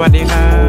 วัสดีครับ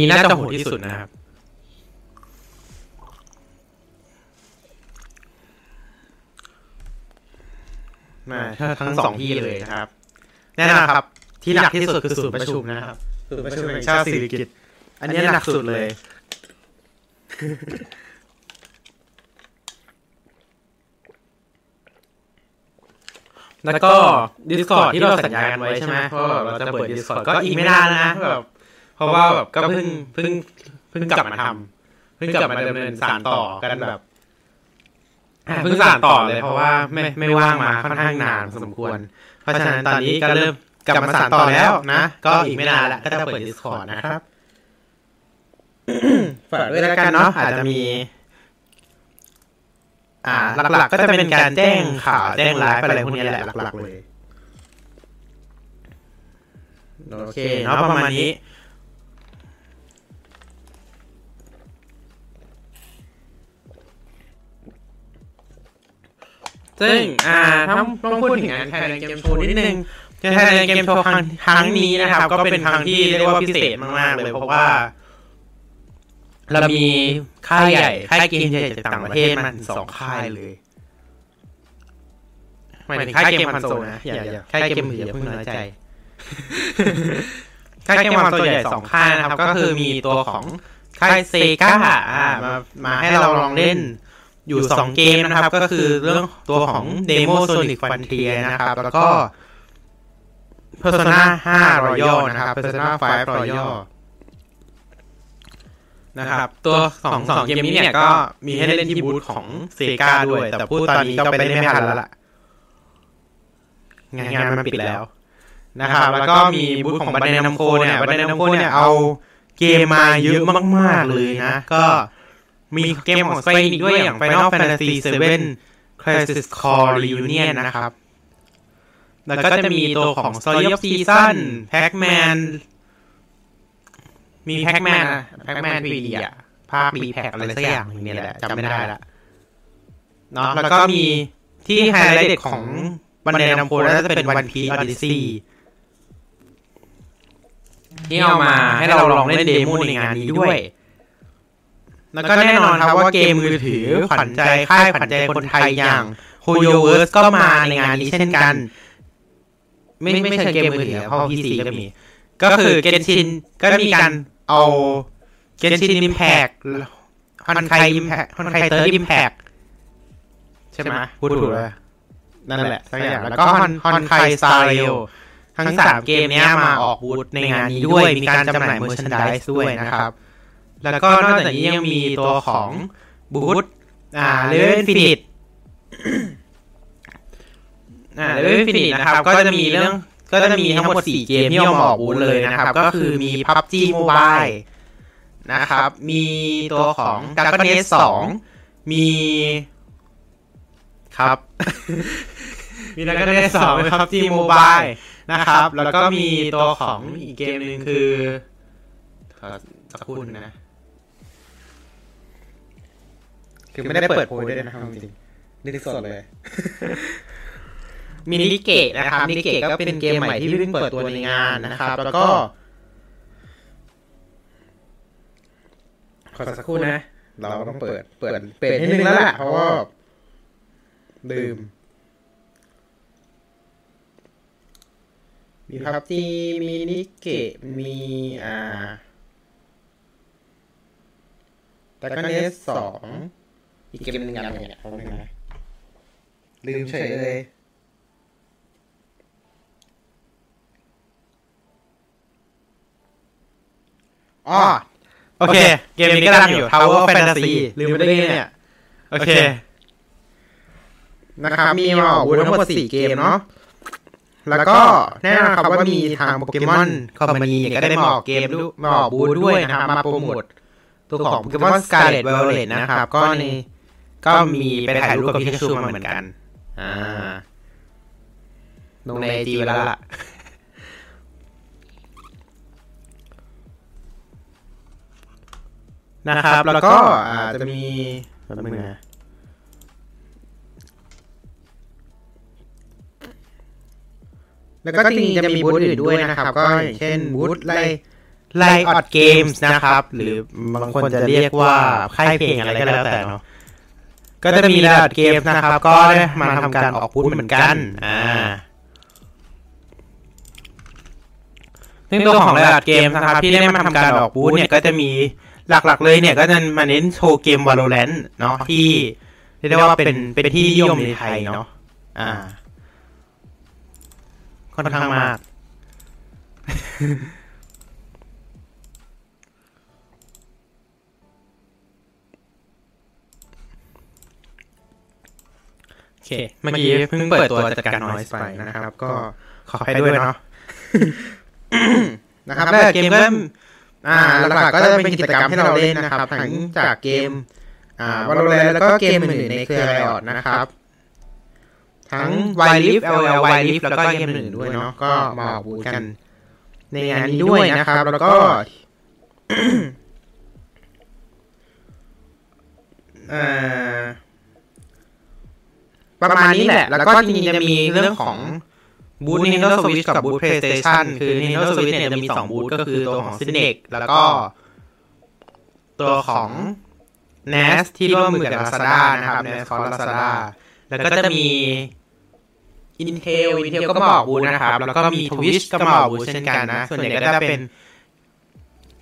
นนี้น่าจะโหดที่สุดนะครับ มาทั้งสองที่เลยนะครับ แน่นอนครับ ที่หนักที่สุดคือศูนย์ประชุมนะครับศูนย์ประชุมแห่งชาติสิริกิติ์อันนี้หนักสุดเลยแล้วก็ Discord ที่เราสัญญากันไว้ใช่ไหมเพราะว่าเราจะเปิด Discord ก็อีกไม่นานแล้วนะแบบ เพราะว่าแบบก็เพิ่งเพิ่งเพิ่งกลับมาทำเพิ่งกลับมาดำเนินสารต่อกันแบบอะเพิ่งสานต่อเลยเพราะว่าไม่ไม่ว่างมาค่อนข้างนานพอสมควร เพราะฉะนั้นตอนนี้ก็เริ่มกลับมาสานต่อแล้วนะ ก็อีกไม่นานละก็จะเปิด Discord นะครับฝากด้วยแล้วกันเนาะอาจจะมี อ่า หลัก ๆ ก็จะเป็นการแจ้งข่าวแจ้งไลฟ์อะไรพวกนี้แหละหลัก ๆ เลย โอเคเนาะประมาณนี้ ซึ่งอ่าต้องต้องพูดถึงงานไทยแลนด์เกมโชว์นิดนึงงานไทยแลนด์เกมโชว์ครั้งครั้งนี้นะครับ ก็เป็นครั้งที่เรียกว่าพิเศษมากๆเลยเพราะว่า เรามีค่ายใหญ่ค่ายเกมใหญ่จากต่างประเทศมาถึงสองค่ายเลยหมายถึงค่ายเกมคอนโซลนะอย่าอย่าค่ายเกมมืออย่าเพิ่งน้อยใจค่ายเกมคอนโซลใหญ่สองค่ายนะครับ ก็คือมีตัวของค่ายเซกาอ่ามามาให้เราลองเล่น อยู่สองเกมนะครับ ก็คือเรื่องตัวของ Demo Sonic Frontier นะครับ แล้วก็ Persona 5 Royal นะครับ Persona 5 Royal นะครับ ตัวสองสองเกมนี้เนี่ยก็มีให้เล่นที่บูธของเซกาด้วย แต่พูดตอนนี้ก็ไปเล่นไม่ทันแล้วล่ะ งานงานมันปิดแล้วนะครับ แล้วก็มีบูธของบันเดนัมโคเนี่ยบันเดนัมโคเนี่ยเอาเกมมาเยอะมาก ๆ เลยนะ ก็ มีเกมของ Square Enix ด้วยอย่าง Final Fantasy 7 Crisis Core Reunion นะครับ แล้วก็จะมีตัวของ Story of Season Pac-Man มี Pac-Man อะ Pac-Man 3D อะภาค Re-PAC อะไรสักอย่างหนึ่งเนี่ยแหละจำไม่ได้ละเนาะแล้วก็มีที่ไฮไลท์เด็ดของ Bandai Namco น่าจะเป็น One Piece Odyssey ที่เอามาให้เราลองเล่น demo ในงานนี้ด้วย แล้วก็แน่นอนครับว่าเกมมือถือขวัญใจค่ายขวัญใจคนไทยอย่าง h o y o v e r s e ก็มาในงานนี้เช่นกัน ไม่ไม่ใช่เกมมือถือเพราะ PC ก็มี ก็คือ Genshin ก็มีการเอา Genshin Impact Honkai Impact Honkai Third Impact ใช่ไหมพูดถูกเลยนั่นแหละสักอย่างแล้วก็ฮอน Honkai Star Rail ทั้งสามเกมนี้มาออกบูธในงานนี้ด้วย มีการจำหน่าย merchandise ด้วยนะครับ แล้วก็นอกจากนี้ยังมีตัวของบูธอ่า Level Infiniteอ่า Level Infinite นะครับ ก็จะมีเรื่องก็จะมีทั้งหมดสี่เกมที่เอามาออกบูธเลยนะครับ ก็คือมี PUBG Mobile นะครับ มีตัวของ Dragon Age 2มีครับ มี Dragon Age 2มี PUBG Mobile นะครับ แล้วก็มีตัวของอีกเกมหนึ่งคือขอสักครู่นะ คือไม่ได้เปิดโพยด้วยนะครับจริงๆนี่สดเลยมีนิเกะนะครับนิเกะก็เป็นเกมใหม่ที่เพิ่งเปิดตัวในงานนะครับ แล้วก็ขอสักครู่นะ เราต้องเปิด เปิดเปิดนิดนึงแล้วแหละเพราะว่าดื่มมีพับจีมีนิเกะมีอ่าแต่ก็เนสสอง อีกเกมหนึ่งอย่างเนี่ยเขาไมลืมเฉยเลย อ๋อ โอเค เกมนี้ก็ดังอยู่ Tower Fantasy ลืมไปได้เนี่ย โอเค นะครับ มีมาออกบูธทั้งหมดสี่เกมเนาะ แล้วก็แน่นอนครับว่ามีทางโปเกมอนCompany ก็ได้มาออกเกมมาออกบูธด้วยนะครับ มาโปรโมทตัวของ Pokémon Scarlet Violet นะครับ ก็ใน ก็มีไปถ่ายรูปกับพิกาชูมาเหมือนกัน อ่า ลงใน IG แล้วล่ะ นะครับ แล้วก็อาจจะมีแป๊บนึงนะแล้วก็จริงๆจะมีบูธอื่นด้วยนะครับ ก็อย่างเช่นบูธไลไลออดเกมส์นะครับ หรือบางคนจะเรียกว่าค่ายเพลงอะไรก็แล้วแต่เนาะ ก็จะมีไลออดเกมส์นะครับ ก็ได้มาทำการออกบูธเหมือนกันอ่าซึ่งตัวของระดับเกมนะครับ ที่ได้มาทำการออกบูธเนี่ยก็จะมีหลักๆเลยเนี่ยก็จะมาเน้นโชว์เกม Valorant เนาะที่เรียกได้ว่าเป็นเป็นที่นิยมในไทยเนาะอ่า ค่อนข้างมาก เคเมื่อกี้เพิ่งเปิดตัวจัดการนอยส์ไปนะครับ ก็ขอให้ด้วยเนาะนะครับแล้วเกมก็อ่าหลักๆก็จะเป็นกิจกรรมให้เราเล่นนะครับทั้งจากเกมอ่าวาโลแรนแล้วก็เกมอื่นๆในเครือไรออดนะครับ ทั้ง y l i f LL y l i f แล้วก็เกมอื่นๆด้วยเนาะก็มาออกบูธกัน ในงานนี้ด้วยนะครับ แล้วก็เอ่อ ประมาณนี้แหละ แล้วก็จริงๆจะมีเรื่องของบูธ Nintendo Switch กับบูธ PlayStation คือ Nintendo Switch เนี่ยจะมี 2 บูธก็คือตัวของ Cynic แล้วก็ ตัวของ NAS ที่ร่วมมือกับ Lazada นะครับ NAS ของ Lazada แล้วก็จะมี Intel Intel ก็มาออกบูธนะครับ แล้วก็มี Twitch ก็มาออกบูธเช่นกันนะ ส่วนใหญ่ก็จะเป็น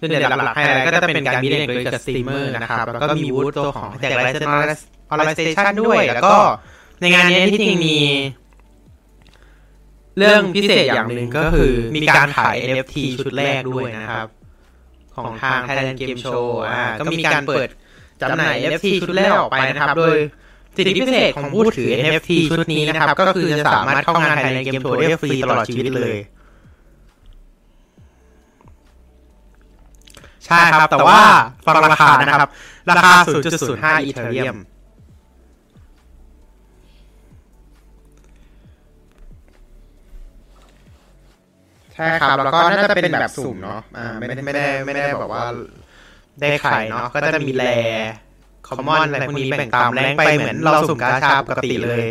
ส่วนใหญ่หลักๆไฮไลท์ก็จะเป็นการมีเล่นกับสตรีมเมอร์นะครับ แล้วก็มีบูธตัวของแจก license Online Station ด้วย แล้วก็ ในงานนี้ที่จริงมี เรื่องพิเศษอย่างหนึ่งก็คือ มีการขาย NFT ชุดแรกด้วยนะครับ ของทาง Thailand Game Show อ่าก็มีการเปิดจำหน่าย NFT ชุดแรกออกไปนะครับ โดยสิทธิพิเศษของผู้ถือ NFT ชุดนี้นะครับ ก็คือจะสามารถเข้างาน Thailand Game Show ได้ฟรีตลอดชีวิตเลยใช่ครับ แต่ว่าฟังราคานะครับ ราคา 0.05อีเธเรียม ใช่ครับ แล้วก็น่าจะเป็นแบบสุ่มเนาะอ่าไม่ได้ไม่ได้ไม่ได้แบบว่าได้ขายเนาะก็จะมี rare common อะไรพวกนี้แบ่งตามแรงไปเหมือนเราสุ่มกาชาปกติเลย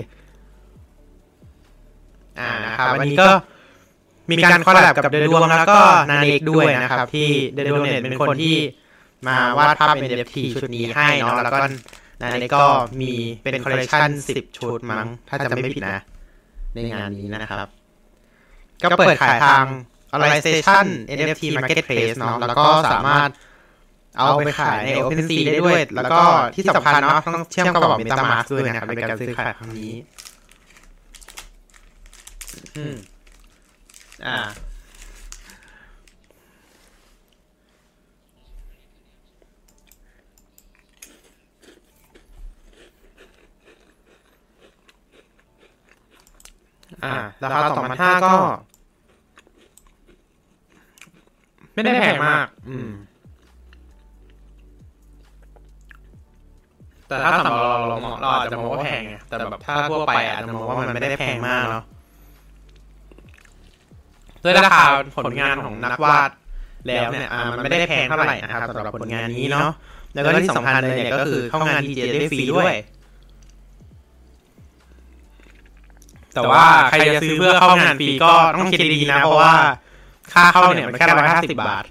อ่านะครับอันนี้ก็มีการ collab กับเดดวงแล้วก็นาเนกด้วยนะครับ ที่เดดวงเนี่ยเป็นคนที่มาวาดภาพ NFT ชุดนี้ให้เนาะแล้วก็นาเนกก็มีเป็นคอลเลคชัน10ชุดมั้ง ถ้าจะไม่ผิดนะ ในงานนี้นะครับ ก็เปิดขายทาง Online Station NFT Marketplace เนาะแล้วก็สามารถเอาไปขายใน OpenSea ได้ด้วย แล้วก็ที่สำคัญเนาะต้องเชื่อมกับระบบ MetaMask ด้วยนะครับในการซื้อขายครั้งนี้ อืมอ่า อ่า ราคาสองพันห้าก็ ไม่ได้แพงมาก อืม แต่ถ้าสำหรับเราเราเราอาจจะมองว่าแพงไงแต่แบบถ้าทั่วไปอาจจะมองว่ามันไม่ได้แพงมากเนาะด้วยราคาผลงานของนักวาดแล้วเนี่ยอ่ามันไม่ได้แพงเท่าไหร่นะครับสำหรับผลงานนี้เนาะแล้วก็ที่สำคัญเลยเนี่ยก็คือเข้างานดีเจได้ฟรีด้วย แต่ว่าใครจะซื้อเพื่อเข้างานฟรีก็ต้องคิดดีๆนะ เพราะว่า ค่าเข้าเนี่ยมันแค่ร้อยห้าสิบบาท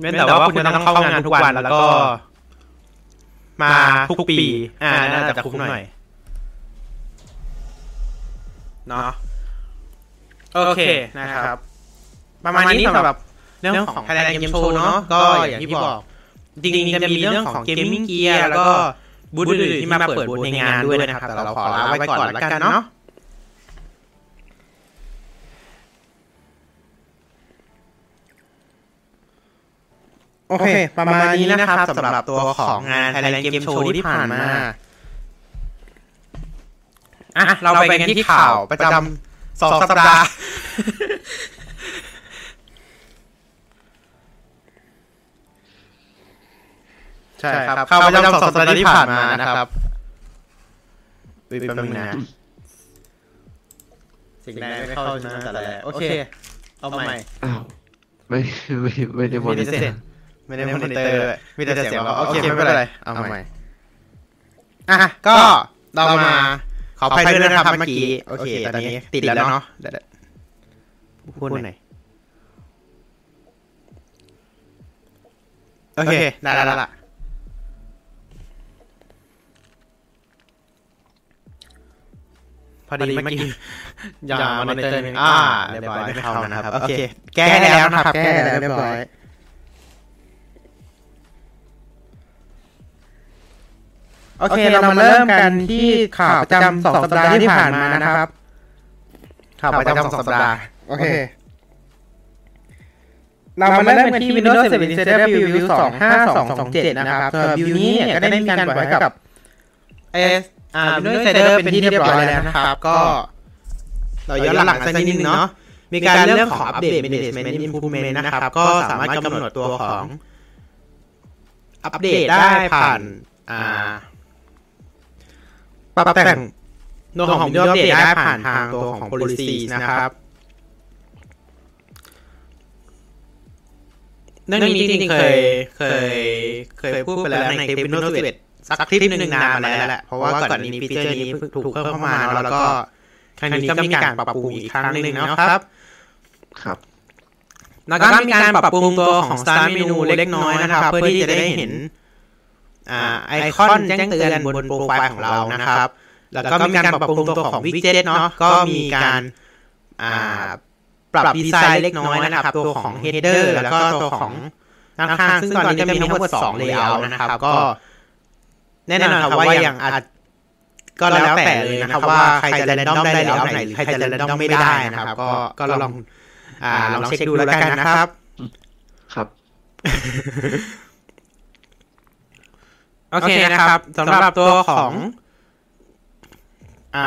เว้นแต่ว่าคุณจะต้องเข้างานทุกวันแล้วก็ มาทุกปี อ่าน่าจะคุ้มหน่อยเนาะโอเคนะครับ ประมาณนี้สำหรับเรื่องของ Thailand Game Show เนาะก็อย่างที่บอก จริงๆจะมีเรื่องของ Gaming Gear แล้วก็ บูธอื่นที่มาเปิดบูธในงานด้วยนะครับ แต่เราขอลาไว้ก่อนละกันเนาะโอเค ประมาณนี้นะครับสำหรับตัวของงานไทยแลนด์เกมโชว์ที่ผ่านมาอะเราไปกันที่ข่าวประจำสองสัปดาห์ ใช่ครับข่าวประจำสองสัปดาห์ที่ผ่านมานะครับวิปแป๊บนึงนะสิ่งแรกไม่เข้าใช่ไหมแต่ละโอเค เอาใหม่อ้าวไม่ไม่ไม่ได้มอไม่นิได้เตอเซ็นร์ไม่ได้มอนิเตอร์ด้วยมีแต่เสียงเราโอเคไม่เป็นไรเอาใหม่อะก็เรามาขออภัยด้วยนะครับเมื่อกี้โอเคตอนนี้ติดแล้วเนาะเดี๋ยวๆพูดหน่อยโอเค ได้แล้วล่ะ พอดีเมื่อกี้อย่ามอนิเตอร์นึงอ่าเรียบร้อยไม่เข้านะครับ โอเค แก้แล้วนะครับ แก้แล้วเรียบร้อยโอเค เรามาเริ่มกันที่ข่าวประจำสองสัปดาห์ที่ผ่านมานะครับ ข่าวประจำสองสัปดาห์ โอเค เรามาเริ่มกันที่ Windows 7 Insider Preview 25227 นะครับสำหรับวิวนี้เนี่ยก็ได้มีการปล่อยให้กับเอสอ่า Windows Insider เป็นที่เรียบร้อยแล้วนะครับ ก็ เราย้อนหลังสักนิดนึงเนาะมีการเรื่องของอัปเดต Management Improvement นะครับ ก็สามารถกำหนดตัวของ อัปเดตได้ผ่าน อ่าปรับแต่งตัวของ Windows อัปเดตได้ผ่านทางตัวของ policies นะครับเรื่องนี้จริงๆเคยเคยเคยพูดไปแล้วในคลิป Windows 11 สักคลิปหนึ่งนานมาแล้วแหละเพราะว่าก่อนนี้ฟีเจอร์นี้ถูกเพิ่มเข้ามาเนอะแล้วก็ครั้งนี้ก็มีการปรับปรุงอีกครั้งหนึ่งนะครับ ครับแล้วก็มีการปรับปรุงตัวของ Start Menu เล็กน้อยนะครับ เพื่อที่จะได้เห็นอ่าไอคอนแจ้งเตือนบนโปรไฟล์ของเรานะครับ แล้วก็มีการปรับปรุงตัวของวิดเจ็ตเนาะก็มีการอ่าปรับดีไซน์เล็กน้อยนะครับ ตัวของ header แล้วก็ตัวของด้านข้างซึ่งตอนนี้จะมีทั้งหมด2 layout นะครับ ก็ แน่นอนครับว่าอย่างอาจก็แล้วแต่เลยนะครับว่าใครจะ random ได้ layout ไหนหรือใครจะ random ไม่ได้นะครับ ก็ก็ลอง อ่าลองเช็คดูแล้วกันนะครับ ครับโอเคนะครับสำหรับตัวของอ่า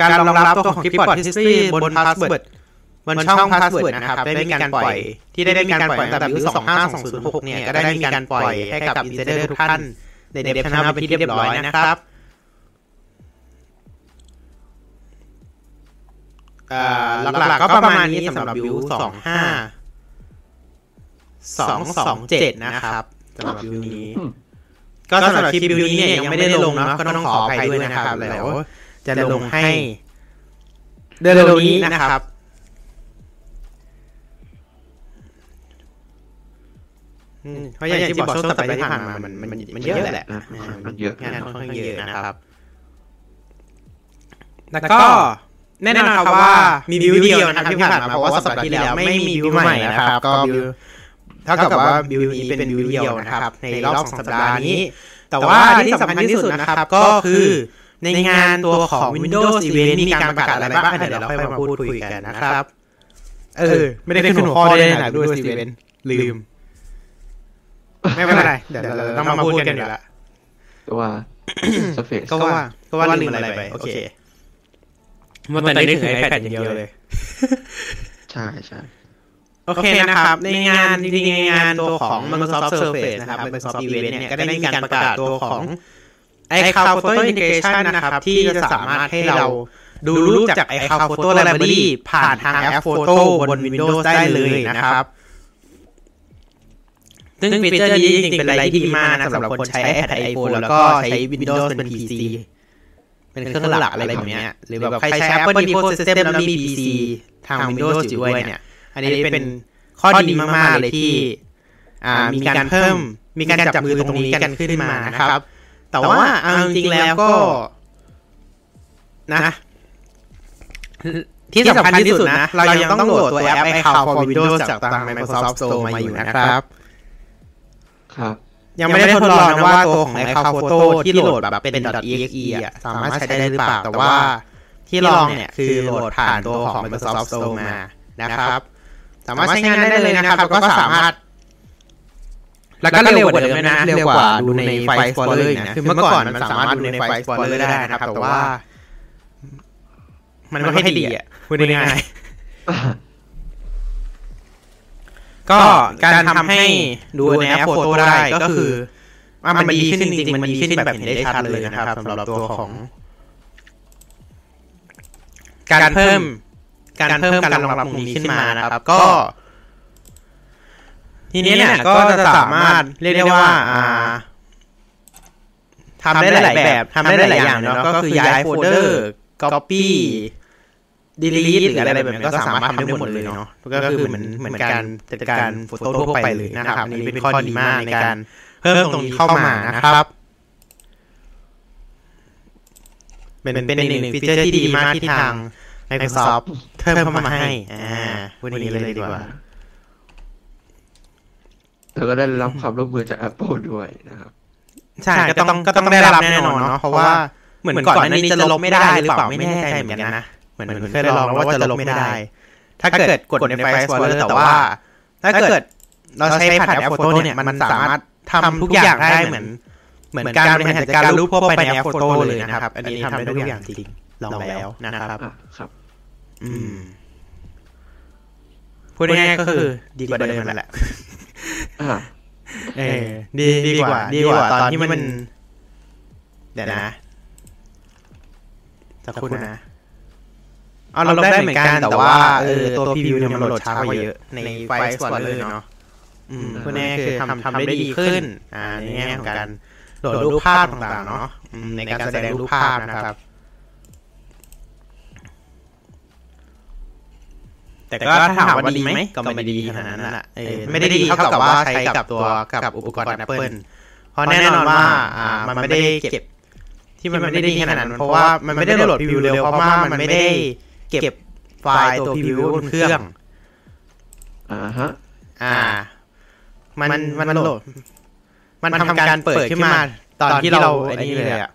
การรองรับตัวของ Clipboard History บน Password บนช่อง Password นะครับได้มีการปล่อย ที่ได้มีการปล่อยตั้งแต่ปี25206เนี่ยก็ได้มีการปล่อยให้กับ Insider ทุกท่านใน เดฟช n น l เป็นที่เรียบร้อยนะครับอ่าหลักๆก็ประมาณนี้สำหรับวิว25 227นะครับสำหรับวิวนี้ ก็สำหรับคลิปวิวนี้เนี่ยยังไม่ได้ลงเนาะก็ต้องขออภัยด้วยนะครับแล้วจะลงให้เดือนเร็วๆนี้นะครับ เพราะอย่างที่บอกช่วงสัปดาห์ที่ผ่านมามันมันมันเยอะแหละนะมันเยอะงานค่อนข้างเยอะนะครับ แล้วก็แน่นอนครับว่ามีวิวเดียวนะครับที่ผ่านมาเพราะว่าสัปดาห์ที่แล้วไม่มีวิวใหม่นะครับ ก็วิวเท่ากับว่าวิวนี้เป็นวิวเดียวนะครับ ในรอบสองสัปดาห์นี้ แต่ว่าที่สำคัญที่สุดนะครับ ก็คือในงานตัวของ Windows Event มีการประกาศอะไรบ้างเดี๋ยวเราค่อยมาพูดคุยกันนะครับ เออ ไม่ได้ขึ้นหัวข้อด้วยนะด้วย Event ลืม ไม่เป็นไรเดี๋ยวเราต้องมาพูดกันอยู่ละก็ว่าสเฟซก็ว่าก็ว่าลืมอะไรไป โอเคมันแต่นึกถึง iPad อย่างเดียวเลย ใช่ใช่โอเคนะครับ ในงานจริงๆในงานตัวของ Microsoft Surface นะครับ Microsoft Event เนี่ยก็ได้มีการประกาศตัวของ iCloud Photo Integration นะครับ ที่จะสามารถให้เราดูรูปจาก iCloud Photo Library ผ่านทางแอป Photo บน Windows ได้เลยนะครับ ซึ่งฟีเจอร์นี้จริงๆเป็นอะไรที่ดีมากนะสำหรับคนใช้ iPad iPhone แล้วก็ใช้ Windows เป็น PC เป็นเครื่องหลักอะไรแบบเนี้ยหรือแบบใครใช้ Apple Ecosystem แล้วมี PC ทาง Windows อยู่ด้วยเนี่ย อันนี้เป็นข้อดีมากๆเลยที่อ่ามีการเพิ่มมีการจับมือตรงนี้กันขึ้นมานะครับ แต่ว่าเอาจริงๆแล้วก็ นะ ที่สำคัญที่สุดนะ เรายังต้องโหลดตัวแอป iCloud for Windows จากทาง Microsoft Store มาอยู่นะครับ ครับยังไม่ได้ทดลองนะว่าตัวของ iCloud Photo ที่โหลดแบบเป็น .exe อะสามารถใช้ได้หรือเปล่าแต่ว่าที่ลองเนี่ยคือโหลดผ่านตัวของ Microsoft Store มานะครับ สามารถใช้งานได้เลยนะครับแล้วก็สามารถ แล้วก็เร็วกว่าเดิมด้วยนะเร็วกว่าดูใน File Explorer นะคือเมื่อก่อนมันสามารถดูใน File Explorer ได้นะครับ แต่ว่า มันไม่ค่อยดีอะพูดง่ายๆ ก็การทำให้ดูในแอปโฟโต้ได้ก็คือว่ามันดีขึ้นจริงๆ มันดีขึ้นแบบเห็นได้ชัดเลยนะครับสำหรับตัวของ การเพิ่ม การเพิ่มการรองรับตรงนี้ขึ้นมานะครับ ก็ ทีนี้เนี่ยก็จะสามารถเรียกได้ว่าอ่าทำได้หลายแบบทำได้หลายอย่างเนาะก็คือย้ายโฟลเดอร์ copy delete หรืออะไรแบบนี้ก็สามารถทำได้หมดเลยเนาะก็คือเหมือนเหมือนการจัดการโฟโต้ทั่วไปเลยนะครับอันนี้เป็นข้อดีมากในการเพิ่มตรงนี้เข้ามานะครับเป็นเป็นอีกหนึ่งฟีเจอร์ที่ดีมากที่ทาง Microsoft เพิ่มเข้ามาให้อ่าพูดอย่างนี้เลยดีกว่าแล้วก็ได้รับความร่วมมือจาก Apple ด้วยนะครับ ใช่ก็ต้องก็ต้องได้รับแน่นอนเนาะเพราะว่าเหมือนก่อนหน้านี้จะลบไม่ได้หรือเปล่าไม่แน่ใจเหมือนกันนะ เหมือนเหมือนเคยลองแล้วว่าจะลบไม่ได้ ถ้าเกิดกดใน File Explorer แต่ว่า ถ้าเกิดเราใช้ผ่านแอป Photo เนี่ยมันสามารถทำทุกอย่างได้เหมือน เหมือนการบริหารจัดการรูปทั่วไปในแอป Photo เลยนะครับ อันนี้ทำได้ทุกอย่างจริงลองแล้วนะครับอะครับ อืมพูดง่ายๆก็คือ ดีกว่าเดิมนั่นแหละอ่าเออดีดีกว่า ดีกว่า ตอนที่มัน เดี๋ยวนะจะคุณนะ เอาเราได้เหมือนกันแต่ว่าเออตัวพรีวิวเนี่ยมันโหลดช้ากว่าเยอะในไฟล์สปอร์เลยเนาะอืมพูดง่ายๆคือทำทำได้ดีขึ้น อ่าในแง่ของการโหลดรูปภาพต่างๆเนาะอืมในการแสดงรูปภาพนะครับ แต่ก็ถ้าถามว่าดีไหมก็ไม่ได้ดีขนาดนั้นแหละเออไม่ได้ดีเท่ากับว่าใช้กับตัวกับอุปกรณ์ Apple เพราะแน่นอนว่า อ่า มันไม่ได้เก็บ ที่มันไม่ได้ดีขนาดนั้นเพราะว่ามันไม่ได้โหลดพรีวิวเร็วเพราะว่ามันไม่ได้ เก็บไฟล์ตัวพรีวิวบนเครื่อง อ่าฮะ อ่า มันมันโหลด มันทำการเปิดขึ้นมา ตอนที่เราไอ้นี่เลยอะ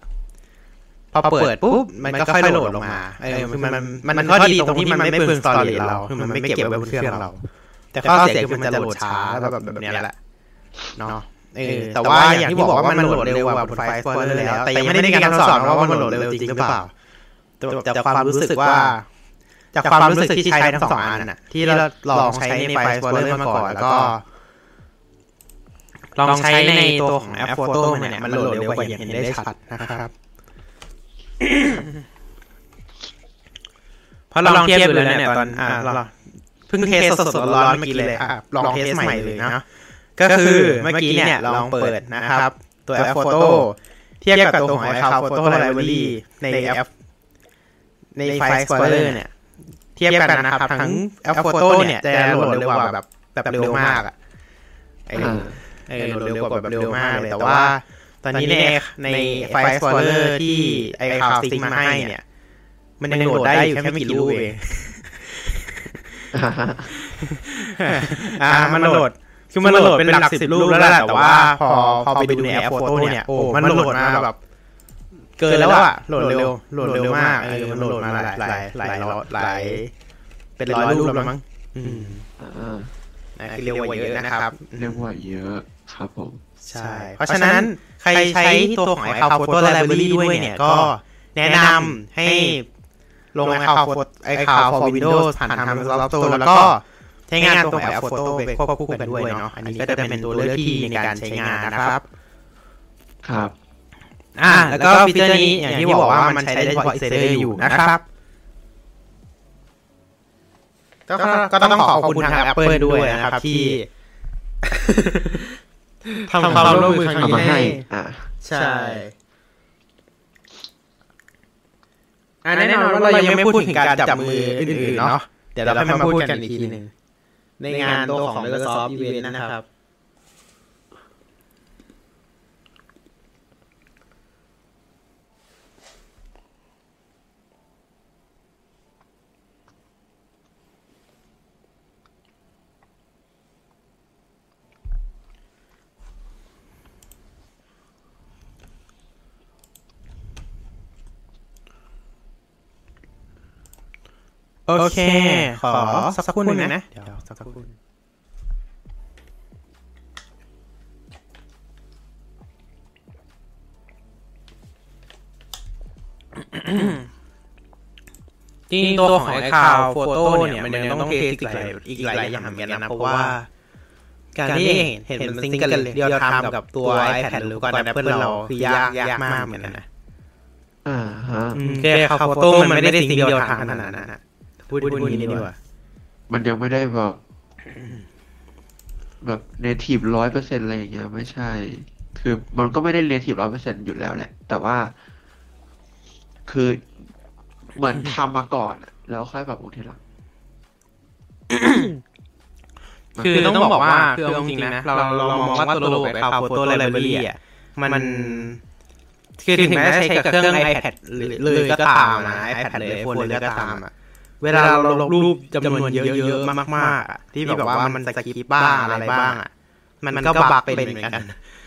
พอเปิดปุ๊บมันก็ค่อยโหลดลงมาเออคือมันมันมันข้อดีตรงที่มันไม่เปลือง storage เราคือมันไม่เก็บไว้บนเครื่องเรา แต่ข้อเสียคือมันจะโหลดช้าแบบแบบเนี้ยแหละเนาะเออแต่ว่าอย่างที่บอกว่ามันโหลดเร็วกว่าบน File Explorer แล้วแต่ยังไม่ได้มีการทดสอบว่ามันโหลดเร็วจริงหรือเปล่าแต่จากความรู้สึกว่า จากความรู้สึกที่ใช้ทั้งสองอันน่ะ ที่เราลองใช้ใน File Explorer มาก่อนแล้วก็ ลองใช้ในตัวของแอป Photo เนี่ยมันโหลดเร็วกว่าอย่างเห็นได้ชัดนะครับเพราะเราลองเทียบดูแล้วเนี่ยตอนอ่าเราเพิ่ง test สดๆร้อนๆเมื่อกี้เลยอะลอง test ใหม่เลยนะก็คือเมื่อกี้เนี่ยลองเปิดนะครับ ตัวแอป Photo เทียบกับตัวของ iCloud Photo Library ในแอปในไฟล์ Explorer เนี่ย เทียบกันนะครับ ทั้งแอป Photo เนี่ยจะโหลดเร็วกว่าแบบแบบเร็วมากอะเออเออโหลดเร็วกว่าแบบเร็วมากเลยแต่ว่า ตอนนี้ในในFile Explorer ที่ iCloud sync มาให้เนี่ย มันยังโหลดได้อยู่แค่ไม่กี่รูปเองอ่าฮะอ่ามันโหลดคือมันโหลดเป็นหลักสิบรูปแล้วแหละแต่ว่าพอพอไปดูในแอป Photo เนี่ยโอ้มันโหลดมาแบบ เกินแล้วอะโหลดเร็วโหลดเร็วมากเออมันโหลดมาหลายหลายหลายหลายหลายเป็นร้อยรูปแล้วมั้งอืมอ่านะคือเร็วกว่าเยอะนะครับเรียกว่าเยอะครับผมใช่ เพราะฉะนั้นใครใช้ตัวของ iCloud Photo Library ด้วยเนี่ยก็แนะนำให้ลง iCloud Photo iCloud for Windows ผ่านทาง Microsoft Store แล้วก็ใช้งานตัวของ App Photo ไปควบคู่กันด้วยเนาะอันนี้ก็จะเป็นตัวเลือกที่ดีในการใช้งานนะครับ ครับ อ่าแล้วก็ฟีเจอร์นี้อย่างที่บอกว่ามันใช้ได้เฉพาะ Insider อยู่นะครับก็ก็ต้องขอบคุณทาง Apple ด้วยนะครับที่ทำความร่วมมือครั้งเอานี้มาให้ให้อ่าใช่อ่าแน่นอนว่าเรายังไม่พูดถึงการจับมืออื่นๆเนาะเดี๋ยวเราค่อยมาพูดกันอีกทีหนึ่งในงานตัวของ Microsoft Event นะครับ โอเค ขอสักครู่หนึ่งนะ เดี๋ยวสักครู่จริงตัวของ iCloud Photoต้เนี่ยมันยังต้อง test อีกหลายอีกหลายอย่างเหมือนกันนะ เพราะว่า การที่เห็นเห็นมัน sync กัน real-time กับตัว iPad หรือขอนแอปเปิลเราคือยากยากมากเหมือนกันนะอ่าฮะ iCloud Photo มันไม่ได้ sync real-time ขนาดนั้น พูดพูดอย่างนี้ดีกว่า มันยังไม่ได้แบบแบบ native ร้อยเปอร์เซ็นอะไรอย่างเงี้ยไม่ใช่ คือมันก็ไม่ได้ native ร้อยเปอร์เซ็นอยู่แล้วแหละ แต่ว่า คือเหมือนทำมาก่อนอะแล้วค่อยปรับปรุงทีหลังคือต้องบอกว่าคือเอาจริงๆนะเราเรามองว่าตัวระบบ iCloud Photo Library อะมันคือถึงแม้จะใช้กับเครื่อง iPad เลยก็ตามนะ iPad เลย iPhone เลยก็ตามอะ เวลาเราลงรูปจำนวนเยอะๆมากๆอะที่แบบว่ามันสกิปบ้างอะไรบ้างอะมันก็บักเป็นเหมือนกัน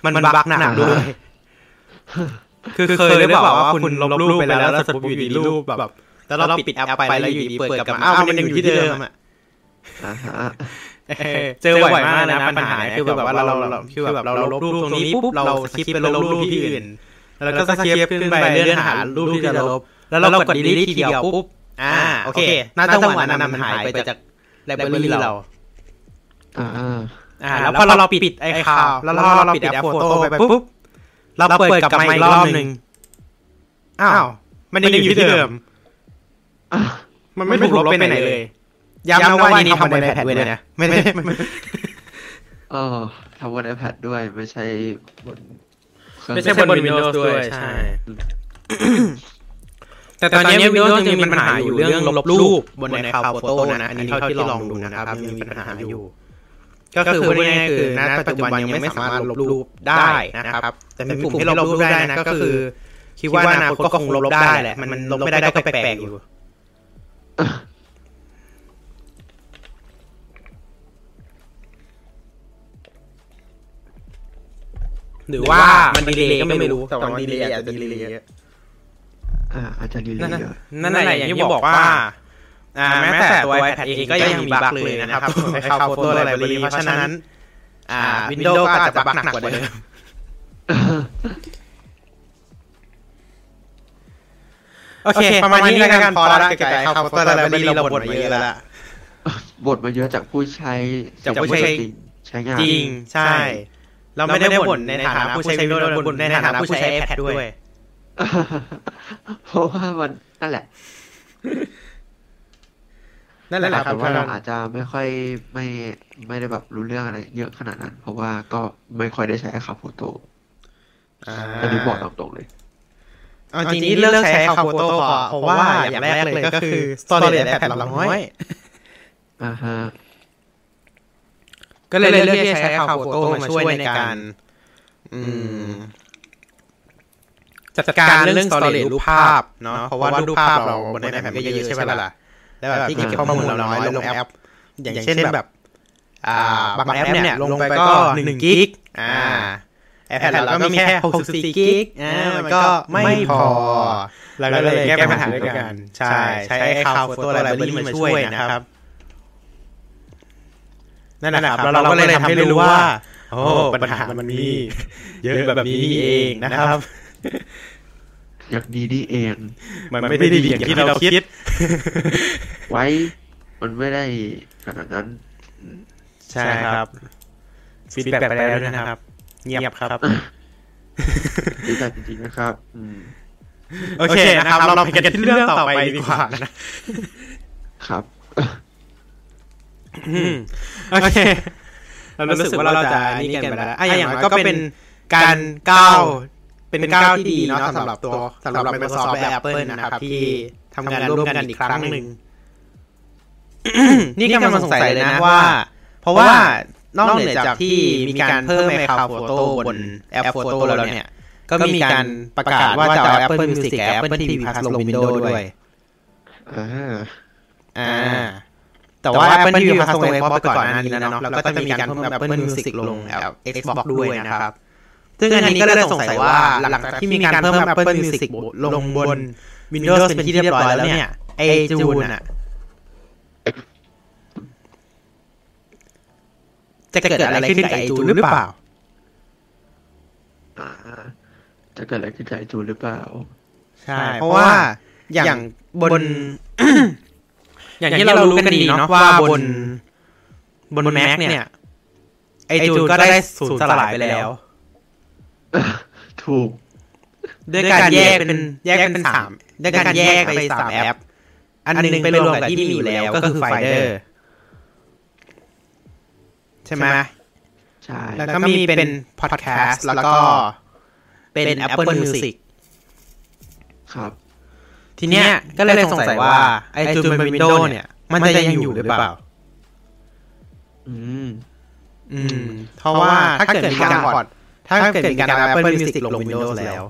มันบักหนักด้วย คือเคยได้บอกว่าคุณลบรูปไปแล้วแล้วสมมติอยู่ดีรูปแบบแล้วเราปิดแอปไปแล้วอยู่ดีเปิดกลับมาอ้าวมันยังอยู่ที่เดิมอะอ่าฮะเจอบ่อยมากนะปัญหาคือแบบว่าเราเราคือแบบเราลบรูปตรงนี้ปุ๊บเรา skip ไปลบรูปที่อื่นแล้วก็ skip ขึ้นไปเลื่อนหารูปที่จะลบ แล้วเรากด delete ทีเดียวปุ๊บ อ่าโอเคน่าจังหวะนั้นมันหายไปจาก library เราอ่าอ่าอ่าแล้วพอเราปิดไอ้คาวแล้วเราปิดแอป Photo ไปปุ๊บเราเปิดกลับมาอีกรอบหนึ่งอ้าวมันยังอยู่ที่เดิมอะมันไม่ถูกลบไปไหนเลยย้ำนะว่านี่ทำบน iPad ด้วยนะไม่ได้ไม่เออทำบน iPad ด้วยไม่ใช่บนเครื่องไม่ใช่บน Windows ด้วยใช่ แต่ตอนนี้ Windows ยังมีปัญหาอยู่เรื่องลบรูปบนในคาวโฟโต้นะ อันนี้เท่าที่ลองดูนะครับยังมีปัญหาอยู่ ก็คือพูดง่ายๆคือณปัจจุบันยังไม่สามารถลบรูปได้นะครับ แต่เป็นปุ่มที่ลบรูปได้นะก็คือ คิดว่าอนาคตก็คงลบได้แหละมันมันลบไม่ได้ก็แปลกๆอยู่หรือว่ามันดีเลยก็ไม่รู้แต่ว่าดีเลยอาจจะดีเลย อ่าอาจจะดีเลนั่นยน่ะเยอะนั่นแหละอย่างที่บอกว่าอ่าแม้แต่ตัว iPad เองก็ยังมีบั๊กเลยนะครับในคาวโฟโต้ไลบรารีเพราะฉะนั้น อ่า Windows ก็อาจจะบั๊กหนักกว่าเดิมโอเค ประมาณนี้แล้วกันพอละเกี่ยวกับคาวโฟโต้ไลบรารีเราบ่นมาเยอะแล้วล่ะบทมาเยอะจากผู้ใช้จากผู้ใช้จริงใช้งานจริง ใช่ เราไม่ได้บ่นในฐานะผู้ใช้ Windows เราบ่นในฐานะผู้ใช้ iPad ด้วย เพราะว่ามันนั่นแหละ นั่นแหละครับแต่ว่าเราอาจจะไม่ค่อยไม่ไม่ได้แบบรู้เรื่องอะไร เยอะขนาดนั้น เพราะว่าก็ไม่ค่อยได้ใช้ขับโฟโต้อันนี้บอกตรงๆเลยเอาจริงๆเลิกใช้คาวโฟโต้เพราะว่าอย่างแรกเลยก็คือ storage iPad เราน้อยอ่าฮะก็เลยเลือกที่จะใช้คาวโฟโต้มาช่วยในการ อืม จัดการเรื่อง storage รูปภาพเนาะเพราะว่ารูปภาพเราบน iPad ก็เยอะใช่ไหมล่ะแล้วแบบที่เก็บข้อมูลเราน้อยลงแอป อย่างเช่นแบบอ่าบางแอปเนี่ยลงไปก็หนึ่งกิกอ่า iPad เราก็มีแค่64กิกอ่ามันก็ไม่พอเราก็เลยแก้ปัญหาด้วยกัน ใช่ ใช้คาวโฟโต้ไลบรารีมาช่วยนะครับนั่นแหละครับแล้วเราก็เลยทำให้รู้ว่า โอ้ปัญหามันมี เยอะแบบนี้นี่เองนะครับ อย่างนี้นี่เอง มันไม่ได้ดีอย่างที่เราคิด ไว้ มันไม่ได้ขนาดนั้น ใช่ครับฟีดแบ็กไปแล้วด้วยนะครับ เงียบครับดีใจจริงๆนะครับอืมโอเคนะครับ เราไปกันที่เรื่องต่อไปดีกว่านะครับอืมโอเคเรารู้สึกว่าเราจะนี่กันไปแล้วอะอย่างน้อยก็เป็นการก้าว เป็นก้าวที่ดีเนาะสำหรับตัวสำหรับ Microsoft และ Apple นะครับ ที่ทำงานร่วมกันอีกครั้งหนึ่งนี่กำลังสงสัยเลยนะว่า เพราะว่านอกเหนือจากที่มีการเพิ่มไมโครโฟโต้บนแอปโฟโต้แล้วเนี่ย ก็มีการประกาศว่าจะเอา Apple Music กับ Apple TV Plus ลง Windows ด้วยอ่าอ่าแต่ว่า Apple TV Plus ลง Xbox ไปก่อนหน้านี้แล้วเนาะแล้วก็จะมีการเพิ่ม Apple Music ลง Xbox ด้วยนะครับ ซึ่งอันนี้ก็เลยสงสัยว่าหลังจากที่มีการเพิ่ม Apple Music ลงบน Windows เป็นที่เรียบร้อยแล้วเนี่ยไอจูนอะจะเกิดอะไรขึ้นกับไอจูนหรือเปล่าอ่าจะเกิดอะไรขึ้นกับไอจูนหรือเปล่า ใช่ เพราะว่าอย่างบน อย่างที่เรารู้กันดีเนาะว่าบน บนแม็กเนี่ย ไอจูนก็ได้สูญสลายไปแล้ว ถูก ด้วยการแยกเป็นแยกเป็นสามด้วยการแยกไปสามแอป อันหนึงไปรวมกับที่มีอยู่แล้วก็คือไฟเดอร์ใช่ไหมใช่ แล้วก็มีเป็นพอดแคสต์แล้วก็เป็น Apple Music ครับ ทีเนี้ยก็เลยสงสัยว่า ไอจูนบนวินโดว์เนี่ย มันจะยังอยู่หรือเปล่า อืม อืม เพราะว่าถ้าเกิดมีการพอร์ต ถ้าเกิดมีการเอา Apple Music ลง Windows แล้ว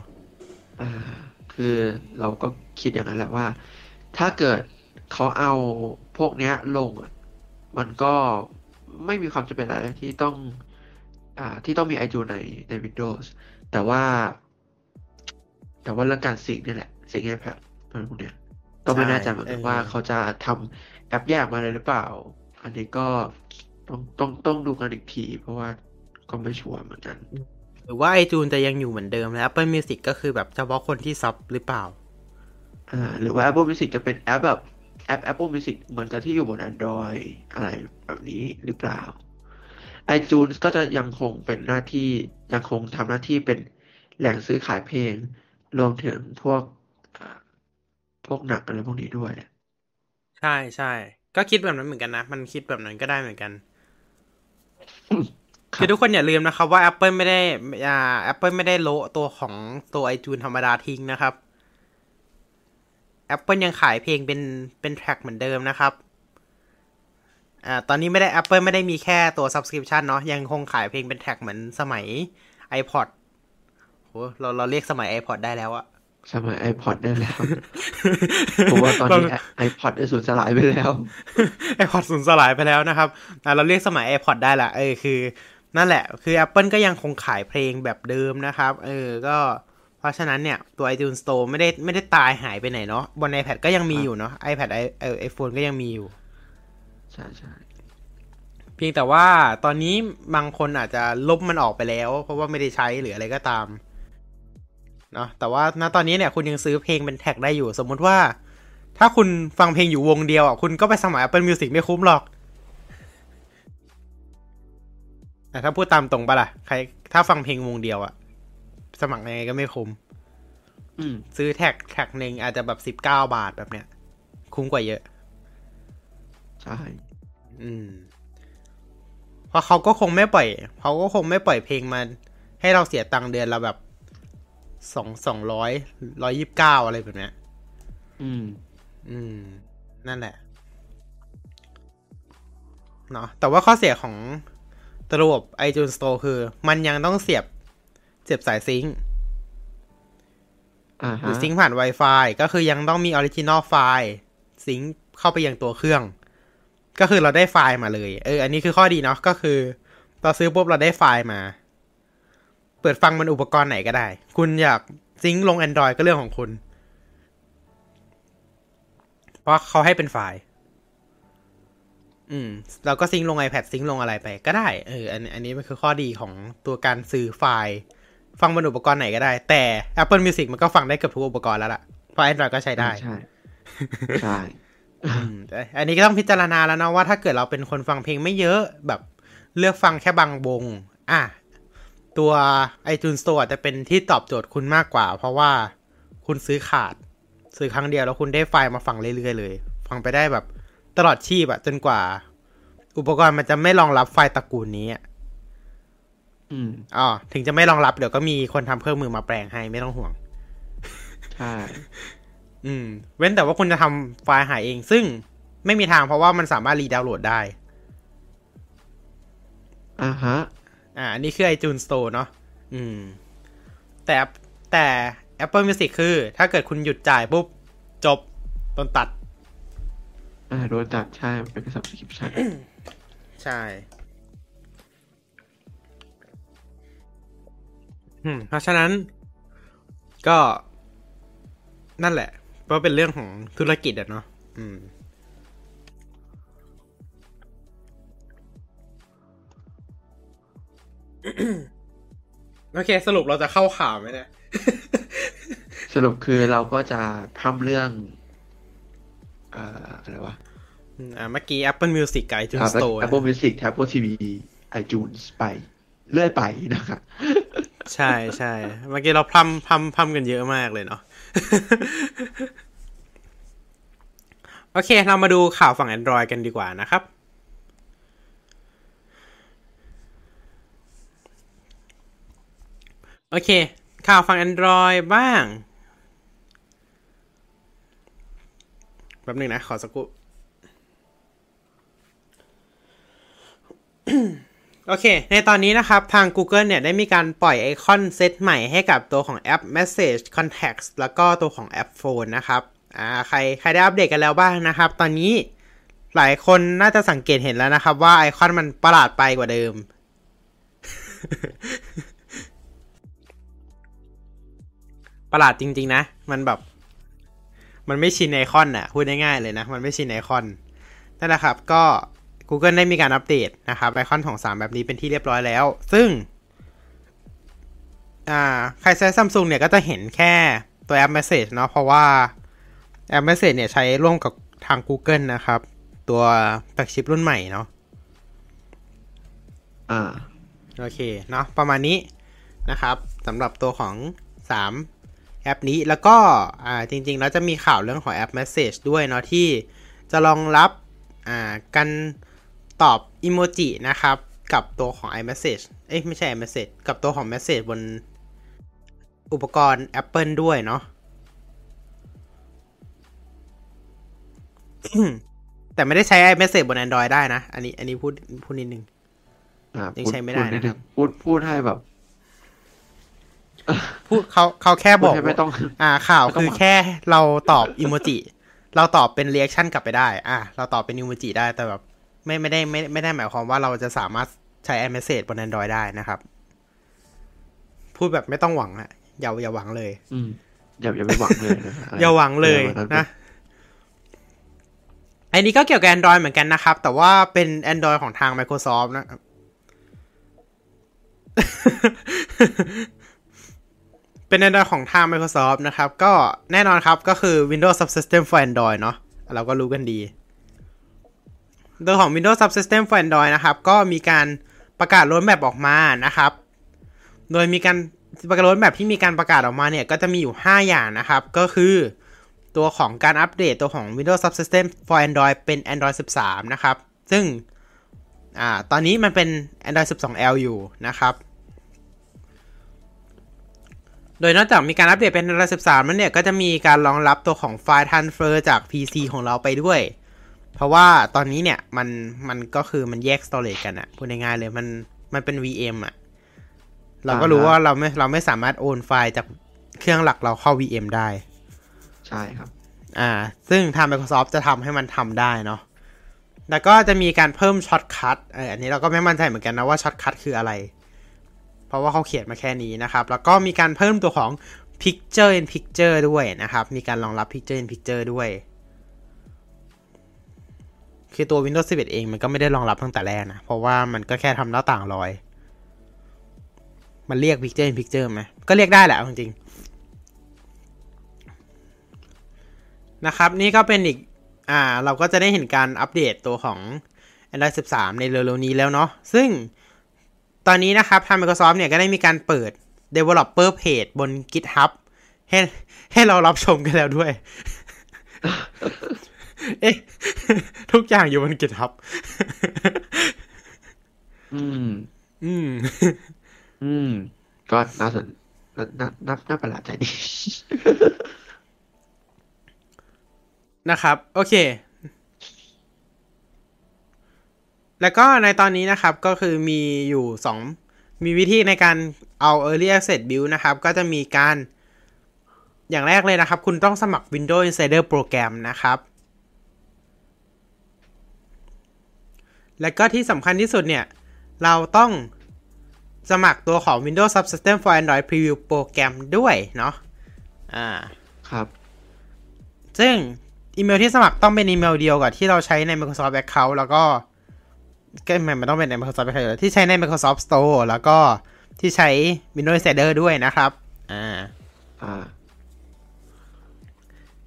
อ่าคือเราก็คิดอย่างนั้นแหละว่า ถ้าเกิดเขาเอาพวกเนี้ยลงอะมันก็ไม่มีความจำเป็นอะไรที่ต้องอ่าที่ต้องมี iTunes ในใน Windows แต่ว่า แต่ว่าเรื่องการสิงเนี่ยแหละสิง iPad อะไรพวกเนี้ยก็ไม่แน่ใจเหมือนกันเออว่าเขาจะทำแอปแยกมาเลยหรือเปล่า อันนี้ก็ต้องต้องต้องดูกันอีกที เพราะว่าก็ไม่ชัวร์เหมือนกัน หรือว่าไอจูนจะยังอยู่เหมือนเดิมแล้ว Apple Music ก็คือแบบเฉพาะคนที่ซับหรือเปล่าอ่าหรือว่า Apple Music จะเป็นแอปแบบแอป Apple Music เหมือนกับที่อยู่บน Android อะไรแบบนี้หรือเปล่า iTunes ก็จะยังคงเป็นหน้าที่ยังคงทำหน้าที่เป็นแหล่งซื้อขายเพลง รวมถึงพวกอ่าพวกหนังอะไรพวกนี้ด้วยแหละใช่ใช่ก็คิดแบบนั้นเหมือนกันนะ มันคิดแบบนั้นก็ได้เหมือนกัน ครับคือทุกคนอย่าลืมนะครับว่า Apple ไม่ได้อ่า Apple ไม่ได้โละตัวของตัว iTunes ธรรมดาทิ้งนะครับ Apple ยังขายเพลงเป็นเป็นแทร็กเหมือนเดิมนะครับอ่าตอนนี้ไม่ได้ Apple ไม่ได้มีแค่ตัว subscription เนาะยังคงขายเพลงเป็นแทร็กเหมือนสมัย iPod โหเราเราเรียกสมัย iPod ได้แล้วอะสมัย iPod ได้แล้วเพราะว่าตอนนี้ iPod ได้สูญสลายไปแล้วไอพอดสูญสลายไปแล้วนะครับอะเราเรียกสมัย iPod ได้ละเออคือ นั่นแหละ คือ Apple ก็ยังคงขายเพลงแบบเดิมนะครับ เออ ก็เพราะฉะนั้นเนี่ย ตัว iTunes Store ไม่ได้ไม่ได้ตายหายไปไหนเนาะ บน iPad ก็ยังมีอยู่เนาะ iPad ไอเออ iPhone ก็ยังมีอยู่ ใช่ใช่เพียงแต่ว่าตอนนี้บางคนอาจจะลบมันออกไปแล้ว เพราะว่าไม่ได้ใช้หรืออะไรก็ตาม เนาะ แต่ว่าณตอนนี้เนี่ยคุณยังซื้อเพลงเป็นแท็กได้อยู่ สมมุติว่า ถ้าคุณฟังเพลงอยู่วงเดียวอะ คุณก็ไปสมัคร Apple Music ไม่คุ้มหรอก แต่ถ้าพูดตามตรงปะล่ะใคร ถ้าฟังเพลงวงเดียวอะสมัครยังไงก็ไม่คุ้มอืมซื้อแท็กแท็กหนึ่งอาจจะแบบสิบเก้าบาทแบบเนี้ย คุ้มกว่าเยอะ ใช่ อืมเพราะเขาก็คงไม่ปล่อยเขาก็คงไม่ปล่อยเพลงมา ให้เราเสียตังค์เดือนละแบบสองสองร้อยร้อยยิบเก้าอะไรแบบเนี้ย อืม อืม นั่นแหละเนาะแต่ว่าข้อเสียของ ตัวระบบ iTunes Store คือ มันยังต้องเสียบเสียบสายซิงค์อ่าฮะหรือ sync ผ่าน Wi-Fi ก็คือยังต้องมี original file sync เข้าไปยังตัวเครื่อง ก็คือเราได้ไฟล์มาเลย เออ อันนี้คือข้อดีเนาะก็คือเราซื้อปุ๊บเราได้ไฟล์มา เปิดฟังบนอุปกรณ์ไหนก็ได้ คุณอยาก sync ลง Android ก็เรื่องของคุณ เพราะเขาให้เป็นไฟล์ อืมเราก็ซิงค์ลง iPad ซิงค์ลงอะไรไปก็ได้เอออันอันนี้มันคือข้อดีของตัวการซื้อไฟล์ ฟังบนอุปกรณ์ไหนก็ได้ แต่ Apple Music มันก็ฟังได้เกือบทุกอุปกรณ์แล้วล่ะ เพราะ Android ก็ใช้ได้ ใช่ใช่อืมแต่อันนี้ก็ต้องพิจารณาแล้วนะว่าถ้าเกิดเราเป็นคนฟังเพลงไม่เยอะแบบเลือกฟังแค่บางวงอะตัว iTunes Store อาจจะเป็นที่ตอบโจทย์คุณมากกว่า เพราะว่าคุณซื้อขาด ซื้อครั้งเดียวแล้วคุณได้ไฟล์มาฟังเรื่อยๆเลย ฟังไปได้แบบ ตลอดชีพอะจนกว่า อุปกรณ์มันจะไม่รองรับไฟล์ตระกูลนี้อะอืมอ๋อถึงจะไม่รองรับเดี๋ยวก็มีคนทำเครื่องมือมาแปลงให้ไม่ต้องห่วงใช่อืม เว้นแต่ว่าคุณจะทำไฟล์หายเอง ซึ่งไม่มีทางเพราะว่ามันสามารถรีดาวน์โหลดได้อ่าฮะ อ่าอันนี้คือ iTunes Store เนาะอืม แต่แต่ Apple Music คือ ถ้าเกิดคุณหยุดจ่ายปุ๊บ จบโดนตัด อ่าโดนตัดใช่เป็น subscription ใช่อืมเพราะฉะนั้นก็ นั่นแหละ เพราะเป็นเรื่องของธุรกิจอะเนาะอืม โอเค สรุปเราจะเข้าข่าวไหมเนี่ย สรุปคือเราก็จะพร่ำเรื่อง เอ่ออะไรวะ อ่าเมื่อกี้ Apple Music กับค iTunes รับ Store นะ Apple Music Apple TV iTunes ไปเรื่อยไปนะครับใช่ใช่เมื่อกี้เราพร่ำพร่ำพร่ำกันเยอะมากเลยเนาะโอเค เรามาดูข่าวฝั่ง Android กันดีกว่านะครับ โอเค ข่าวฝั่ง Android บ้าง แป๊บหนึงนะ ขอสักครู่ โอเค ในตอนนี้นะครับ ทาง Google เนี่ยได้มีการปล่อยไอคอนเซตใหม่ให้กับตัวของแอป Message Contacts แล้วก็ตัวของแอป Phone นะครับ อ่า ใครใครได้อัปเดตกันแล้วบ้างนะครับ ตอนนี้หลายคนน่าจะสังเกตเห็นแล้วนะครับว่าไอคอนมันประหลาดไปกว่าเดิม ประหลาดจริง ๆ นะ มันแบบ มันไม่ชินไอคอนอะพูดง่ายๆเลยนะ มันไม่ชินไอคอนนั่นแหละครับ ก็ Google ได้มีการอัปเดตนะครับไอคอนของ 3 แบบนี้เป็นที่เรียบร้อยแล้ว ซึ่งอ่าใครใช้ Samsung เนี่ยก็จะเห็นแค่ตัวแอป Message เนาะเพราะว่าแอป Message เนี่ยใช้ร่วมกับทาง Google นะครับ ตัว flagship รุ่นใหม่เนาะอ่าโอเคเนาะประมาณนี้นะครับสำหรับตัวของ 3 แอปนี้แล้วก็อ่าจริงๆ แล้วจะมีข่าวเรื่องของแอป Message ด้วยเนาะที่จะรองรับอ่าการ ตอบอิโมจินะครับ กับตัวของ iMessage เอ้ยไม่ใช่ iMessage กับตัวของ Message บนอุปกรณ์ Apple ด้วยเนาะแต่ไม่ได้ใช้ iMessage บน Android ได้นะ อันนี้ อันนี้พูดพูดนิดนึงอ่ายังพูดใช้ไม่ได้พูดนิดนะครับนึงพูดพูดให้แบบพูดเขาเขาแค่พูบดอกให้ไม่ต้อง อ่า ข่าวไม่ต้องคือหวังแค่เราตอบอิโมจิ เราตอบเป็นเรีแอคชั่นกลับไปได้ อ่าเราตอบเป็นอิโมจิได้แต่แบบ ไม่ไม่ได้ไม่ไม่ได้หมายความว่าเราจะสามารถใช้ iMessage บน Android ได้นะครับ พูดแบบไม่ต้องหวังอะอย่าอย่าหวังเลยอืมอย่าอย่าไปหวังเลยนะะไรอย่าหวังเลยออนะอันนี้ก็เกี่ยวกับ Android เหมือนกันนะครับ แต่ว่าเป็น Android ของทาง Microsoft นะเป็น Android ของทาง Microsoft นะครับ ก็แน่นอนครับก็คือ Windows Subsystem for Android เนาะเราก็รู้กันดี โดยของ Windows Subsystem for Android นะครับ ก็มีการประกาศรถแมพออกมานะครับ โดยมีการประกาศรถแมพที่มีการประกาศออกมาเนี่ยก็จะมีอยู่ 5 อย่างนะครับ ก็คือตัวของการอัปเดตตัวของ Windows Subsystem for Android เป็น Android 13 นะครับ ซึ่งอ่าตอนนี้มันเป็น Android 12L อยู่นะครับ โดยนอกจากมีการอัปเดตเป็น Android 13 แล้วเนี่ย ก็จะมีการรองรับตัวของไฟล์ transfer จาก PC ของเราไปด้วย เพราะว่าตอนนี้เนี่ยมันมันก็คือมันแยก storage กันอะพูดง่ายๆเลยมันมันเป็น VM อะเราก็รู้ว่าเราไม่เราไม่สามารถโอนไฟล์จากเครื่องหลักเราเข้า VM ได้ ใช่ครับ อ่า ซึ่งทาง Microsoft จะทำให้มันทำได้เนาะแล้วก็จะมีการเพิ่ม shortcut เอออันนี้เราก็ไม่มั่นใจเหมือนกันนะว่า shortcut คืออะไร เพราะว่าเขาเขียนมาแค่นี้นะครับ แล้วก็มีการเพิ่มตัวของ Picture in Picture ด้วยนะครับ มีการรองรับ Picture in Picture ด้วย คือตัว Windows 11 เองมันก็ไม่ได้รองรับตั้งแต่แรกนะ เพราะว่ามันก็แค่ทำหน้าต่างลอย มันเรียก Picture in Picture ไหมก็เรียกได้แหละจริงๆนะครับ นี่ก็เป็นอีก อ่า เราก็จะได้เห็นการอัปเดตตัวของ Android 13 ในเร็วๆนี้แล้วเนาะ ซึ่งตอนนี้นะครับ ทาง Microsoft เนี่ยก็ได้มีการเปิด Developer Page บน GitHub ให้ให้เรารับชมกันแล้วด้วย เอ๊ะ ทุกอย่างอยู่บน GitHub อืม อืม อืม ก็น่าสนน่าน่าน่าน่าประหลาดใจดีนะครับ โอเค แล้วก็ในตอนนี้นะครับก็คือมีอยู่สองมีวิธีในการเอา Early Access Build นะครับ ก็จะมีการ อย่างแรกเลยนะครับ คุณต้องสมัคร Windows Insider Program นะครับ แล้วก็ที่สำคัญที่สุดเนี่ย เราต้องสมัครตัวของ Windows Subsystem for Android Preview Program ด้วยเนาะอ่าครับ ซึ่งอีเมลที่สมัครต้องเป็นอีเมลเดียวกับที่เราใช้ใน Microsoft Account แล้วก็ก็ไม่ไม่ต้องเป็นใน Microsoft Account อยู่แล้วที่ใช้ใน Microsoft Store แล้วก็ที่ใช้ Windows Insider ด้วยนะครับ อ่า อ่า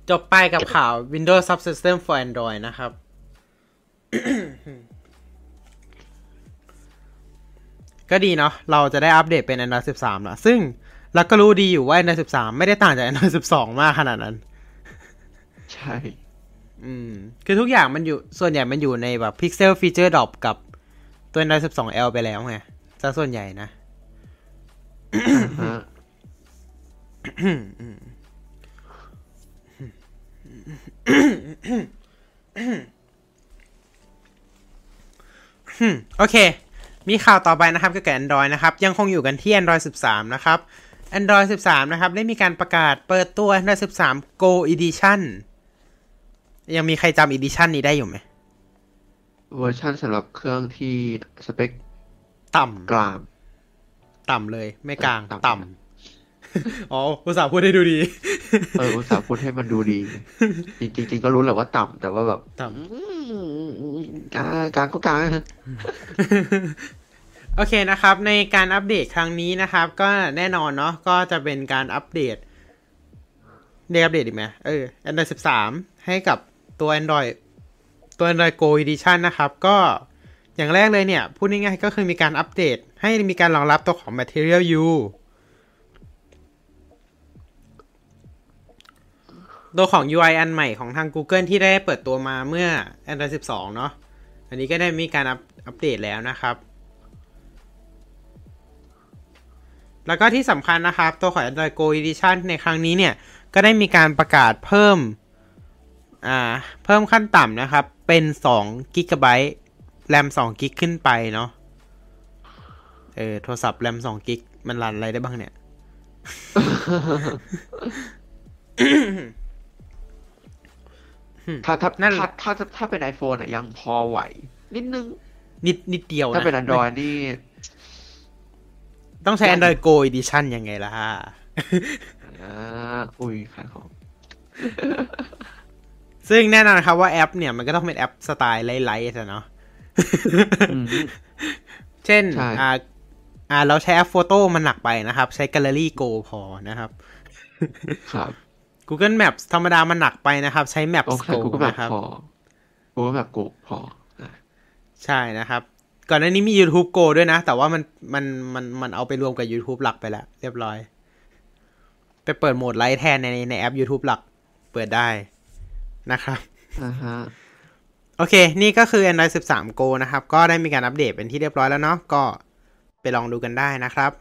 จบไปกับข่าว Windows Subsystem for Android นะครับ ก็ดีเนาะเราจะได้อัปเดตเป็น Android 13แล้วซึ่งเราก็รู้ดีอยู่ว่า Android 13 ไม่ได้ต่างจาก Android 12 มากขนาดนั้น ใช่ อืม คือทุกอย่างมันอยู่ส่วนใหญ่มันอยู่ในแบบ Pixel Feature Drop กับตัว Android 12L ไปแล้วไงซะส่วนใหญ่นะฮะโอเค มีข่าวต่อไปนะครับเกี่ยวกับ Android นะครับ ยังคงอยู่กันที่ Android 13 นะครับ Android 13 นะครับ ได้มีการประกาศเปิดตัว Android 13 Go Edition ยังมีใครจำ Edition นี้ได้อยู่ไหม เวอร์ชันสำหรับเครื่องที่สเปค ต่กลางำต่ำเลย ไม่กลาง ต่ำต่ำ อ๋ออุตส่าห์พูดให้ดูดี เอออุตส่าห์พูดให้มันดูดี จริงๆจริงๆก็รู้แหละว่าต่ำแต่ว่าแบบต่ำอืมกลางกลางก็กลางนะโอเคนะครับ ในการอัปเดตครั้งนี้นะครับ ก็แน่นอนเนาะก็จะเป็นการอัปเดตเรียกอัปเดตดีไหมเออ Android 13 ให้กับตัว Android ตัว Android Go Edition นะครับ ก็อย่างแรกเลยเนี่ย พูดง่ายๆก็คือมีการอัปเดต ให้มีการรองรับตัวของ Material U ตัวของ UI อันใหม่ของทาง Google ที่ได้เปิดตัวมาเมื่อ Android 12 เนาะ อันนี้ก็ได้มีการอัปอัปเดตแล้วนะครับ แล้วก็ที่สำคัญนะครับ ตัวของ Android Go Edition ในครั้งนี้เนี่ย ก็ได้มีการประกาศเพิ่ม อ่า เพิ่มขั้นต่ำนะครับ เป็น2 g b แรม2 g กขึ้นไปเนาะ เออ โทรศัพท์แรม2 g กมันรันอะไรได้บ้างเนี่ย ถ้าถ้านั่นถ้าถ้าถ้าถ้าเป็น iPhone อะยังพอไหว นิดนึง นิดนิดเดียวนะถ้าเป็น Android นี่ ต้องใช้ Android Go Edition ยังไงล่ะอ่าอุ้ยขายของซึ่งแน่นอนครับว่าแอปเนี่ยมันก็ต้องเป็นแอปสไตล์ไลท์ๆอะเนาะอืมเช่นใช่อ่า อ่า เราใช้แอปโฟโต้มันหนักไปนะครับ ใช้ Gallery Go พอนะครับ ครับ Google Maps ธรรมดามันหนักไปนะครับ ใช้ Maps โอเค Go กูก็แบบนะครับพอกูก็แบบกูพออะใช่นะครับ ก่อนหน้านี้มี YouTube Go ด้วยนะ แต่ว่ามันมันมันมันเอาไปรวมกับ YouTube หลักไปแล้ว เรียบร้อย ไปเปิดโหมดไลท์แทนในในแอป YouTube หลักเปิดได้นะครับอ่าฮะโอเค นี่ก็คือ Android 13 Go นะครับ ก็ได้มีการอัปเดตเป็นที่เรียบร้อยแล้วเนาะ ก็ไปลองดูกันได้นะครับ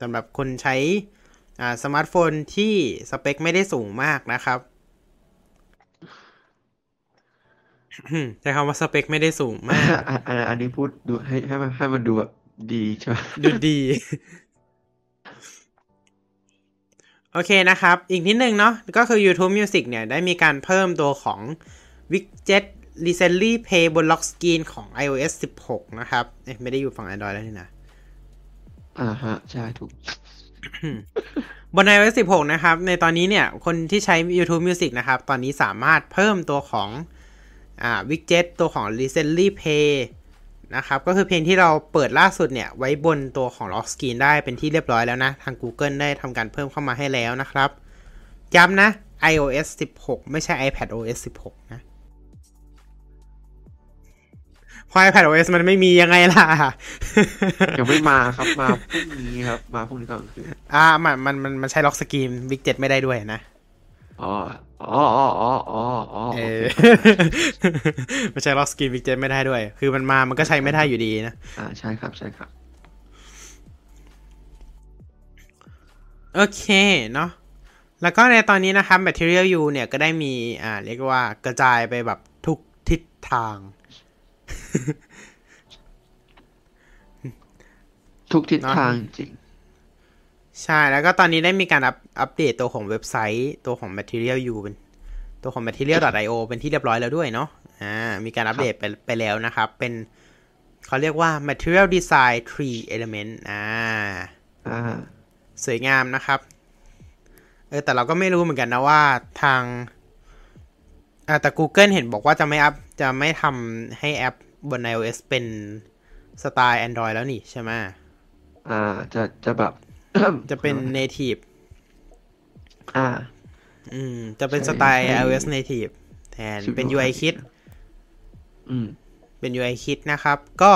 สำหรับคนใช้อ่า สมาร์ทโฟนที่สเปคไม่ได้สูงมากนะครับใช้คำว่าสเปคไม่ได้สูงมากอันอันอันนี้พูดดูให้ให้มันให้มันดูแบบดีใช่ไหมดูดี โอเคนะครับ อีกนิดนึงเนาะก็คือ YouTube Music เนี่ย ได้มีการเพิ่มตัวของ Widget Recently Play บน Lock Screen ของ iOS 16 นะครับ เอ๊ะ ไม่ได้อยู่ฝั่ง Android แล้วนี่นะ อ่าฮะ ใช่ถูก บน iOS 16 นะครับ ในตอนนี้เนี่ย คนที่ใช้ YouTube Music นะครับ ตอนนี้สามารถเพิ่มตัวของอ่า Widget ตัวของ Recently Play นะครับ ก็คือเพลงที่เราเปิดล่าสุดเนี่ย ไว้บนตัวของ Lock Screen ได้เป็นที่เรียบร้อยแล้วนะ ทาง Google ได้ทำการเพิ่มเข้ามาให้แล้วนะครับ ย้ำนะ iOS 16 ไม่ใช่ iPadOS 16 นะ เพราะ iPadOS มันไม่มียังไงล่ะยังไม่มาครับมาพรุ่งนี้ครับ มาพรุ่งนี้ก่อนคืออ่ามันมันมันมันใช้ Lock Screen Widget ไม่ได้ด้วยนะอ๋ออ๋ออ๋ออ๋ออ๋ออ๋อเอโออเคมันใช้ Lock Screen Widget ไม่ได้ด้วย คือมันมามันก็ใช้ไม่ได้อยู่ดีนะอ่าใช่ครับใช่ครับ โอเคเนาะแล้วก็ในตอนนี้นะครับ Material U เนี่ยก็ได้มีอ่าเรียกว่ากระจายไปแบบทุกทิศทาง ทุกทิศเนอะทางจริง ใช่แล้วก็ตอนนี้ได้มีการอัปอัปเดตตัวของเว็บไซต์ตัวของ Material U เป็น ตัวของ material.io เป็นที่เรียบร้อยแล้วด้วยเนาะอ่ามีการอัปเดตไปไปแล้วนะครับ เป็นเขาเรียกว่า Material Design Tree Element อ่าอ่าสวยงามนะครับ เออแต่เราก็ไม่รู้เหมือนกันนะว่าทาง อ่าแต่ Google เห็นบอกว่าจะไม่อัพจะไม่ทำให้แอปบน iOS เป็นสไตล์ Android แล้วนี่ใช่ไหมอ่าจะจะแบบ จะเป็น native อ่า อืม จะเป็นสไตล์ iOS native แทนเป็น UI คิดอืม เป็น UI คิดนะครับ ก็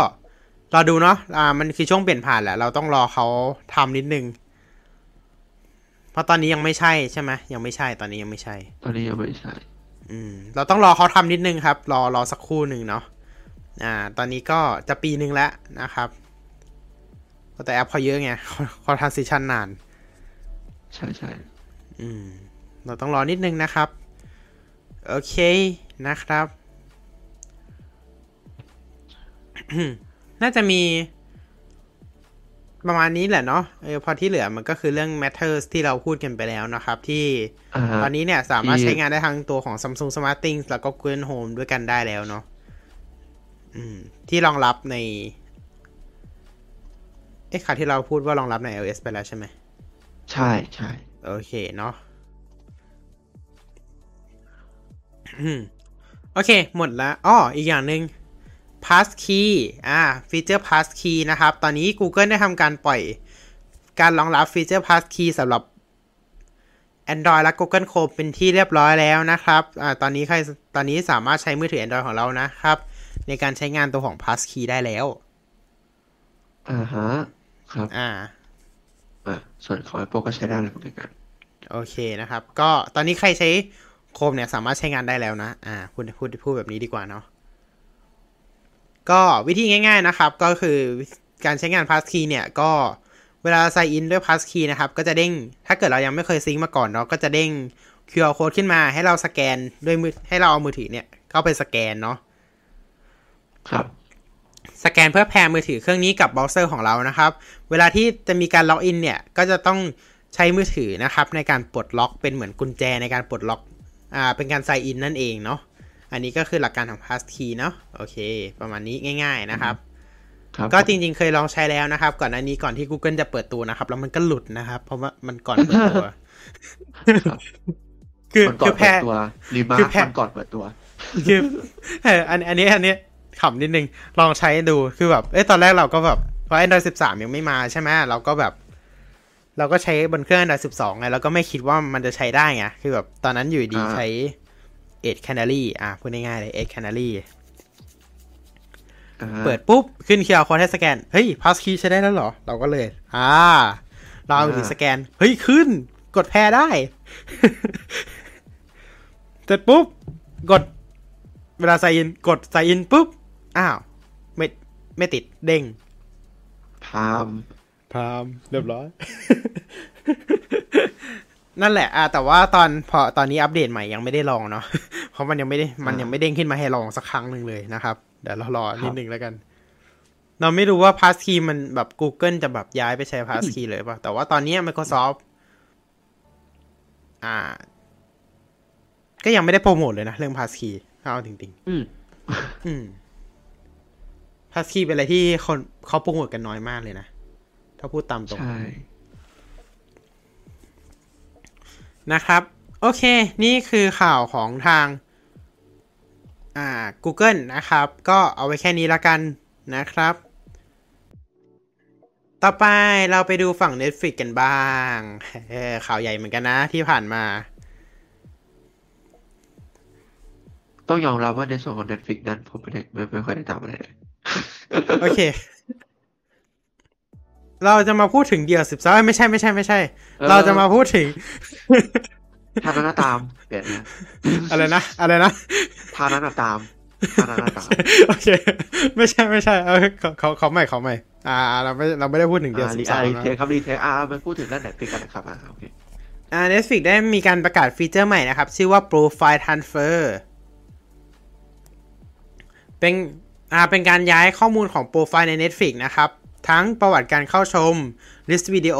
รอดูเนาะอ่า มันคือช่วงเปลี่ยนผ่านแหละ เราต้องรอเขาทำนิดนึง เพราะตอนนี้ยังไม่ใช่ใช่ไหมยังไม่ใช่ตอนนี้ยังไม่ใช่ ตอนนี้ยังไม่ใช่ อืมเราต้องรอเขาทำนิดนึงครับ รอรอสักครู่หนึ่งเนาะอ่า ตอนนี้ก็จะปีหนึ่งแล้วนะครับแต่แอปเขาเยอะไงเขาทำซิชันนาน ใช่ใช่อืม เราต้องรอนิดนึงนะครับ โอเคนะครับ น่าจะมี ประมาณนี้แหละเนาะเออพอที่เหลือมันก็คือเรื่อง matters ที่เราพูดกันไปแล้วนะครับ ที่อ่าฮะตอนนี้เนี่ยสามารถที่ใช้งานได้ทั้งตัวของ Samsung Smart Things แล้วก็ Google Home ด้วยกันได้แล้วเนาะอืมที่รองรับในเอ๊ะค่ะที่เราพูดว่ารองรับใน iOS ไปแล้วใช่ไหม ใช่ใช่โอเคเนาะอืมโอเค หมดแล้วอ้ออีกอย่างหนึ่ง pass key อ่าฟีเจอร์ pass key นะครับ ตอนนี้ Google ได้ทำการปล่อยการรองรับฟีเจอร์ pass key สำหรับ Android และ Google Chrome เป็นที่เรียบร้อยแล้วนะครับอ่าตอนนี้ใครตอนนี้สามารถใช้มือถือ Android ของเรานะครับ ในการใช้งานตัวของ pass key ได้แล้ว อ่าฮะ ครับ อ่าอ่าส่วนของ Apple ก็ใช้ได้เหมือนกัน โอเคนะครับ ก็ตอนนี้ใครใช้โคมเนี่ยสามารถใช้งานได้แล้วนะ อ่าพูดพูดพูดแบบนี้ดีกว่าเนาะ ก็วิธีง่าย ๆนะครับ ก็คือการใช้งาน passkey เนี่ยก็เวลาใส่อินด้วย passkey นะครับ ก็จะเด้งถ้าเกิดเรายังไม่เคยซิงก์มาก่อนเนาะก็จะเด้ง QR code ขึ้นมาให้เราสแกนด้วยมือให้เราเอามือถือเนี่ยเข้าไปสแกนเนาะครับสแกนเพื่อแพร์มือถือเครื่องนี้กับเบราว์เซอร์ของเรานะครับ เวลาที่จะมีการล็อกอินเนี่ย ก็จะต้องใช้มือถือนะครับ ในการปลดล็อกเป็นเหมือนกุญแจในการปลดล็อกอ่าเป็นการไซน์อินนั่นเองเนาะ อันนี้ก็คือหลักการของ passkey เนาะโอเค ประมาณนี้ง่าย ๆนะครับครับก็จริงๆ เคยลองใช้แล้วนะครับ ก่อนหน้านี้ก่อนที่ Google จะเปิดตัวนะครับ แล้วมันก็หลุดนะครับ เพราะว่ามันก่อนเปิดตัวครับคือมันก่อคืนอเปิแพ้ดตัวรีมาคือร์แพ้มันก่อนเปิดตัวคือเอออันอันนี้อันนี้ขำนิดนึงลองใช้ดูคือแบบเอ้ยตอนแรกเราก็แบบเพราะ Android 13 ยังไม่มาใช่ไหมเราก็แบบ เราก็ใช้บนเครื่อง Android 12 ไงเราก็ไม่คิดว่ามันจะใช้ได้ไงคือแบบตอนนั้นอยู่ดี อ่าใช้ Edge Canary อะพูดง่ายๆเลย Edge Canary อ่าเปิดปุ๊บ ขึ้น QR code ให้สแกน เฮ้ย passkey ใช้ได้แล้วเหรอ เราก็เลย อ่า เราเอามือถือสแกน เฮ้ย ขึ้น กดแพรได้เสร็จปุ๊บ กด เวลาใส่อิน กดใส่อินปุ๊บ อ้าว ไม่ไม่ติดเด้งพามพรามเรียบร้อย นั่นแหละอ่าแต่ว่าตอนพอตอนนี้อัปเดตใหม่ยังไม่ได้ลองเนาะเพราะมันยังไม่ได้มันยังไม่เด้งขึ้นมาให้ลองสักครั้งหนึ่งเลยนะครับ เดี๋ยวเรารอนิดนึงแล้วกัน เราไม่รู้ว่า passkey มันแบบ Google จะแบบย้ายไปใช้ passkey เลยป่ะ แต่ว่าตอนนี้ Microsoft อ่า ก็ยังไม่ได้โปรโมทเลยนะเรื่อง passkey ถ้าเอาจริงอืมๆอืม passkey เป็นอะไรที่คนเขาโปรโมทกันน้อยมากเลยนะ ถ้าพูดตามตรงใช่ นะครับ โอเค นี่คือข่าวของทางอ่า Google นะครับ ก็เอาไว้แค่นี้ละกันนะครับ ต่อไปเราไปดูฝั่ง Netflix กันบ้างเออข่าวใหญ่เหมือนกันนะที่ผ่านมา ต้องยอมรับว่าในส่วนของ Netflix นั้นผมไม่ได้ไม่ไม่ค่อยได้ตามอะไรเลย โอเค เราจะมาพูดถึงเดียวสิบสองไม่ใช่ไม่ใช่ไม่ใช่ เราจะมาพูดถึงทานั้นนะตามเปลี่ยนนะอะไรนะ อะไรนะทานั้นนะตามทานั้นนะตามโอเค ไม่ใช่ไม่ใช่เออเขาเขาเขาใหม่เขาใหม่อ่า เราไม่เราไม่ได้พูดถึงเดียวอ่าสิรีบสองรีนะเทคครับ retake อ่ามาพูดถึงเรื่อง Netflix กันนะครับอ่าโอเคอ่า Netflix ได้มีการประกาศฟีเจอร์ใหม่นะครับ ชื่อว่า Profile Transfer เป็นอ่าเป็นการย้ายข้อมูลของโปรไฟล์ใน Netflix นะครับ ทั้งประวัติการเข้าชม list วิดีโอ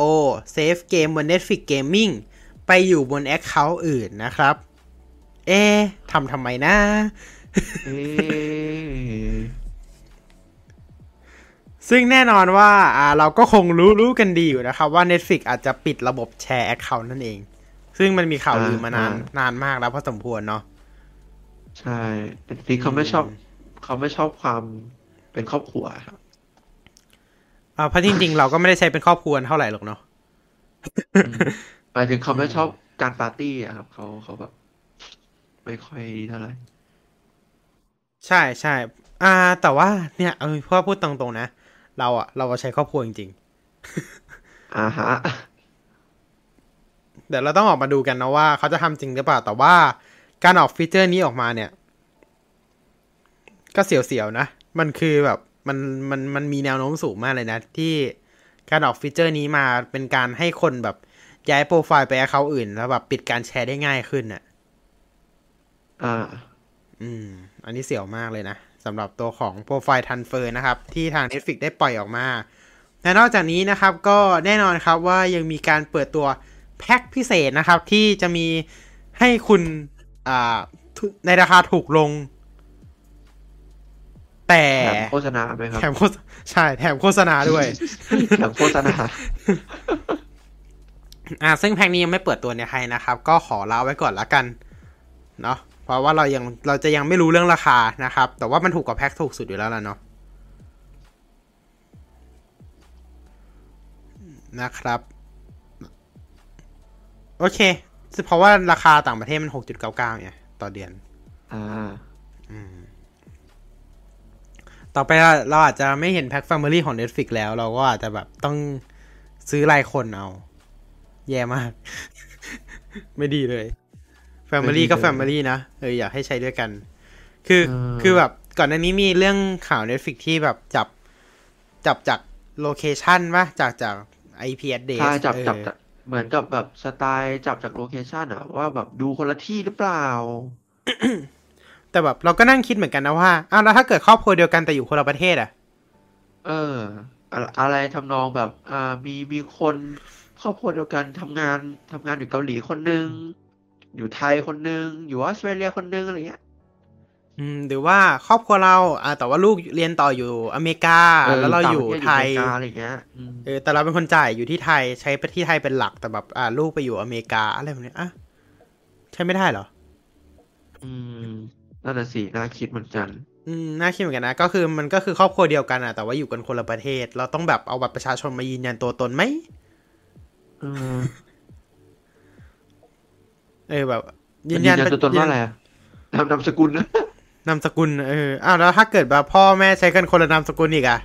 save game บน Netflix Gaming ไปอยู่บน Account อื่นนะครับ เอ๊ะทำทำไมนะเอ๊ะซึ่งแน่นอนว่าอ่าเราก็คงรู้รู้กันดีอยู่นะครับ ว่า Netflix อาจจะปิดระบบแชร์ Account นั่นเอง ซึ่งมันมีข่าวลือมานานนานมากแล้วพอสมควรเนาะใช่ Netflix เขาไม่ชอบ เขาไม่ชอบความเป็นครอบครัวครับ อ่าเพราะจริงๆ เราก็ไม่ได้ใช้เป็นครอบครัวเท่าไหร่หรอกเนาะหมายถึงเขาไม่ชอบการปาร์ตี้อะครับเขาเขาแบบ ไม่ค่อยดีเท่าไหร่ใช่ใช่อ่า แต่ว่าเนี่ยเออพ่อพูดตรงๆนะเราอะเราใช้ครอบครัวจริงอ่าฮะๆเดี๋ยวเราต้องออกมาดูกันนะว่าเขาจะทำจริงหรือเปล่า แต่ว่าการออกฟีเจอร์นี้ออกมาเนี่ย ก็เสียวๆนะ มันคือแบบ มันมันมันมีแนวโน้มสูงมากเลยนะ ที่การออกฟีเจอร์นี้มาเป็นการให้คนแบบย้ายโปรไฟล์ไปเขาอื่น แล้วแบบปิดการแชร์ได้ง่ายขึ้นอะ อ่า อืม อันนี้เสียวมากเลยนะสำหรับตัวของโปรไฟล์ทันเฟอร์นะครับ ที่ทาง Netflix ได้ปล่อยออกมาและนอกจากนี้นะครับก็แน่นอนครับว่ายังมีการเปิดตัวแพ็คพิเศษนะครับ ที่จะมีให้คุณอ่าทุในราคาถูกลง แต่แถมโฆษณาไหมครับแถมโฆษใช่แถมโฆษณาด้วยแถมโฆษณาอ่าซึ่งแพ็คนี้ยังไม่เปิดตัวในไทยนะครับ ก็ขอลาไว้ก่อนละกัน เนาะเพราะว่าเรายังเราจะยังไม่รู้เรื่องราคานะครับ แต่ว่ามันถูกกว่าแพ็คถูกสุดอยู่แล้วล่ะเนาะนะครับ โอเคเพราะว่าราคาต่างประเทศมันหกจุดเก้าเก้าไงต่อเดือน อ่า อืม ต่อไปเราเราอาจจะไม่เห็นแพ็ค family ของ Netflix แล้ว เราก็อาจจะแบบต้องซื้อรายคนเอา แย่มาก ไม่ดีเลย Family ก็ Family นะเอออยากให้ใช้ด้วยกัน คือเออคือแบบก่อนหน้านี้มีเรื่องข่าว Netflix ที่แบบจับจับจาก location ป่ะจากจาก IP address ใช่จับเออจับจับเหมือนกับแบบสไตล์จับจากโลเคชันอะว่าแบบดูคนละที่หรือเปล่า แต่แบบเราก็นั่งคิดเหมือนกันนะว่าอ้าวแล้วถ้าเกิดครอบครัวเดียวกันแต่อยู่คนละประเทศอะเออ อะอะไรทำนองแบบ อ่า มีมีคนครอบครัวเดียวกันทำงานทำงานอยู่เกาหลีคนหนึ่งอยู่ไทยคนหนึ่งอยู่ออสเตรเลียคนหนึ่งอะไรเงี้ยอืมหรือว่าครอบครัวเราอ่าแต่ว่าลูกเรียนต่ออยู่อเมริกาเออแล้วเราต่างอยู่ประเทศไทยอเมริกาอะไรเงี้ยอืมเออแต่เราเป็นคนจ่ายอยู่ที่ไทยใช้ไปที่ไทยเป็นหลักแต่แบบอ่าลูกไปอยู่อเมริกาอะไรแบบเนี้ยอะใช้ไม่ได้เหรอ อืม นั่นน่ะสิน่าคิดเหมือนกัน อืมน่าคิดเหมือนกันนะ ก็คือมันก็คือครอบครัวเดียวกันอะแต่ว่าอยู่กันคนละประเทศ เราต้องแบบเอาบัตรประชาชนมายืนยันตัวตนไหมเออเออแบบ ยืนยันตัวตนว่าอะไรอะนามนามสกุลนะนามสกุลเอออ้าวแล้วถ้าเกิดแบบพ่อแม่ใช้กันคนละนามสกุลอีกอะ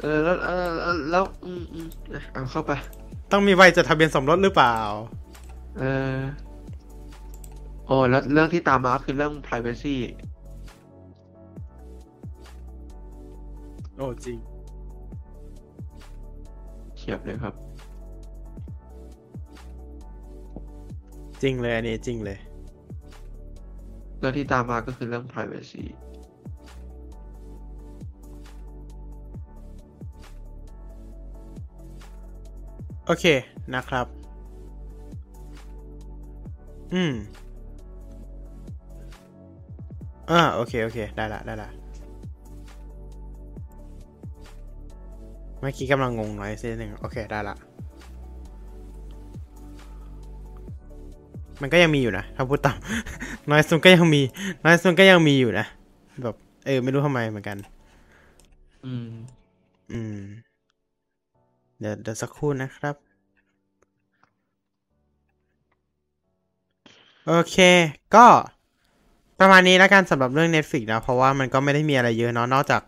เออแล้วเออเออแล้วอืมอืมอะเอาเข้าไป ต้องมีใบจดทะเบียนสมรสหรือเปล่า เออ โอ้แล้วเรื่องที่ตามมาก็คือเรื่อง privacy โอ้จริงเฉียบเลยครับ จริงเลยอันนี้จริงเลย เรื่องที่ตามมาก็คือเรื่อง privacy โอเคนะครับ อืม อ่าโอเค โอเค ได้ละได้ละเมื่อกี้กำลังงงหน่อยสิหนึ่งโอเค ได้ละ มันก็ยังมีอยู่นะถ้าพูดตามน้อยซุนก็ยังมีน้อยซุนก็ยังมีอยู่นะ แบบ เออ ไม่รู้ทำไมเหมือนกัน อืม อืม เดี๋ยวเดี๋ยวสักครู่นะครับ โอเค ก็ ประมาณนี้แล้วกันสำหรับเรื่อง Netflix นะ เพราะว่ามันก็ไม่ได้มีอะไรเยอะเนาะนอกจาก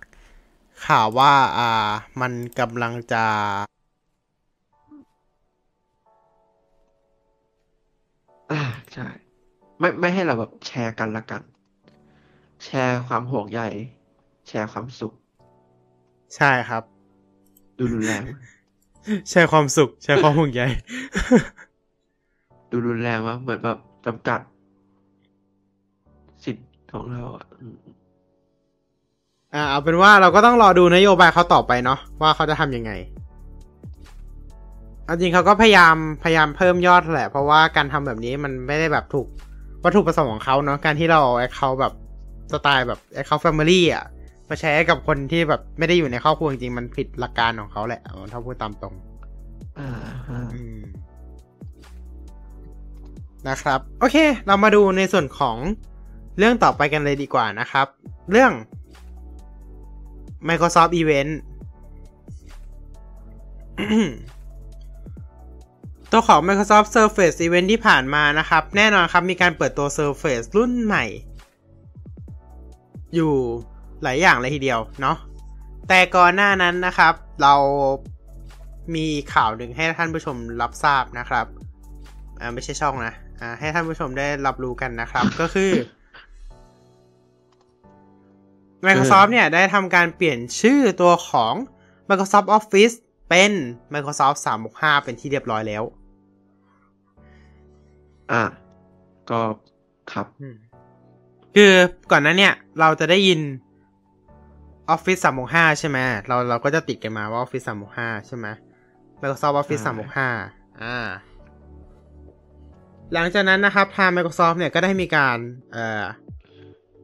ข่าวว่า อ่า มันกำลังจะ อ่าใช่ ไม่ไม่ให้เราแบบแชร์กันละกัน แชร์ความห่วงใยแชร์ความสุข ใช่ครับ ดูรุนแรง แชร์ความสุข แชร์ความห่วงใยดูรุนแรงวะเหมือนแบบจำกัดสิทธิ์ ของเราอะอืมอ่าเอาเป็นว่าเราก็ต้องรอดูนโยบายเขาต่อไปเนาะว่าเขาจะทำยังไงเอาจริงเขาก็พยายามพยายามเพิ่มยอดแหละ เพราะว่าการทำแบบนี้มันไม่ได้แบบถูกวัตถุประสงค์ของเขาเนาะการที่เราเอา account แบบสไตล์แบบ account family อะมาใช้กับคนที่แบบไม่ได้อยู่ในครอบครัวจริงๆมันผิดหลักการของเขาแหละเอาถ้าพูดตามตรงอ่าฮะอืมนะครับ โอเค เรามาดูในส่วนของ เรื่องต่อไปกันเลยดีกว่านะครับ เรื่อง Microsoft Event ตัวของ Microsoft Surface Event ที่ผ่านมานะครับ แน่นอนครับมีการเปิดตัว Surface รุ่นใหม่ อยู่หลายอย่างเลยทีเดียวเนาะแต่ก่อนหน้านั้นนะครับ เรามีข่าวหนึ่งให้ท่านผู้ชมรับทราบนะครับอ่าไม่ใช่ช่องนะอ่าให้ท่านผู้ชมได้รับรู้กันนะครับ ก็คือ Microsoft เนี่ยได้ทำการเปลี่ยนชื่อตัวของ Microsoft Office เป็น Microsoft 365 เป็นที่เรียบร้อยแล้ว อะ ก็ครับคือก่อนหนั้นเนี่ย เราจะได้ยิน Office 365 ใช่ไหมเราเราก็จะติดกันมาว่า Office 365 ใช่ไหม Microsoft Office ใช่365 อ่า หลังจากนั้นนะครับ ทาง Microsoft เนี่ยก็ได้มีการ เอ่อ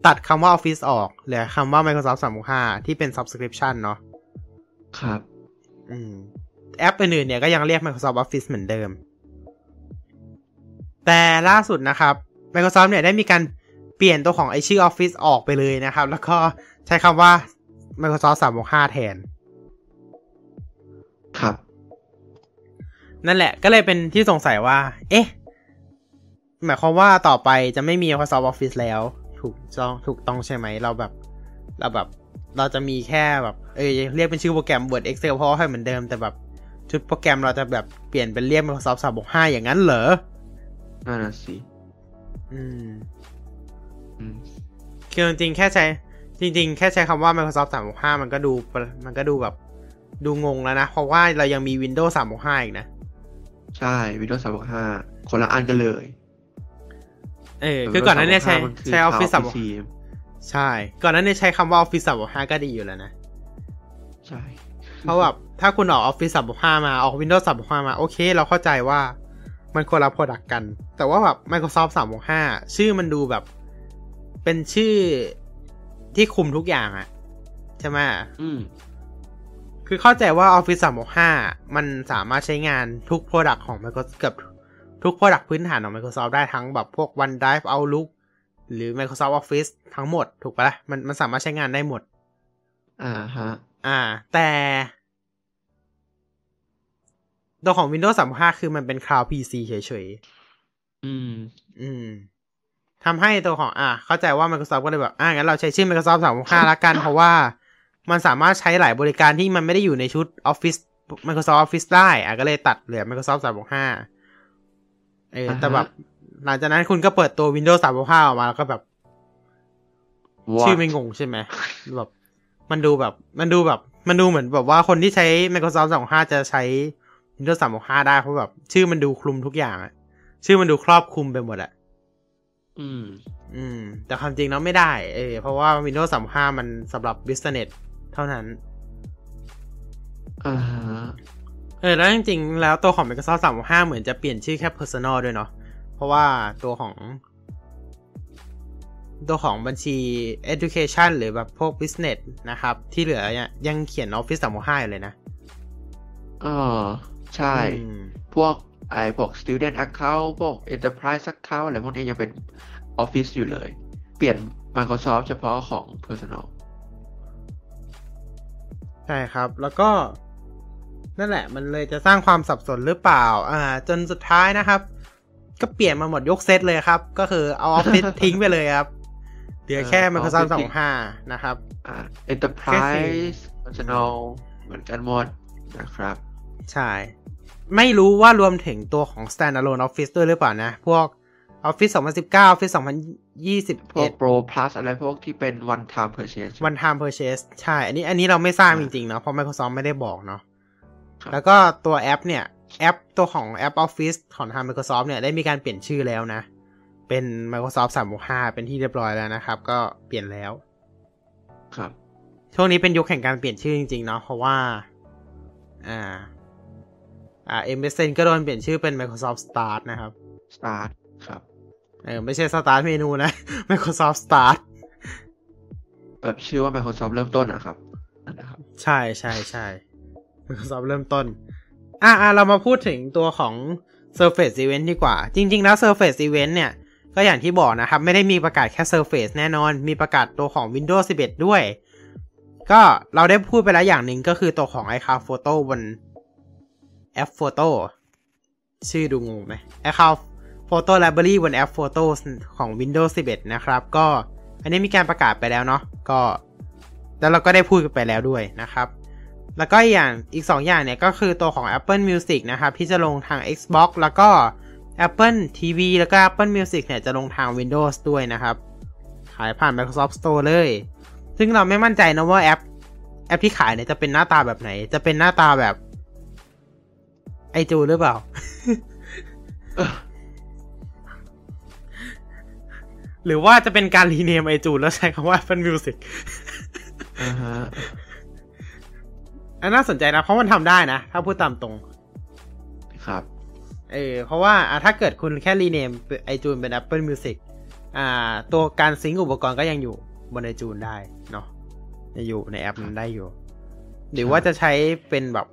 ตัดคำว่า Office ออกเหลือคำว่า Microsoft 365 ที่เป็น Subscription เนาะครับ อืม แอปอื่นๆเนี่ยก็ยังเรียก Microsoft Office เหมือนเดิม แต่ล่าสุดนะครับ Microsoft เนี่ยได้มีการเปลี่ยนตัวของไอชื่อ Office ออกไปเลยนะครับ แล้วก็ใช้คำว่า Microsoft 365 แทน ครับ นั่นแหละก็เลยเป็นที่สงสัยว่า เอ๊ะ หมายความว่าต่อไปจะไม่มี Microsoft Office แล้ว ถูกต้องถูกต้องใช่ไหมเราแบบ เราแบบ เราจะมีแค่แบบเอยเรียกเป็นชื่อโปรแกรม Word Excel เพราะว่าให้เหมือนเดิมแต่แบบชุดโปรแกรมเราจะแบบเปลี่ยนเป็นเรียก Microsoft 365อย่างนั้นเหรอนั่นน่ะสิอืมอืมคือจริงๆแค่ใช้ จริง ๆ แค่ใช้คำว่า Microsoft 365 มันก็ดูมันก็ดูแบบ ดูงงแล้วนะ เพราะว่าเรายังมี Windows 365 อีกนะ ใช่ Windows 365 คนละอันกันเลย เออคือก่อนหนั้นเนี่ยใช้ Windows 365มันคือใช้ Office Cloud 365 PC ใช่ ก่อนหนั้นเนี่ยใช้คำว่า Office 365ก็ดีอยู่แล้วนะ ใช่ เพราะแบบถ้าคุณออก Office 365มาออก Windows 365มาโอเค เราเข้าใจว่ามันคนละ product กัน แต่ว่าแบบ Microsoft 365 ชื่อมันดูแบบ เป็นชื่อที่คุมทุกอย่างอะใช่ไหมอืม คือเข้าใจว่า Office 365 มันสามารถใช้งานทุก Product ของ Microsoft เกือบ ทุก Product พื้นฐานของ Microsoft ได้ทั้งแบบพวก OneDrive Outlook หรือ Microsoft Office ทั้งหมดถูกปะล่ะมันมันสามารถใช้งานได้หมด อ่าฮะ อ่า แต่ตัวของ Windows 365คือมันเป็น Cloud PC เฉยอืมๆอืมทำให้ตัวของ อ่า เข้าใจว่า Microsoft ก็เลยแบบ อ่า งั้นเราใช้ชื่อ Microsoft 365ละกัน เพราะว่ามันสามารถใช้หลายบริการที่มันไม่ได้อยู่ในชุด Office Microsoft Office ได้ อะก็เลยตัดเหลือ Microsoft 365 เออแต่แบบหลังจากนั้นคุณก็เปิดตัว Windows 365ออกมาแล้วก็แบบ What? ชื่อไม่งงใช่ไหมแบบมันดูแบบ มันดูแบบ มันดูเหมือนแบบว่าคนที่ใช้ Microsoft 365 จะใช้ Windows 365 ได้เพราะแบบ ชื่อมันดูคลุมทุกอย่างอะชื่อมันดูครอบคลุมไปหมดอะอืม อืม แต่ความจริงแล้วไม่ได้ เออ เพราะว่า Windows 365มันสำหรับ Business เท่านั้นอ่าฮะ เออแล้วจริงๆ แล้วตัวของ Microsoft 365 เหมือนจะเปลี่ยนชื่อแค่ Personal ด้วยเนาะ เพราะว่าตัวของ ตัวของบัญชี Education หรือแบบพวก Business นะครับ ที่เหลือเนี่ยยังเขียน Office 365อยู่เลยนะเออใช่อืมพวกไอ้พวก student account พวก enterprise account อะไรพวกนี้ยังเป็น office อยู่เลย เปลี่ยน Microsoft เฉพาะของ personal ใช่ครับ แล้วก็ นั่นแหละมันเลยจะสร้างความสับสนหรือเปล่า อ่า จนสุดท้ายนะครับ ก็เปลี่ยนมาหมดยกเซตเลยครับ ก็คือเอา Office ทิ้งไปเลยครับเหลือแค่เออ Microsoft Office ทิ้ง365นะครับ อ่า enterprise personal เหมือนกันหมดนะครับ ใช่ ไม่รู้ว่ารวมถึงตัวของ standalone Office ด้วยหรือเปล่านะ พวก Office 2019 Office พวก2021 Pro Plus อะไรพวกที่เป็น one time purchase one time purchase ใช่ อันนี้อันนี้เราไม่ทราบอ่าจริงๆเนาะเพราะ Microsoft ไม่ได้บอกเนาะครับ แล้วก็ตัวแอปเนี่ยแอปตัวของแอป Office ของทาง Microsoft เนี่ยได้มีการเปลี่ยนชื่อแล้วนะ เป็น Microsoft 365 เป็นที่เรียบร้อยแล้วนะครับ ก็เปลี่ยนแล้ว ครับ ช่วงนี้เป็นยุคแห่งการเปลี่ยนชื่อจริง ๆ เนาะเพราะว่า อ่า อ่า MSN ก็โดนเปลี่ยนชื่อเป็น Microsoft Start นะครับ start ครับเออไม่ใช่ Start เมนูนะ Microsoft Start แบบชื่อว่า Microsoft เริ่มต้นนะครับนั่นนะครับใช่ใช่ใช่ Microsoft เริ่มต้น อะอะเรามาพูดถึงตัวของ Surface Event ดีกว่า จริง ๆ แล้ว Surface Event เนี่ย ก็อย่างที่บอกนะครับ ไม่ได้มีประกาศแค่ Surface แน่นอน มีประกาศตัวของ Windows 11 ด้วย ก็เราได้พูดไปแล้วอย่างหนึ่งก็คือตัวของ iCloud Photo บนแอป Photo ชื่อดูงงไหม Account Photo Library บนแอป Photo ของ Windows 11 นะครับ ก็อันนี้มีการประกาศไปแล้วเนาะ ก็ แล้วเราก็ได้พูดกันไปแล้วด้วยนะครับ แล้วก็อย่างอีก 2 อย่างเนี่ยก็คือตัวของ Apple Music นะครับที่จะลงทาง Xbox แล้วก็ Apple TV แล้วก็ Apple Music เนี่ยจะลงทาง Windows ด้วยนะครับ ขายผ่าน Microsoft Store เลย ซึ่งเราไม่มั่นใจนะว่าแอปแอปที่ขายเนี่ยจะเป็นหน้าตาแบบไหน จะเป็นหน้าตาแบบไอจูหรือเปล่า หรือว่าจะเป็นการรีเนมไอจูแล้วใช้คำว่า Apple Music อ่าฮะ อันน่าสนใจนะ เพราะมันทำได้นะ ถ้าพูดตามตรง ครับ เออ เพราะว่าอะถ้าเกิดคุณแค่รีเนมไอจูนเป็น Apple Music อ่า ตัวการซิงก์อุปกรณ์ก็ยังอยู่บนไอจูนได้เนาะยังอยู่ในแอปนั้นได้อยู่ หรือว่าจะใช้เป็นแบบ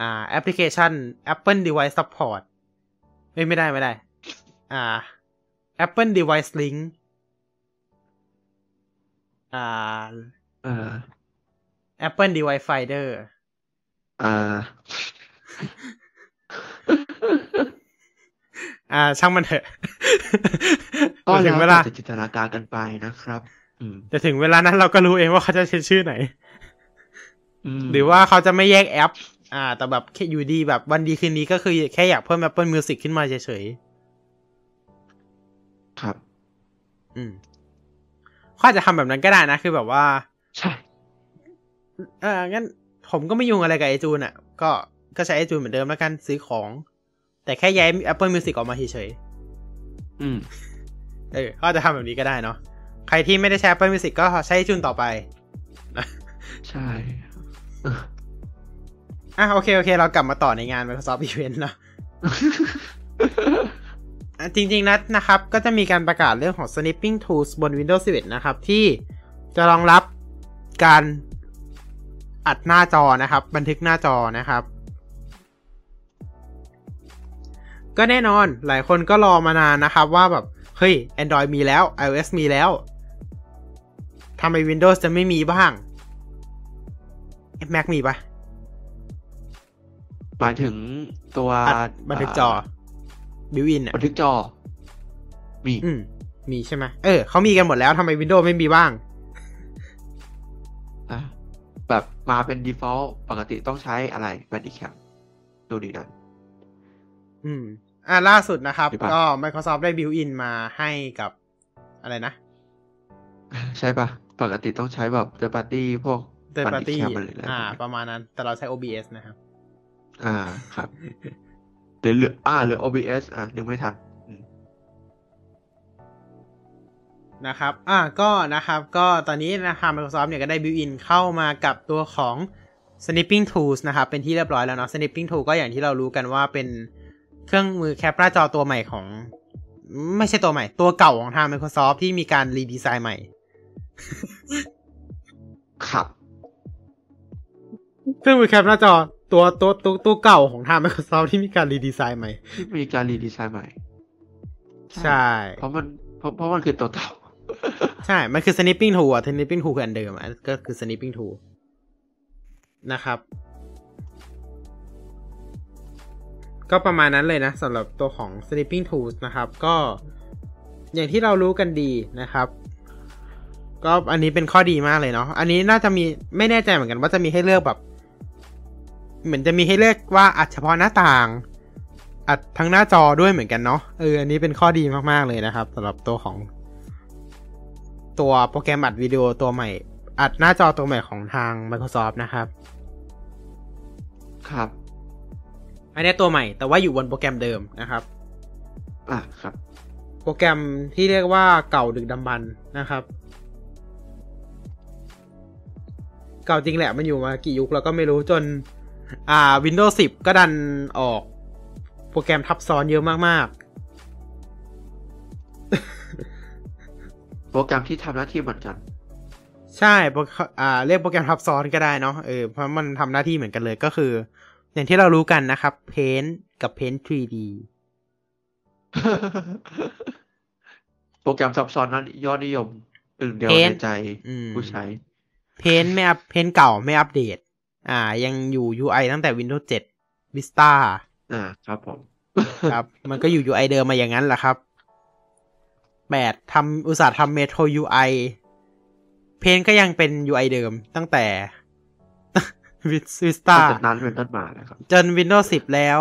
อ่า แอปพลิเคชัน Apple Device Support ไม่ไม่ได้ไม่ได้ อ่า Apple Device Link อ่า เอ่อ Apple Device Finder อ่า อ่า ช่างมันเถอะ ก็จะถึแล้วงเวลาแต่จะจินตนาการกันไปนะครับอืมจะถึงเวลานั้นเราก็รู้เองว่าเขาจะใช้ชื่อไหนมหรือว่าเขาจะไม่แยกแอป อ่า แต่แบบแค่อยู่ดีแบบวันดีคืนนี้ก็คือแค่อยากเพิ่ม Apple Music ขึ้นมาเฉยครับๆอืมเขาอาจจะทำแบบนั้นก็ได้นะ คือแบบว่า ใช่เอองั้นผมก็ไม่ยุ่งอะไรกับไอจูนอะ ก็ก็ใช้ไอจูนเหมือนเดิมแล้วกันซื้อของ แต่แค่ย้าย Apple Music ออกมาเฉยอืมๆเออเขาอาจจะทำแบบนี้ก็ได้เนาะใครที่ไม่ได้ใช้ Apple Music ก็ใช้ไอจูนต่อไปใช่เอออะโอเคโอเค เรากลับมาต่อในงาน Microsoft Event เนาะอะจริงๆนะนะครับ ก็จะมีการประกาศเรื่องของ Snipping Tools บน Windows 11 นะครับ ที่จะรองรับการ อัดหน้าจอนะครับ บันทึกหน้าจอนะครับ ก็แน่นอนหลายคนก็รอมานานนะครับว่าแบบ เฮ้ย Android มีแล้ว iOS มีแล้วทำไม Windows จะไม่มีบ้าง Mac มีปะหมายถึงตัวอัดบันทึกจอ built-in อะบันทึกจอ มี อืม มีใช่ไหมเออเขามีกันหมดแล้วทำไม Windows ไม่มีบ้าง มาเป็น default ปกติต้องใช้อะไร Bandicam ดูดีนั้นอืม อ่าล่าสุดนะครับหรือเปล่าก็ Microsoft ได้ built-in มาให้กับอะไรนะ ใช่ปะปกติต้องใช้แบบ third party พวก Third Party Bandicam อะไรอะไรอ่าพวกนี้ประมาณนั้น แต่เราใช้ OBS นะครับ อ่าครับหรือเหลืออ่าหรือ OBS อะนึกไม่ทัน นะครับ อ่า ก็นะครับ ก็ตอนนี้นะครับ Microsoft เนี่ยก็ได้ built-in เข้ามากับตัวของ Snipping Tools นะครับ เป็นที่เรียบร้อยแล้วเนาะ Snipping Tool ก็อย่างที่เรารู้กันว่าเป็นเครื่องมือแคปหน้าจอตัวใหม่ของ ไม่ใช่ตัวใหม่ ตัวเก่าของทาง Microsoft ที่มีการ redesign ใหม่ ครับ เครื่องมือแคปหน้าจอตัวตัวตัวตัวเก่าของทาง Microsoft ที่มีการรีดีไซน์ใหม่ ที่มีการรีดีไซน์ใหม่ ใช่ เพราะมันเพราะเพราะมันคือตัวเก่า ใช่ มันคือ snipping tool อะ snipping tool คืออันเดิมอะก็คือ snipping tool นะครับ ก็ประมาณนั้นเลยนะสำหรับตัวของ snipping tools นะครับ ก็อย่างที่เรารู้กันดีนะครับ ก็อันนี้เป็นข้อดีมากเลยเนาะ อันนี้น่าจะมีไม่แน่ใจเหมือนกันว่าจะมีให้เลือกแบบ เหมือนจะมีให้เลือกว่าอัดเฉพาะหน้าต่าง อัดทั้งหน้าจอด้วยเหมือนกันเนาะ เออ อันนี้เป็นข้อดีมากๆเลยนะครับสำหรับตัวของ ตัวโปรแกรมอัดวิดีโอตัวใหม่ อัดหน้าจอตัวใหม่ของทาง Microsoft นะครับ ครับ อันนี้ตัวใหม่ แต่ว่าอยู่บนโปรแกรมเดิมนะครับ อะครับ โปรแกรมที่เรียกว่าเก่าดึกดำบรรพ์นะครับ เก่าจริงแหละมันอยู่มากี่ยุคแล้วก็ไม่รู้จน อ่า Windows 10 ก็ดันออก โปรแกรมทับซ้อนเยอะมาก โปรแกรมที่ทำหน้าที่เหมือนกันๆใช่โปรอ่าเรียกโปรแกรมทับซ้อนก็ได้เนาะเออเพราะมันทำหน้าที่เหมือนกันเลยก็คือ อย่างที่เรารู้กันนะครับ Paint กับ Paint 3D โปรแกรมซับซ้อนนั้นยอดนิยมหนึ่งเดียว Paint ในใจอืมผู้ใช้ Paint ไม่อัพ Paint เก่าไม่อัปเดต อ่า ยังอยู่ UI ตั้งแต่ Windows 7 Vista อ่า ครับผม ครับ มันก็อยู่ UI เดิมมาอย่างนั้นแหละครับ แปดทำอุตสาห์ทำ Metro UI เพนก็ยังเป็น UI เดิมตั้งแต่วิสตาจากนั้นเป็นต้นมานะครับ จน Windows 10 แล้ว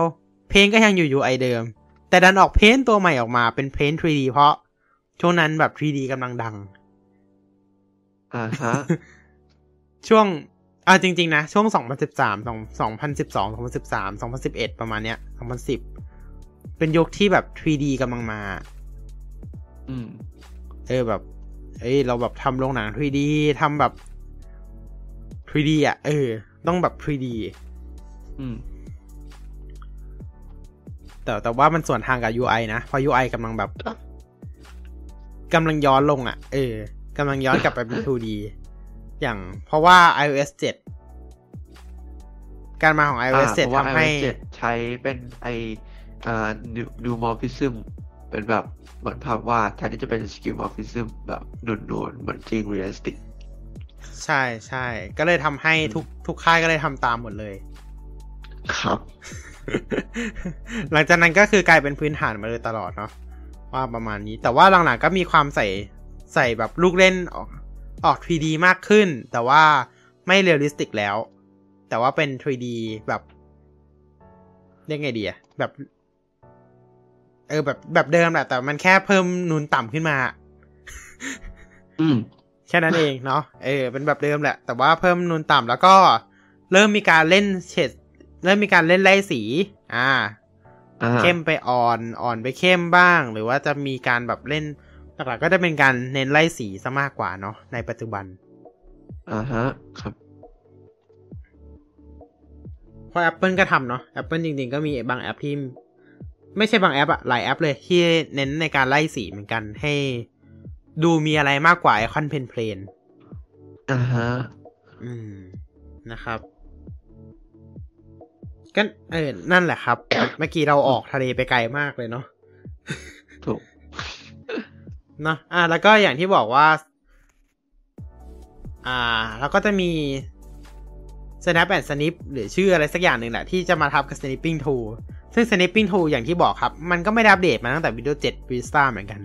เพนก็ยังอยู่ UI เดิม แต่ดันออกเพนตัวใหม่ออกมาเป็นเพน 3D เพราะช่วงนั้นแบบ 3D กำลังดังอ่าฮะช่วงอ่าจริง ๆ นะ ช่วง 2013 2012 2013 2011 ประมาณเนี้ย 2010 เป็นยุคที่แบบ 3D กำลังมา อืม เออแบบ เอ้ยเราแบบทำโรงหนัง 3D ทำแบบ 3D อะ เออ ต้องแบบ 3D อืม แต่แต่ว่ามันส่วนทางกับ UI นะ เพราะ UI กำลังแบบกำลังย้อนลงอะ เออกำลังย้อนกลับไปเป็น 2D อย่างเพราะว่า iOS 7 การมาของอ่า iOS เพราะว่า7ทำให้ iOS 7ใช้เป็นไออ่า new new morphism เป็นแบบ เหมือนภาพวาดแทนที่จะเป็น skill morphism แบบนุนๆเหมือนจริง realistic ใช่ใช่ก็เลยทำให้ทุกทุกค่ายก็เลยทำตามหมดเลย ครับ หลังจากนั้นก็คือกลายเป็นพื้นฐานมาเลยตลอดเนาะว่าประมาณนี้ แต่ว่าหลังๆก็มีความใส่ใส่แบบลูกเล่นออกออก 3D มากขึ้น แต่ว่าไม่ realistic แล้ว แต่ว่าเป็น 3D แบบเรียกไงดีอะแบบ เออแบบแบบเดิมแหละแต่มันแค่เพิ่มนูนต่ำขึ้นมา อืมแค่นั้นเองเนาะเออเป็นแบบเดิมแหละ แต่ว่าเพิ่มนูนต่ำแล้วก็ เริ่มมีการเล่นเฉดเริ่มมีการเล่นไล่สีอ่าอ่าเข้มไปอ่อนอ่อนไปเข้มบ้าง หรือว่าจะมีการแบบเล่นหลักๆก็จะเป็นการเน้นไล่สีซะมากกว่าเนาะในปัจจุบันอ่าฮะ ครับเพราะ Apple ก็ทำเนาะ Apple จริงๆ ก็มีบางแอปที่ ไม่ใช่บางแอปอะหลายแอปเลยที่เน้นในการไล่สีเหมือนกันให้ดูมีอะไรมากกว่าไอคอน plain plainอ่าฮะ อืม นะครับก็เออ นั่นแหละครับ เมื่อกี้เราออกทะเลไปไกลมากเลยเนาะ ถูก เนาะอ่าแล้วก็อย่างที่บอกว่า อ่า แล้วก็จะมี snap and snip หรือชื่ออะไรสักอย่างหนึ่งแหละที่จะมาทับกับ snipping tool ซึ่ง snipping tool อย่างที่บอกครับ มันก็ไม่ได้อัปเดตมาตั้งแต่ Windows 7 Vista เหมือนกัน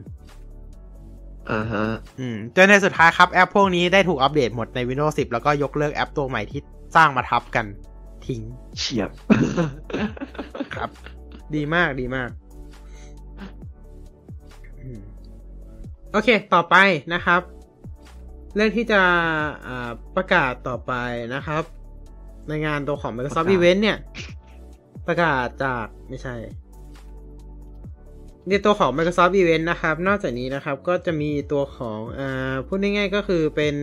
อ่าฮะอืมจนในสุดท้ายครับแอปพวกนี้ได้ถูกอัปเดตหมดใน Windows 10 แล้วก็ยกเลิกแอปตัวใหม่ที่สร้างมาทับกันทิ้งเฉียบ ครับ ดีมากดีมากอืมโอเค ต่อไปนะครับ เรื่องที่จะอ่าประกาศต่อไปนะครับ ในงานตัวของ Microsoft ประกาศ Event เนี่ย ประกาศจากไม่ใช่ ในตัวของ Microsoft Event นะครับ นอกจากนี้นะครับก็จะมีตัวของอ่าพูดง่ายๆก็คือเป็น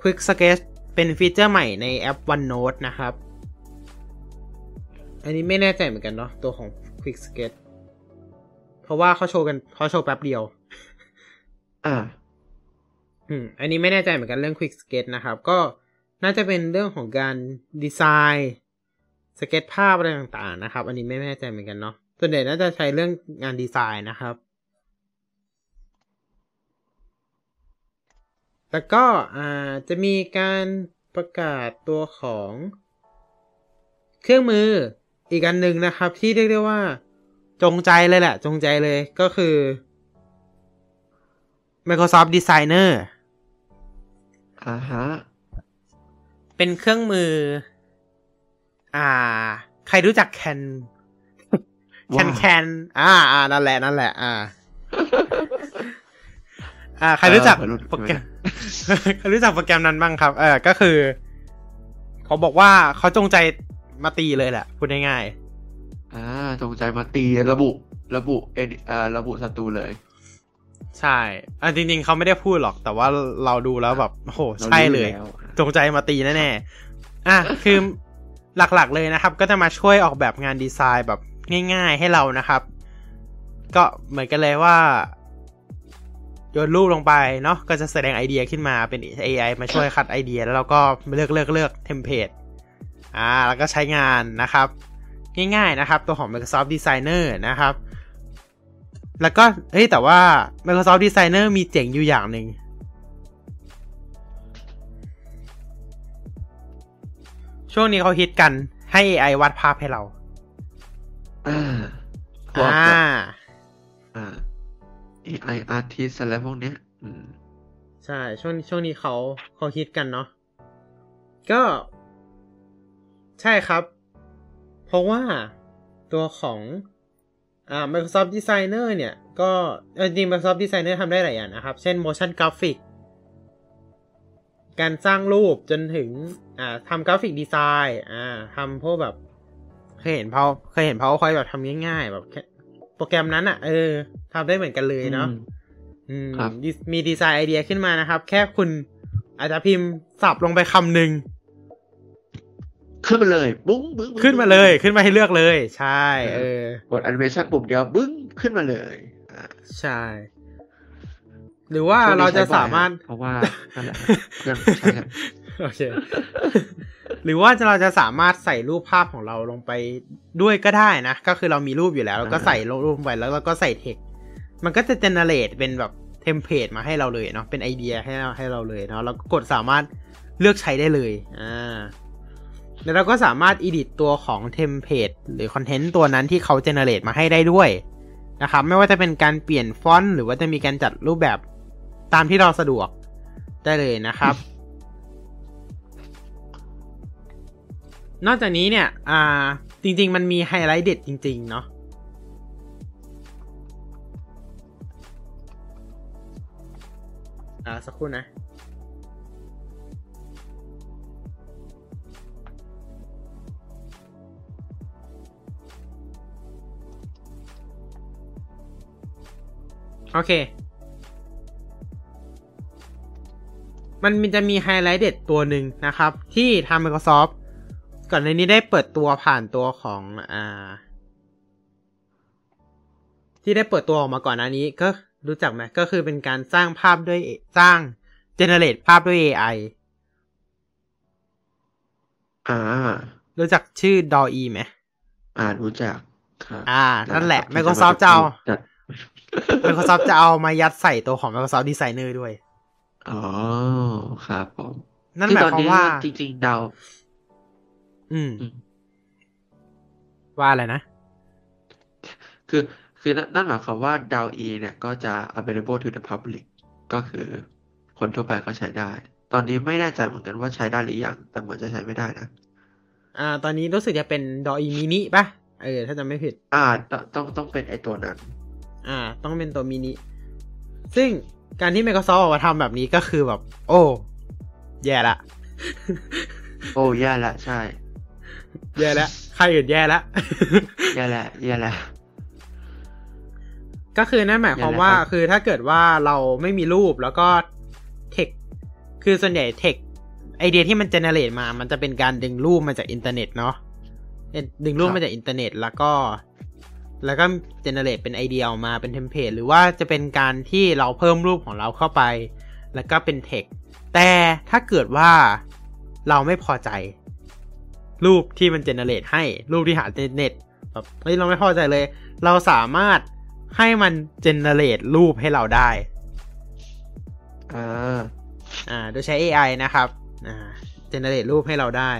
Quick Sketch เป็นฟีเจอร์ใหม่ในแอป OneNote นะครับ อันนี้ไม่แน่ใจเหมือนกันเนาะตัวของ Quick Sketch เพราะว่าเขาโชว์กันเขาโชว์แป๊บเดียว อ่า อืม อันนี้ไม่แน่ใจเหมือนกันเรื่อง Quick Sketch นะครับ ก็ น่าจะเป็นเรื่องของการดีไซน์สเก็ตภาพอะไรต่างๆนะครับ อันนี้ไม่แน่ใจเหมือนกันเนาะส่วนใหญ่น่าจะใช้เรื่องงานดีไซน์นะครับแล้วก็อ่าจะมีการประกาศตัวของ เครื่องมืออีกอันหนึ่งนะครับ ที่เรียกได้ว่า จงใจเลยแหละ จงใจเลยก็คือ Microsoft Designer อ่าฮะ เป็นเครื่องมือ อ่า ใครรู้จักแคนแคนแคนอ่าอ่านั่นแหละนั่นแหละ อ่า อ่า ใครรู้จักเออวัยรุ่นโปรแกรมใครรู้จักโปรแกรมนั้นบ้างครับ เออก็คือ เขาบอกว่าเขาจงใจมาตีเลยแหละพูดง่ายอ่าจงใจมาตีระบุ ระบุเออ่าระบุศัตรูเลยๆใช่อ่าจริงๆเขาไม่ได้พูดหรอก แต่ว่าเราดูแล้วแบบโอ้โหใช่เลยรารู้อแว จงใจมาตีแน่ๆอะคือหลักๆเลยนะครับ ก็จะมาช่วยออกแบบงานดีไซน์แบบง่าย ๆ ให้เรานะครับ ก็เหมือนกันเลยว่าโยนรูปลงไปเนาะก็จะแสดงไอเดียขึ้นมาเป็น AI มาช่วยคัดไอเดีย แล้วเราก็เลือกเลือกเลือกเทมเพลตอ่า แล้วก็ใช้งานนะครับ ง่ายๆนะครับ ตัวของ Microsoft Designer นะครับ แล้วก็เฮ้ยแต่ว่า Microsoft Designer มีเจ๋งอยู่อย่างหนึ่ง ช่วงนี้เขาฮิตกันให้ AI วาดภาพให้เราอ่าพวกอ่าแบบอ่า AI artist อะไรพวกเนี้ย อืม ใช่ ช่วงช่วงนี้เขาเขาฮิตกันเนาะก็ ใช่ครับ เพราะว่าตัวของอ่า Microsoft Designer เนี่ย ก็เอ่อจริง Microsoft Designer ทำได้หลายอย่างนะครับ เช่น motion graphic การสร้างรูปจนถึง อ่าทำกราฟิกดีไซน์อ่าทำพวกแบบเคยเห็นเขาเคยเห็นเขาคอยแบบทำง่ายๆ แบบแค่โปรแกรมนั้นอะ่ะ เออทำได้เหมือนกันเลยเนาะอืมครับดิมีดีไซน์ไอเดียขึ้นมานะครับ แค่คุณอาจจะพิมพ์สับลงไปคำหนึ่งขึ้นมาเลย บุ้งบึ้งบึ้งขึ้นมาเลยขึ้นมาให้เลือกเลย ใช่ เออกดแอนิเมชันปุ่มเดียวบึ้งขึ้นมาเลยอ่าใช่ หรือว่าช่วงนี้เราจะใช้บ่อยสามารถเพราะว่านั่นแหละเพื่อนใช้กันโอเค หรือว่าจะเราจะสามารถใส่รูปภาพของเราลงไปด้วยก็ได้นะ ก็คือเรามีรูปอยู่แล้วเราก็ใส่รูปลงไปแล้วเราก็ใส่ text มันก็จะ generate เป็นแบบ template มาให้เราเลยเนาะเป็นไอเดียให้เราให้เราเลยเนาะเราก็กดสามารถเลือกใช้ได้เลยอ่าแล้วเราก็สามารถ edit ตัวของ template หรือ content ตัวนั้นที่เขา generate มาให้ได้ด้วยนะครับ ไม่ว่าจะเป็นการเปลี่ยนฟอนต์หรือว่าจะมีการจัดรูปแบบ ตามที่เราสะดวกได้เลยนะครับ นอกจากนี้เนี่ย อ่า จริง ๆ มันมีไฮไลท์เด็ดจริง ๆ เนาะอ่า สักครู่นะโอเค มันมีจะมีไฮไลท์เด็ดตัวหนึ่งนะครับ ที่ทาง Microsoft ก่อนในนี้ได้เปิดตัวผ่านตัวของอ่า ที่ได้เปิดตัวออกมาก่อนหน้านี้ก็รู้จักไหมก็คือเป็นการสร้างภาพด้วยสร้าง generate ภาพด้วย AI อ่า รู้จักชื่อ DALL-E ไหมอ่ารู้จักครับอ่า นั่นแหละครับ Microsoft จะเอาจัด Microsoft จะเอามายัดใส่ตัวของ Microsoft Designer ด้วย อ๋อ ครับผมนั่นหมายความว่าจริงๆเดาอืมอืม ว่าอะไรนะ คือคือนั่นนั่นหมายความว่าดาวอีเนี่ยก็จะ available to the public ก็คือคนทั่วไปก็ใช้ได้ ตอนนี้ไม่แน่ใจเหมือนกันว่าใช้ได้หรือยัง แต่เหมือนจะใช้ไม่ได้นะ อ่า ตอนนี้รู้สึกจะเป็น DALL-E mini ป่ะ เออ ถ้าจำไม่ผิด อ่าต้องต้องต้องเป็นไอตัวนั้น อ่า ต้องเป็นตัวมินิ ซึ่ง การที่ Microsoft ออกมาทำแบบนี้ก็คือแบบ โอ้ แย่ละ โอ้แย่ละ ใช่ แย่แล้วใครอื่นแย่แล้วแย่ละแย่ละก็คือนั่นหมายความว่าแย่แล้วครับคือถ้าเกิดว่าเราไม่มีรูปแล้วก็เทคคือส่วนใหญ่เทคไอเดียที่มัน generate มา มันจะเป็นการดึงรูปมาจากอินเทอร์เน็ตเนาะเอ่อดึงรูปมาจากอินเทอร์เน็ต แล้วก็ แล้วก็ generate เป็นไอเดียออกมาเป็น template หรือว่าจะเป็นการที่เราเพิ่มรูปของเราเข้าไป แล้วก็เป็นเทคแต่ถ้าเกิดว่าเราไม่พอใจ รูปที่มัน generate ให้รูปที่หาในเน็ตแบบเฮ้ยเราไม่พอใจเลย เราสามารถให้มันgenerate รูปให้เราได้อ่าอ่าโดยใช้ AI นะครับอ่า generate รูปให้เราได้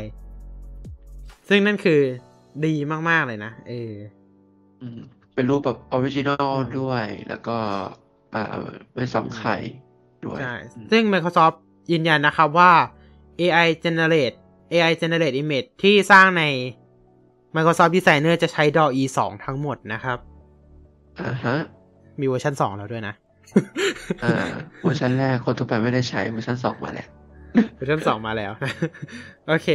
ซึ่งนั่นคือดีมาก ๆ เลยนะเอออืม เป็นรูปแบบ original ด้วย แล้วก็อ่าไม่ซ้ำใครด้วยใช่อืมซึ่ง Microsoft ยืนยันนะครับว่า AI generate AI generate image ที่สร้างใน Microsoft Designer จะใช้ DALL-E 2ทั้งหมดนะครับอ่าฮะ มีเวอร์ชัน2แล้วด้วยนะอ่าเวอร์ชันแรกคนทั่วไปไม่ได้ใช้เวอร์ชันสองมาแล้วเวอร์ชันสองมาแล้ว โอเค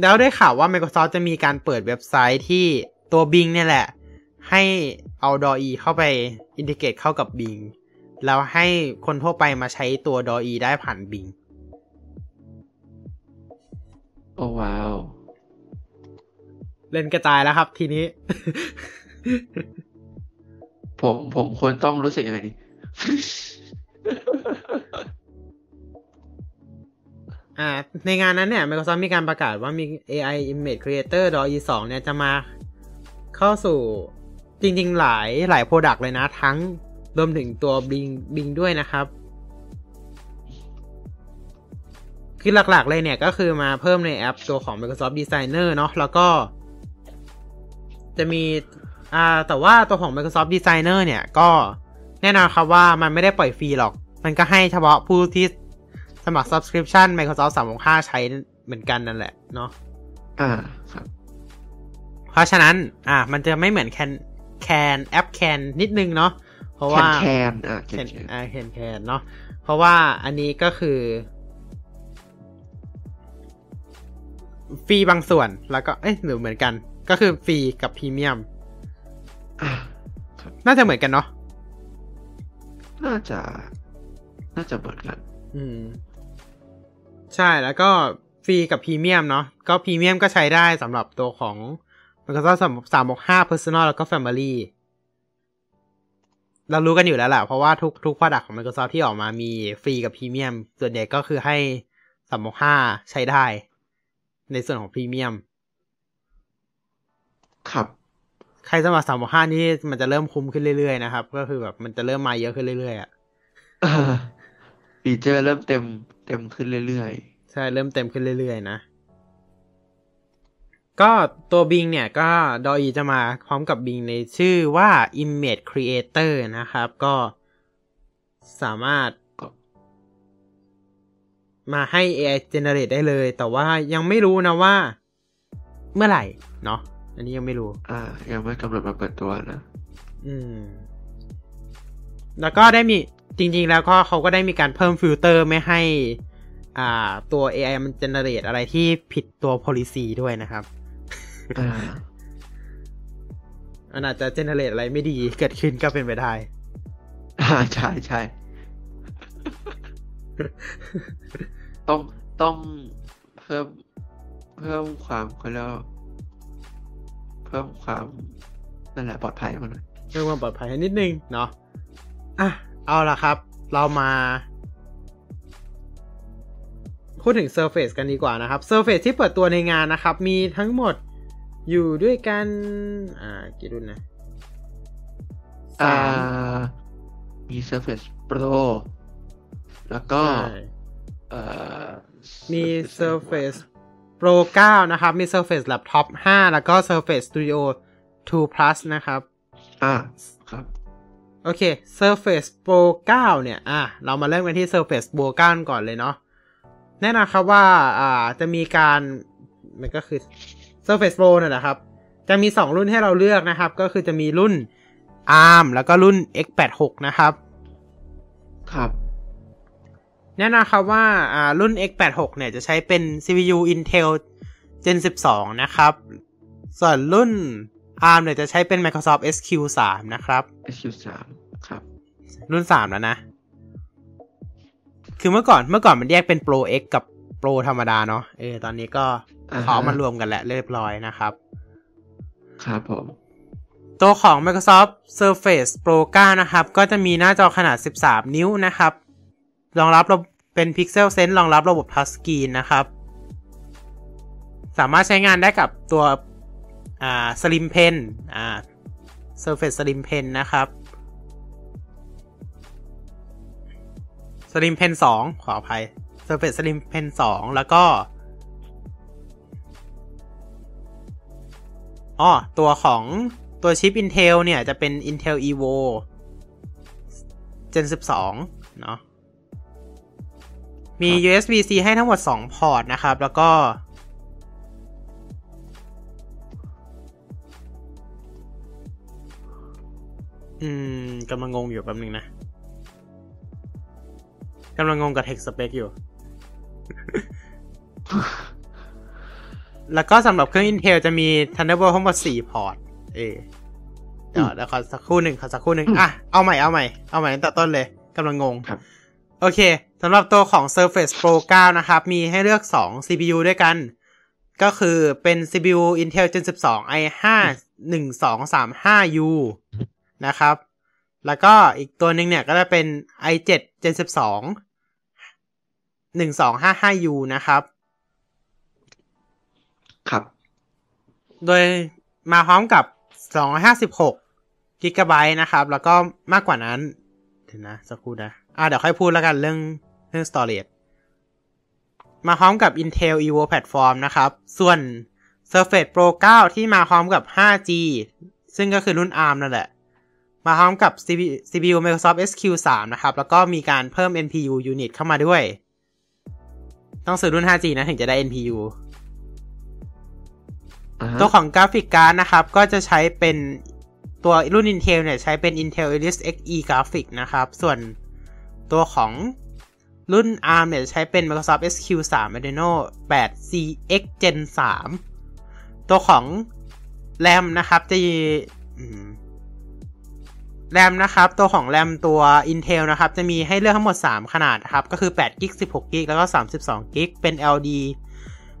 แล้วได้ข่าวว่า Microsoft จะมีการเปิดเว็บไซต์ที่ตัว Bing เนี่ยแหละ ให้เอา DALL-E เข้าไป integrate เข้ากับ Bing แล้วให้คนทั่วไปมาใช้ตัว DALL-E ได้ผ่าน Bing โอ้ว้าว เล่นกระจายแล้วครับทีนี้ ผมผมควรต้องรู้สึกยังไงดีอ่าในงานนั้นเนี่ย Microsoft มีการประกาศว่ามี AI Image Creator DALL-E 2เนี่ยจะมาเข้าสู่ จริงๆ หลายหลายโปรดักต์เลยนะ ทั้งรวมถึงตัว Bing Bing ด้วยนะครับ คือหลักๆ เลยเนี่ยก็คือมาเพิ่มในแอปตัวของ Microsoft Designer เนาะแล้วก็ จะมีอ่าแต่ว่าตัวของ Microsoft Designer เนี่ยก็แน่นอนครับว่ามันไม่ได้ปล่อยฟรีหรอก มันก็ให้เฉพาะผู้ที่สมัคร subscription Microsoft 365 ใช้เหมือนกันนั่นแหละเนาะอ่าครับเพราะฉะนั้น อ่า มันจะไม่เหมือนแคน แคนแอปแคนนิดนึงเนาะเพราะว่าแคนๆอ่าแคแคนนอ่าแคนแคนเนาะเพราะว่าอันนี้ก็คือ ฟรีบางส่วนแล้วก็เอ้ยหรือเหมือนกัน ก็คือฟรีกับพรีเมียมๆอ่าน่าจะเหมือนกันเนาะน่าจะ น่าจะเหมือนกัน อืม ใช่แล้วก็ฟรีกับพรีเมียมเนาะก็พรีเมียมก็ใช้ได้สำหรับตัวของ Microsoft 365 Personal แล้วก็ Family เรารู้กันอยู่แล้วแหละเพราะว่าทุกทุก product ของ Microsoft ที่ออกมามีฟรีกับพรีเมียมส่วนใหญ่ก็คือให้ 365 ใช้ได้ ในส่วนของพรีเมียมครับใครสมัคร 365 นี่มันจะเริ่มคุ้มขึ้นเรื่อยๆนะครับ ก็คือแบบมันจะเริ่มมาเยอะขึ้นเรื่อยๆอะฟีเจอร์เริ่มเต็มเต็มขึ้นเรื่อยใช่ เริ่มเต็มขึ้นเรื่อยๆ นะ ก็ตัว Bing เนี่ยก็โดยจะมาพร้อมกับ Bing ในชื่อว่า Image Creator นะครับ ก็สามารถก็มาให้ AI generate ได้เลย แต่ว่ายังไม่รู้นะว่า เมื่อไหร่ เนาะอันนี้ยังไม่รู้ๆอ่า ยังไม่กำหนดมาเปิดตัวนะ อืม แล้วก็ได้มีจริง ๆ แล้วก็เขาก็ได้มีการเพิ่มฟิลเตอร์ไม่ให้ อ่า ตัว AI มัน generate อะไรที่ผิดตัว policy ด้วยนะครับ อ่ามันอาจจะ generate อะไรไม่ดีเกิดขึ้นก็เป็นไปได้ อ่าใช่ใช่ต้องต้องเพิ่มเพิ่มความเขาเรียกว่าเพิ่มความนั่นแหละปลอดภัยมันหน่อยเรื่องความปลอดภัยให้นิดนึงเนาะอะเอาละครับ เรามา พูดถึง Surface กันดีกว่านะครับ Surface ที่เปิดตัวในงานนะครับ มีทั้งหมด อยู่ด้วยกัน อ่า กี่รุ่นนะอ่าสามมี Surface Pro แล้วก็ ใช่เอ่อ มี Surface Pro 9 นะครับ มี Surface Laptop 5 แล้วก็ Surface Studio 2 Plus นะครับ อ่าครับ โอเค Surface Pro 9 เนี่ย อะ เรามาเริ่มกันที่ Surface Pro 9 ก่อนเลยเนาะ แน่นอนครับว่า อ่า จะมีการ มันก็คือ Surface Pro เนี่ยนะครับ จะมี 2 รุ่นให้เราเลือกนะครับ ก็คือจะมีรุ่น ARM แล้วก็รุ่น X86 นะครับ ครับแน่นอนครับว่าอ่ารุ่น X86 เนี่ยจะใช้เป็น CPU Intel Gen 12 นะครับ ส่วนรุ่น ARM เนี่ยจะใช้เป็น Microsoft SQ3 นะครับ SQ3 ครับ รุ่น 3 แล้วนะ คือเมื่อก่อนเมื่อก่อนมันแยกเป็น Pro X กับ Pro ธรรมดาเนาะ เออ ตอนนี้ก็อ่าฮะเขาเอามารวมกันแล้วเรียบร้อยนะครับ ครับผม ตัวของ Microsoft Surface Pro 9 นะครับ ก็จะมีหน้าจอขนาด 13 นิ้วนะครับ รองรับระบบเป็น Pixel Sense รองรับระบบ Touch Screen นะครับ สามารถใช้งานได้กับตัวอ่า Slim Pen อ่า Surface Slim Pen นะครับ Slim Pen 2 ขออภัย Surface Slim Pen 2 แล้วก็ อ๋อตัวของตัวชิป Intel เนี่ย จะเป็น Intel Evo Gen 12 เนาะมี USB-C ให้ทั้งหมด 2 พอร์ตนะครับ แล้วก็ อืมกำลังงงอยู่แป๊บนึงนะกำลังงงกับ Tech Spec อยู่ แล้วก็สำหรับเครื่อง Intel จะมี Thunderbolt ทั้งหมด4พอร์ต เออเดี๋ยวเดี๋ยวขอสักครู่หนึ่งขอสักครู่หนึ่งอะ เอาใหม่ เอาใหม่ เอาใหม่ตั้งแต่ต้นเลยกำลังงงครับโอเคสำหรับตัวของ Surface Pro 9 นะครับ มีให้เลือก 2 CPU ด้วยกัน ก็คือเป็น CPU Intel Gen 12 i5 1235U นะครับ แล้วก็อีกตัวหนึ่งเนี่ยก็จะเป็น i7 Gen 12 1255U นะครับ ครับ โดยมาพร้อมกับ 256กิกะไบต์นะครับ แล้วก็มากกว่านั้นเดี๋ยวนะสักครู่นะ อ่าเดี๋ยวค่อยพูดแล้วกันเรื่องเรื่อง storage มาพร้อมกับ Intel Evo Platform นะครับ ส่วน Surface Pro 9 ที่มาพร้อมกับ 5G ซึ่งก็คือรุ่น ARM นั่นแหละ มาพร้อมกับ CPU Microsoft SQ3 นะครับ แล้วก็มีการเพิ่ม NPU unit เข้ามาด้วย ต้องซื้อรุ่น 5G นะถึงจะได้ NPU ตัวของกราฟิกการ์ดนะครับ ก็จะใช้เป็นตัวรุ่น Intel เนี่ย ใช้เป็น Intel Iris Xe Graphic นะครับ ส่วนตัวของรุ่น ARM เนี่ย ใช้เป็น Microsoft SQ3 Adreno 8 CX Gen 3 ตัวของ RAM นะครับ จะอืม RAM นะครับ ตัวของ RAM ตัว Intel นะครับ จะมีให้เลือกทั้งหมด 3 ขนาดครับ ก็คือ8 g b 16 g b แล้วก็32 g b เป็น LD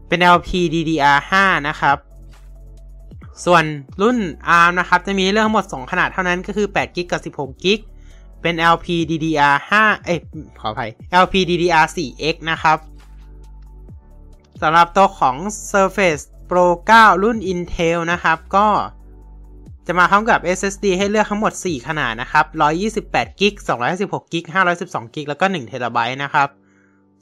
เป็น LP DDR5 นะครับ ส่วนรุ่น ARM นะครับ จะมีเลือกทั้งหมด 2 ขนาดเท่านั้นก็คือ8 g b กับ16 g b เป็น LP DDR5 เอ้ยขออภัย LP DDR4X นะครับสำหรับตัวของ Surface Pro 9 รุ่น Intel นะครับ ก็จะมาพร้อมกับ SSD ให้เลือกทั้งหมด 4 ขนาดนะครับ128 g b 256 g b 512 g b แล้วก็1 t b นะครับ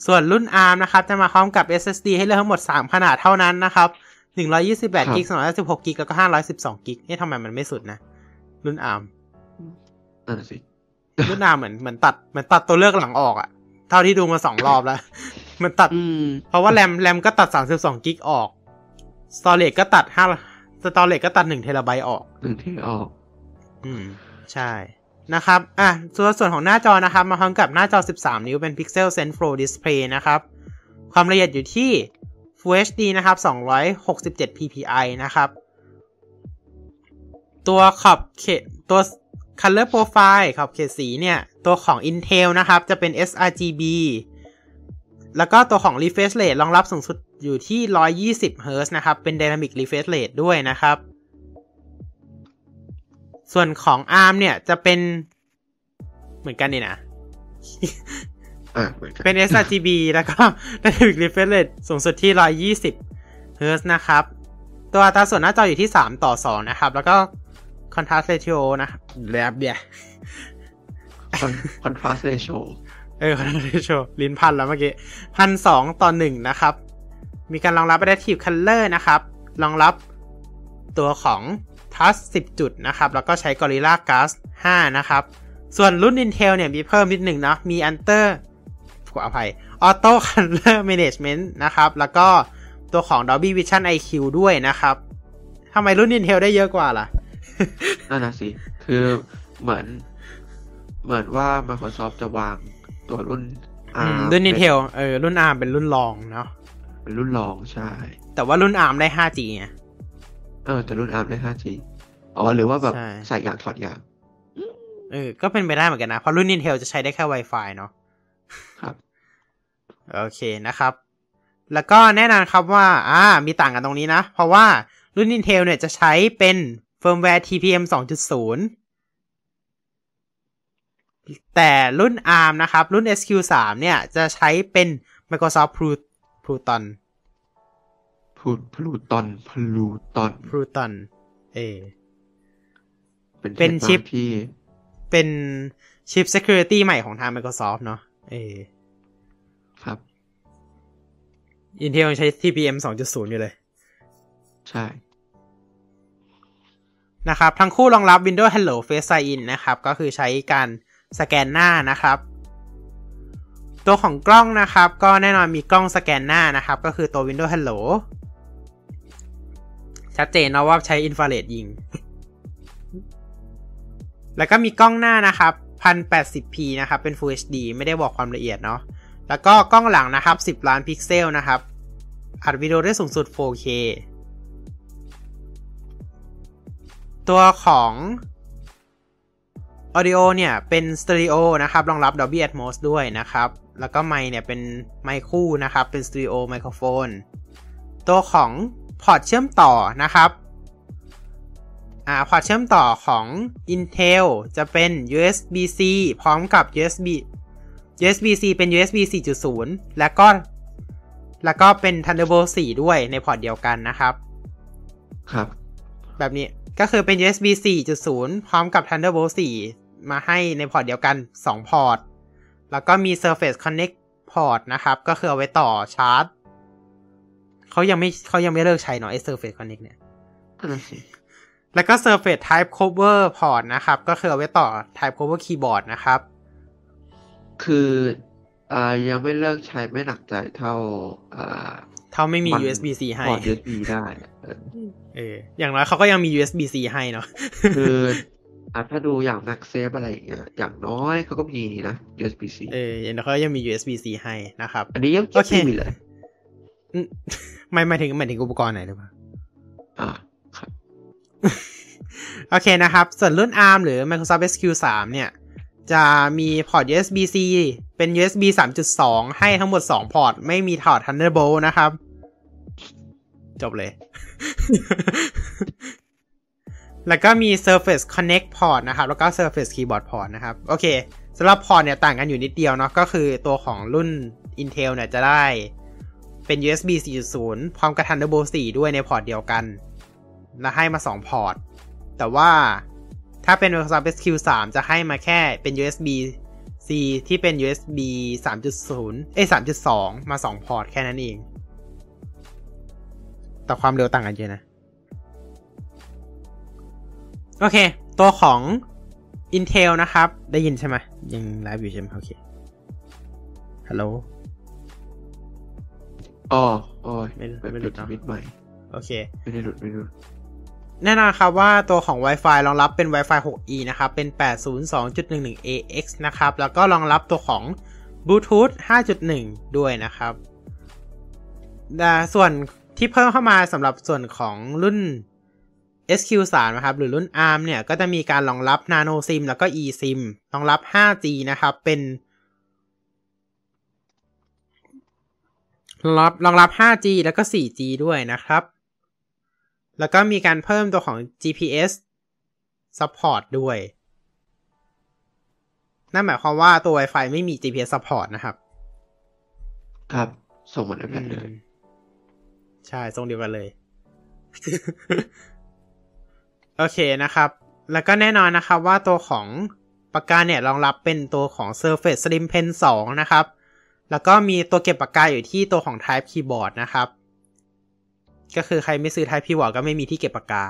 ส่วนรุ่น ARM นะครับ จะมาพร้อมกับ SSD ให้เลือกทั้งหมด 3 ขนาดเท่านั้นนะครับ 128 g b 256 g b แล้วก็512 g b นี่ทำไมมันไม่สุดนะ รุ่น ARM นั่นนะสิรุ่น ARM เหมือนเหมือนตัดเหมือนตัดตัวเลือกหลังออกอะเท่าที่ดูมาสองรอบแล้ว มันตัดอืมเพราะว่าแรมแรมก็ตัด32กิกออกสตอเรจก็ตัด5สตอเรจก็ตัด1เทราไบต์ออกหนึ่งที่ออก อืม ใช่นะครับ อะส่วนส่วนของหน้าจอนะครับ มาพร้อมกับหน้าจอ 13 นิ้วเป็น Pixel Sense Pro Display นะครับ ความละเอียดอยู่ที่ Full HD นะครับ 267 ppi นะครับ ตัวขอบเขตตัว Color Profile ขอบเขตสีเนี่ย ตัวของ Intel นะครับ จะเป็น sRGB แล้วก็ตัวของ refresh rate รองรับสูงสุดอยู่ที่ 120 Hz นะครับ เป็น dynamic refresh rate ด้วยนะครับ ส่วนของ ARM เนี่ย จะเป็นเหมือนกันนี่นะอะ เหมือนกันเป็น sRGB แล้วก็ dynamic refresh rate สูงสุดที่ 120 Hz นะครับ ตัวอัตราส่วนหน้าจออยู่ที่ 3 ต่อ 2 นะครับ แล้วก็ contrast ratio นะครับแบบเดียคอนฟาสเรโชเออ contrast ratio ลิ้นพันแล้วเมื่อกี้พันสองต่อหนึ่งนะครับ มีการรองรับ adaptive color นะครับ รองรับตัวของ touch 10 จุดนะครับ แล้วก็ใช้ Gorilla Glass 5 นะครับส่วนรุ่น Intel เนี่ยมีเพิ่มนิดหนึ่งนะ มี Enter ขออภัย Auto Color Management นะครับ แล้วก็ตัวของ Dolby Vision IQ ด้วยนะครับทำไมรุ่น Intel ได้เยอะกว่าล่ะนั่นนะสิ คือเหมือน เหมือนว่า Microsoft จะวางตัวรุ่นอืม ARM รุ่นเป็ Intel เออ รุ่น ARM เป็นรุ่นรองเนาะเป็นรุ่นรองใช่ แต่ว่ารุ่น ARM ได้ 5G ไงเออแต่รุ่น ARM ได้ 5G อ๋อ หรือว่าแบบใช่ใส่อย่างถอดอย่างเออ ก็เป็นไปได้เหมือนกันนะ เพราะรุ่น Intel จะใช้ได้แค่ Wi-Fi เนาะ ครับโอเคนะครับ แล้วก็แน่นอนครับว่า อ่า มีต่างกันตรงนี้นะ เพราะว่ารุ่น Intel เนี่ยจะใช้เป็น firmware TPM 2.0 แต่รุ่น ARM นะครับ รุ่น SQ3 เนี่ย จะใช้เป็น Microsoft Plu- Pluton พูดพลูตอนพลูตอน Pluton เออเป็นเป็นทคโนโลยีชิปที่ เป็นชิป Security ใหม่ของทาง Microsoft เนาะ เออครับ Intel ยังใช้ TPM 2.0 อยู่เลย ใช่ นะครับ ทั้งคู่รองรับ Windows Hello Face Sign-in นะครับ ก็คือใช้การสแกนหน้านะครับ ตัวของกล้องนะครับ ก็แน่นอนมีกล้องสแกนหน้านะครับ ก็คือตัว Windows Hello ชัดเจนนะว่าใช้ Infrared ยิง แล้วก็มีกล้องหน้านะครับ 1080p นะครับ เป็น Full HD ไม่ได้บอกความละเอียดเนาะ แล้วก็กล้องหลังนะครับ 10 ล้านพิกเซลนะครับ อัดวิดีโอได้สูงสุด 4K ตัวของ Audio เนี่ย เป็นสเตอริโอนะครับ รองรับ Dolby Atmos ด้วยนะครับ แล้วก็ไมค์เนี่ย เป็นไมค์คู่นะครับ เป็นสเตอริโอไมโครโฟน ตัวของพอร์ตเชื่อมต่อนะครับ อ่าพอร์ตเชื่อมต่อของ Intel จะเป็น USB-C พร้อมกับ USB USB-C เป็น USB 4.0 แล้วก็ แล้วก็เป็น Thunderbolt 4 ด้วยในพอร์ตเดียวกันนะครับ ครับ แบบนี้ก็คือเป็น USB 4.0 พร้อมกับ Thunderbolt 4 มาให้ในพอร์ตเดียวกัน 2 พอร์ต แล้วก็มี Surface Connect พอร์ตนะครับ ก็คือเอาไว้ต่อชาร์จ เขายังไม่เขายังไม่เลิกใช้เนาะไอ้ Surface Connect เนี่ยนั่นนะสิ แล้วก็ Surface Type Cover Port นะครับ ก็คือเอาไว้ต่อ Type Cover Keyboard นะครับ คืออ่ายังไม่เลิกใช้ไม่หนักใจเท่าอ่าเท่าไม่มีมัน USB-C ให้พอร์ต USB ได้เออเอออย่างน้อยเขาก็ยังมี USB-C ให้เนาะคืออะถ้าดูอย่าง MagSafe อะไรอย่างเงี้ยอย่างน้อยเขาก็มีนะ USB-C เอออย่างน้อยเขายังมี USB-C ให้นะครับ อันนี้ยังโอเคไม่มีเลยอืมไม่หมายถึงหมายถึงอุปกรณ์ไหนหรือเปล่าอ่าครับ โอเคนะครับ ส่วนรุ่น ARM หรือ Microsoft SQ3 เนี่ย จะมีพอร์ต USB-C เป็น USB 3.2 ให้ทั้งหมด 2 พอร์ต ไม่มีถอด Thunderbolt นะครับ จบเลย แล้วก็มี Surface Connect port นะครับ แล้วก็ Surface Keyboard port นะครับ โอเคสำหรับพอร์ตเนี่ยต่างกันอยู่นิดเดียวเนาะ ก็คือตัวของรุ่น Intel เนี่ยจะได้เป็น USB 4.0 พร้อมกับ Thunderbolt 4 ด้วยในพอร์ตเดียวกัน และให้มา 2 พอร์ต แต่ว่าถ้าเป็น Microsoft SQ3 จะให้มาแค่เป็น USB C ที่เป็น USB 3.0 เอ้ย3.2 มา 2 พอร์ตแค่นั้นเอง แต่ความเร็วต่างกันเยอะนะ โอเค ตัวของ Intel นะครับ ได้ยินใช่ไหม ยังไลฟ์อยู่ใช่ไหมโอเค ฮัลโหลอ๋อโอ้ยไม่ไปไม่หลุปิดดเนอะสวิตช์ใหม่โอเค ไม่ได้หลุด ไม่ได้หลุด แน่นอนครับว่าตัวของ Wi-Fi รองรับเป็น Wi-Fi 6E นะครับ เป็น 802.11ax นะครับ แล้วก็รองรับตัวของ Bluetooth 5.1 ด้วยนะครับส่วนที่เพิ่มเข้ามาสำหรับส่วนของรุ่น SQ3 นะครับ หรือรุ่น ARM เนี่ย ก็จะมีการรองรับ Nano SIM แล้วก็ eSIM รองรับ 5G นะครับ เป็นรองรับรองรับ 5G แล้วก็ 4G ด้วยนะครับ แล้วก็มีการเพิ่มตัวของ GPS support ด้วย นั่นหมายความว่าตัว Wi-Fi ไม่มี GPS support นะครับ ครับ ส่งมาในแผ่นเลย ใช่ทรงเดียวกันเลย โอเคนะครับ แล้วก็แน่นอนนะครับว่าตัวของปากกาเนี่ยรองรับเป็นตัวของ Surface Slim Pen 2 นะครับ แล้วก็มีตัวเก็บปากกาอยู่ที่ตัวของ Type Keyboard นะครับ ก็คือใครไม่ซื้อ Type Keyboard ก็ไม่มีที่เก็บปากกา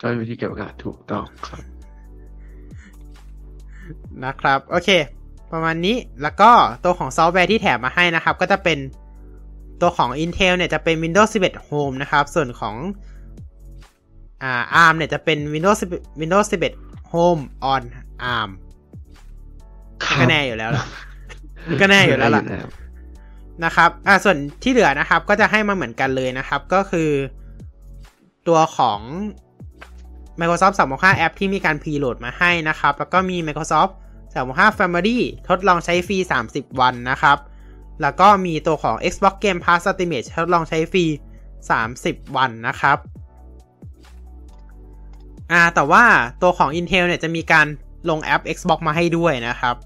ก็มีที่เก็บอากาศถูกต้องครับนะครับ โอเค ประมาณนี้แล้วก็ตัวของซอฟต์แวร์ที่แถมมาให้นะครับ ก็จะเป็นตัวของ Intel เนี่ยจะเป็น Windows 11 Home นะครับ ส่วนของอ่า ARM เนี่ยจะเป็น Windows 11 Windows 11 Home on ARM ก็แน่อยู่แล้วล่ะก็แน่อยู่แล้วล่ะ นะครับอ่าส่วนที่เหลือนะครับก็จะให้มาเหมือนกันเลยนะครับ ก็คือ ตัวของ Microsoft 365 แอปที่มีการพรีโหลดมาให้นะครับ แล้วก็มี Microsoft 365 Family ทดลองใช้ฟรี 30 วันนะครับ แล้วก็มีตัวของ Xbox Game Pass Ultimate ทดลองใช้ฟรี 30 วันนะครับอ่าแต่ว่าตัวของ Intel เนี่ยจะมีการลงแอป Xbox มาให้ด้วยนะครับ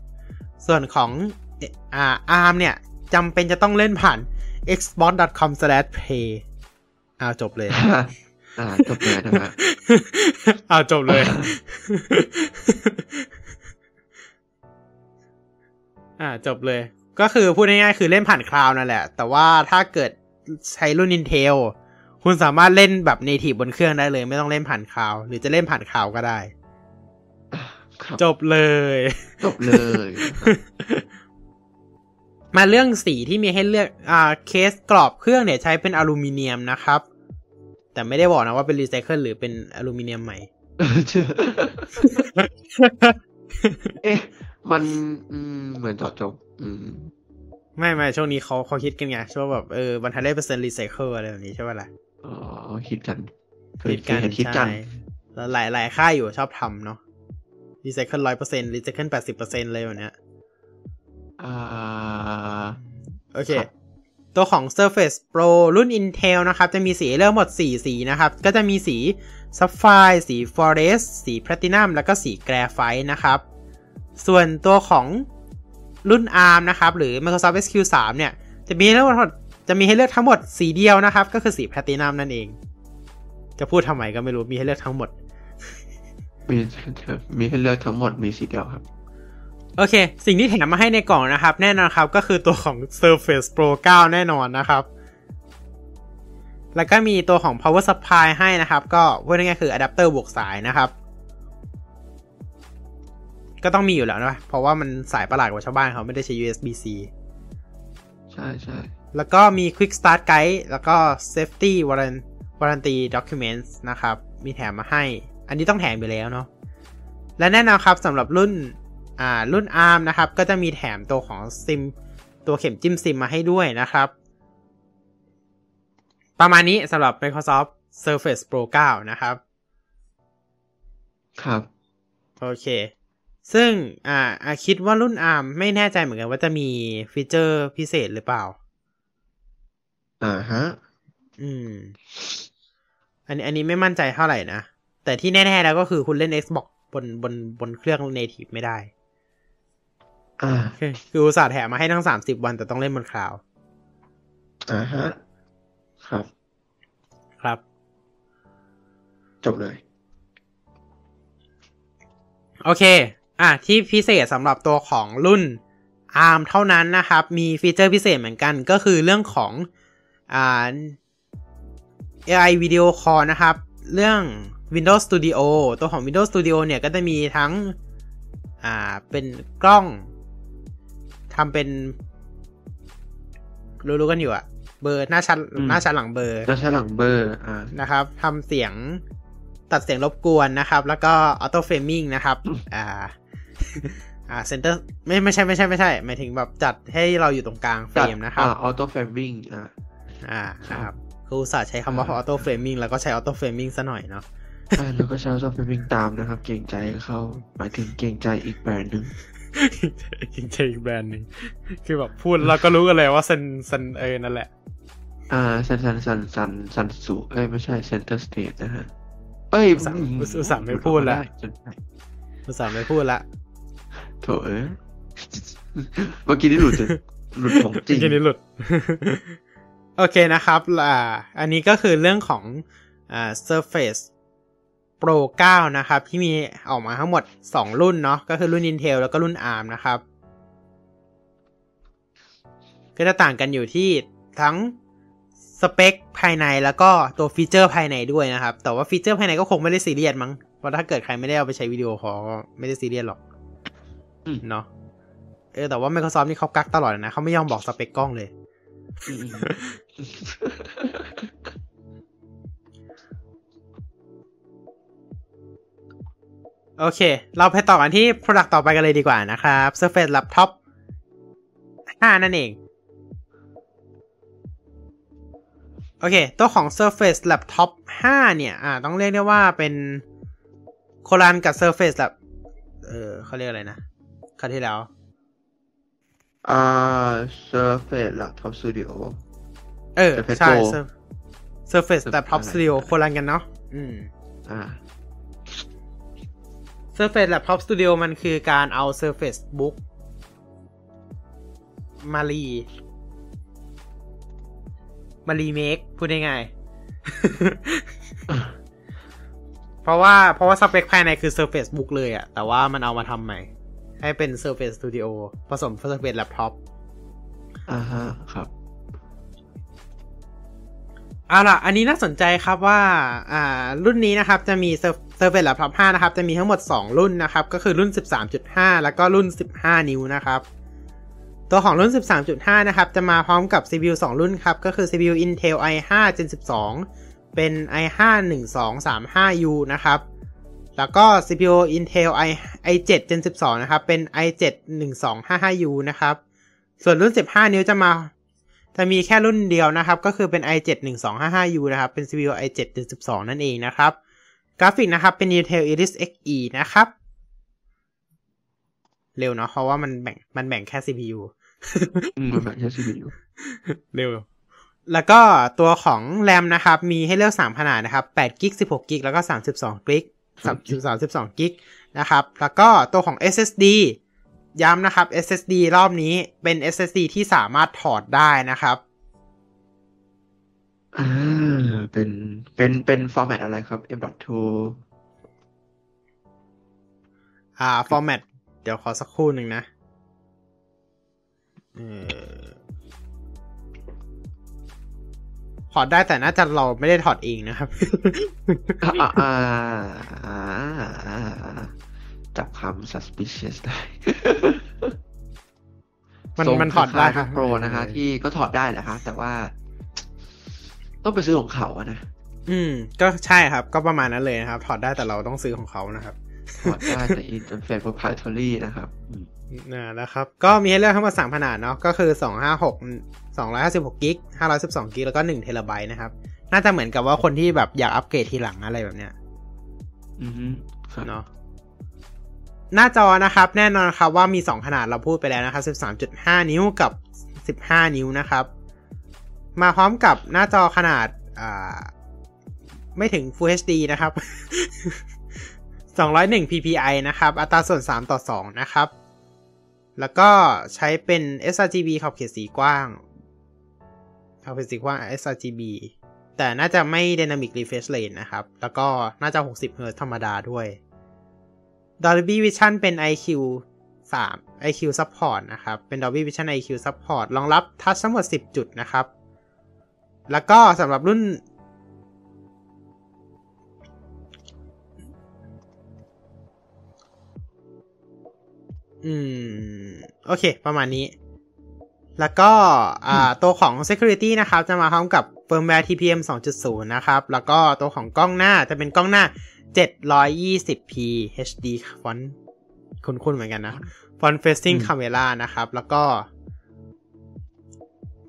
ส่วนของอ่า ARM เนี่ย จำเป็นจะต้องเล่นผ่าน xbox.com/play อ้าวจบเลย อ่าจบเลยนะฮะอ้าวจบเลย อ่าจบเลย ก็คือพูดง่ายๆคือเล่นผ่านคลาวนั่นแหละ แต่ว่าถ้าเกิดใช้รุ่น Intel คุณสามารถเล่นแบบ native บนเครื่องได้เลย ไม่ต้องเล่นผ่านคลาวหรือจะเล่นผ่านคลาวก็ได้ครับจบเลย จบเลยนะครับ มาเรื่องสีที่มีให้เลือกอ่าเคสกรอบเครื่องเนี่ยใช้เป็นอลูมิเนียมนะครับ แต่ไม่ได้บอกนะว่าเป็นรีไซเคิลหรือเป็นอลูมิเนียมใหม่ เอ๊ะ มันอืมเหมือนเจาะจงอืมไม่ไม่ช่วงนี้เขาเขาฮิตกันไงช่วงแบบเออบรรทัดได้เปอร์เซ็นต์รีไซเคิลอะไรแบบนี้ใช่ป่ะล่ะอ๋อฮิตกันเคยฮิตกันเห็นฮิตกันใช่แล้วหลายหลายค่ายอยู่ชอบทำเนาะรีไซเคิลร้อยเปอร์เซ็นต์รีไซเคิลแปดสิบเปอร์เซ็นต์เลยแบบเนี้ยอ่า โอเคครับตัวของ Surface Pro รุ่น Intel นะครับ จะมีสีให้เลือกหมด 4 สีนะครับ ก็จะมีสี Sapphire สี Forest สี Platinum แล้วก็สี Graphite นะครับ ส่วนตัวของรุ่น ARM นะครับ หรือ Microsoft SQ3 เนี่ย จะมีให้เลือกทั้งหมดจะมีให้เลือกทั้งหมดสีเดียวนะครับ ก็คือสี Platinum นั่นเอง จะพูดทำไมก็ไม่รู้มีให้เลือกทั้งหมด มีมีให้เลือกทั้งหมดมีสีเดียวครับ โอเค สิ่งที่แถมมาให้ในกล่องนะครับ แน่นอนครับก็คือตัวของ Surface Pro 9 แน่นอนนะครับ แล้วก็มีตัวของ power supply ให้นะครับ ก็พูดง่ายๆคืออะแดปเตอร์บวกสายนะครับ ก็ต้องมีอยู่แล้วนะเพราะว่ามันสายประหลาดกว่าชาวบ้านเขาไม่ได้ใช้ USB-C ใช่ใช่แล้วก็มี quick start guide แล้วก็ safety warran- warranty documents นะครับ มีแถมมาให้ อันนี้ต้องแถมไปแล้วเนาะและแน่นอนครับสำหรับรุ่น อ่ารุ่น ARM นะครับ ก็จะมีแถมตัวของซิมตัวเข็มจิ้มซิมมาให้ด้วยนะครับ ประมาณนี้สำหรับ Microsoft Surface Pro 9 นะครับ ครับ โอเค ซึ่งอ่าอ่าคิดว่ารุ่น ARM ไม่แน่ใจเหมือนกันว่าจะมีฟีเจอร์พิเศษหรือเปล่า อ่าฮะ อืม อันนี้อันนี้ไม่มั่นใจเท่าไหร่นะ แต่ที่แน่ๆแล้วก็คือคุณเล่น Xbox บนบนบนเครื่อง native ไม่ได้อ่า คือคืออุตส่าห์แถมมาให้ทั้งสามสิบวันแต่ต้องเล่นบนคลาวด์อ่าฮะ ครับ ครับ จบเลย โอเค อะ ที่พิเศษสำหรับตัวของรุ่น ARM เท่านั้นนะครับ มีฟีเจอร์พิเศษเหมือนกันก็คือเรื่องของอ่า AI Video Call นะครับ เรื่อง Windows Studio ตัวของ Windows Studio เนี่ยก็จะมีทั้ง อ่า เป็นกล้อง ทำเป็น รู้ๆกันอยู่อะเบอร์หน้าชั้นอืมหน้าชั้นหลังเบอร์แล้วใช้หลังเบอร์ อ่านะครับทำเสียงตัดเสียงรบกวนนะครับ แล้วก็ auto framing นะครับ อ่า อ่า Center ไม่ไม่ใช่ไม่ใช่ไม่ใช่หมายถึงแบบจัดให้เราอยู่ตรงกลางเฟรมนะครับ อ่า auto framing อ่าอ่านะครับคืออุตส่าห์ใช้คำว่า auto framing แล้วก็ใช้ auto framing ซะหน่อยเนาะใช่แล้วก็ใช้ auto framing ตามนะครับ เกรงใจเขาหมายถึงเกรงใจอีกแบรนด์หนึ่ง จริงๆอีกแบรนด์หนึงคือแบบพูดเราก็รู้กันเลยว่าเซนเซนเออนั่นแหละ อ่าซันซันซันซันซันสุเอ้ยไม่ใช่เซนเตอร์สเตทนะฮะ เอ้ยอุตส่าห์อุตส่าห์ไม่พูดละจนได้อุตส่าห์ไม่พูดละโถเอ้ยเมื่อกี้นี่หลุดจะหลุดของจริงเมื่อกี้นี้หลุด โอเคนะครับอ่าอันนี้ก็คือเรื่องของอ่า Surface Pro 9 นะครับ ที่มีออกมาทั้งหมด 2 รุ่นเนาะก็คือรุ่น Intel แล้วก็รุ่น ARM นะครับ ก็จะต่างกันอยู่ที่ทั้งสเปคภายในแล้วก็ตัวฟีเจอร์ภายในด้วยนะครับ แต่ว่าฟีเจอร์ภายในก็คงไม่ได้ซีเรียสมั้งเพราะถ้าเกิดใครไม่ได้เอาไปใช้วิดีโอคอลก็ไม่ได้ซีเรียสหรอกอืมเนาะเออแต่ว่า Microsoft นี่เขากักตลอดนะเขาไม่ยอมบอกสเปคกล้องเลย โอเค เราไปต่อกันที่ Product ต่อไปกันเลยดีกว่านะครับ Surface Laptop 5 นั่นเอง โอเค ตัวของ Surface Laptop 5 เนี่ย อ่า ต้องเรียกได้ว่าเป็นโคลันกับ Surface Lap เออเขาเรียกอะไรนะครั้งที่แล้ว อ่า Surface Laptop Studio เออ Surface ใช่ Pro Sur- Surface Laptop อะไร Studio โคลันกันเนาะ อืม อ่า Surface Laptop Studio มันคือการเอา Surface Book มารีมารีเมคพูดง่ายๆเพราะว่าเพราะว่าสเปคภายในคือ Surface Book เลยอะแต่ว่ามันเอามาทำใหม่ ให้เป็น Surface Studio ผสม Surface Laptop อ่าฮะครับเอาล่ะ อันนี้น่าสนใจครับว่า อ่า รุ่นนี้นะครับ จะมี Sur- Surface Laptop 5นะครับ จะมีทั้งหมด 2 รุ่นนะครับ ก็คือรุ่น 13.5 แล้วก็รุ่น 15 นิ้วนะครับ ตัวของรุ่น 13.5 นะครับ จะมาพร้อมกับ CPU 2 รุ่นครับ ก็คือ CPU Intel i5 Gen 12 เป็น i5 1235U นะครับ แล้วก็ CPU Intel i i7 Gen 12 นะครับ เป็น i7 1255U นะครับ ส่วนรุ่น 15 นิ้วจะมา จะมีแค่รุ่นเดียวนะครับ ก็คือเป็น i7 1255U นะครับ เป็น CPU i7 Gen 12 นั่นเองนะครับ กราฟิกนะครับ เป็น Intel Iris Xe นะครับ เร็วเนาะเพราะว่ามันแบ่งมันแบ่งแค่ CPU อืมมันแบบแค่ CPU เร็ว แล้วก็ตัวของแรมนะครับ มีให้เลือก 3 ขนาดนะครับ8กิก16กิกแล้วก็ 32กิก32กิกนะครับ แล้วก็ตัวของ SSD ย้ำนะครับ SSD รอบนี้เป็น SSD ที่สามารถถอดได้นะครับอ่า เป็นเป็นเป็นฟอร์แมตอะไรครับ M.2 อ่า format เดี๋ยวขอสักครู่หนึ่งนะเออถอดได้แต่น่าจะเราไม่ได้ถอดเองนะครับอ่าอ่าอ่าอ่าจับคำ suspicious ได้ มันทรงมันถอดได้คล้ายๆ Pro นะคะที่ก็ถอดได้แหละคะแต่ว่า ต้องไปซื้อของเขาอะนะ อืม ก็ใช่ครับ ก็ประมาณนั้นเลยนะครับ ถอดได้แต่เราต้องซื้อของเขานะครับ ถอดได้แต่ interface proprietary นะครับอืมนะนะครับ ก็มีให้เลือกทั้งหมดสามขนาดเนาะ ก็คือสองห้าหกสองร้อยห้าสิบหกกิกห้าร้อยสิบสองกิกแล้วก็หนึ่งเทราไบต์นะครับ น่าจะเหมือนกับว่าคนที่แบบอยากอัปเกรดทีหลังอะไรแบบเนี้ย อือฮึครับเนาะหน้าจอนะครับ แน่นอนครับว่ามี 2 ขนาดเราพูดไปแล้วนะครับ 13.5 นิ้วกับ 15 นิ้วนะครับ มาพร้อมกับหน้าจอขนาดาไม่ถึง Full HD นะครับ 201 ppi นะครับ อัตราส่วน 3 ต่อ 2 นะครับ แล้วก็ใช้เป็น sRGB ขอบเขตสีกว้าง ขอบเขตสีกว้าง sRGB แต่น่าจะไม่ Dynamic Refresh Rate นะครับ แล้วก็น่าจะ 60 Hz ธรรมดาด้วย Dolby Vision เป็น IQ 3 IQ Support นะครับ เป็น Dolby Vision IQ Support รองรับทัชทั้งหมด 10 จุดนะครับ แล้วก็สำหรับรุ่น อืม โอเค ประมาณนี้ แล้วก็อ่าตัวของ Security นะครับ จะมาพร้อมกับ Firmware TPM 2.0 นะครับ แล้วก็ตัวของกล้องหน้าจะเป็นกล้องหน้า 720p HD font คุ้นๆเหมือนกันนะ front facing อืม camera นะครับ แล้วก็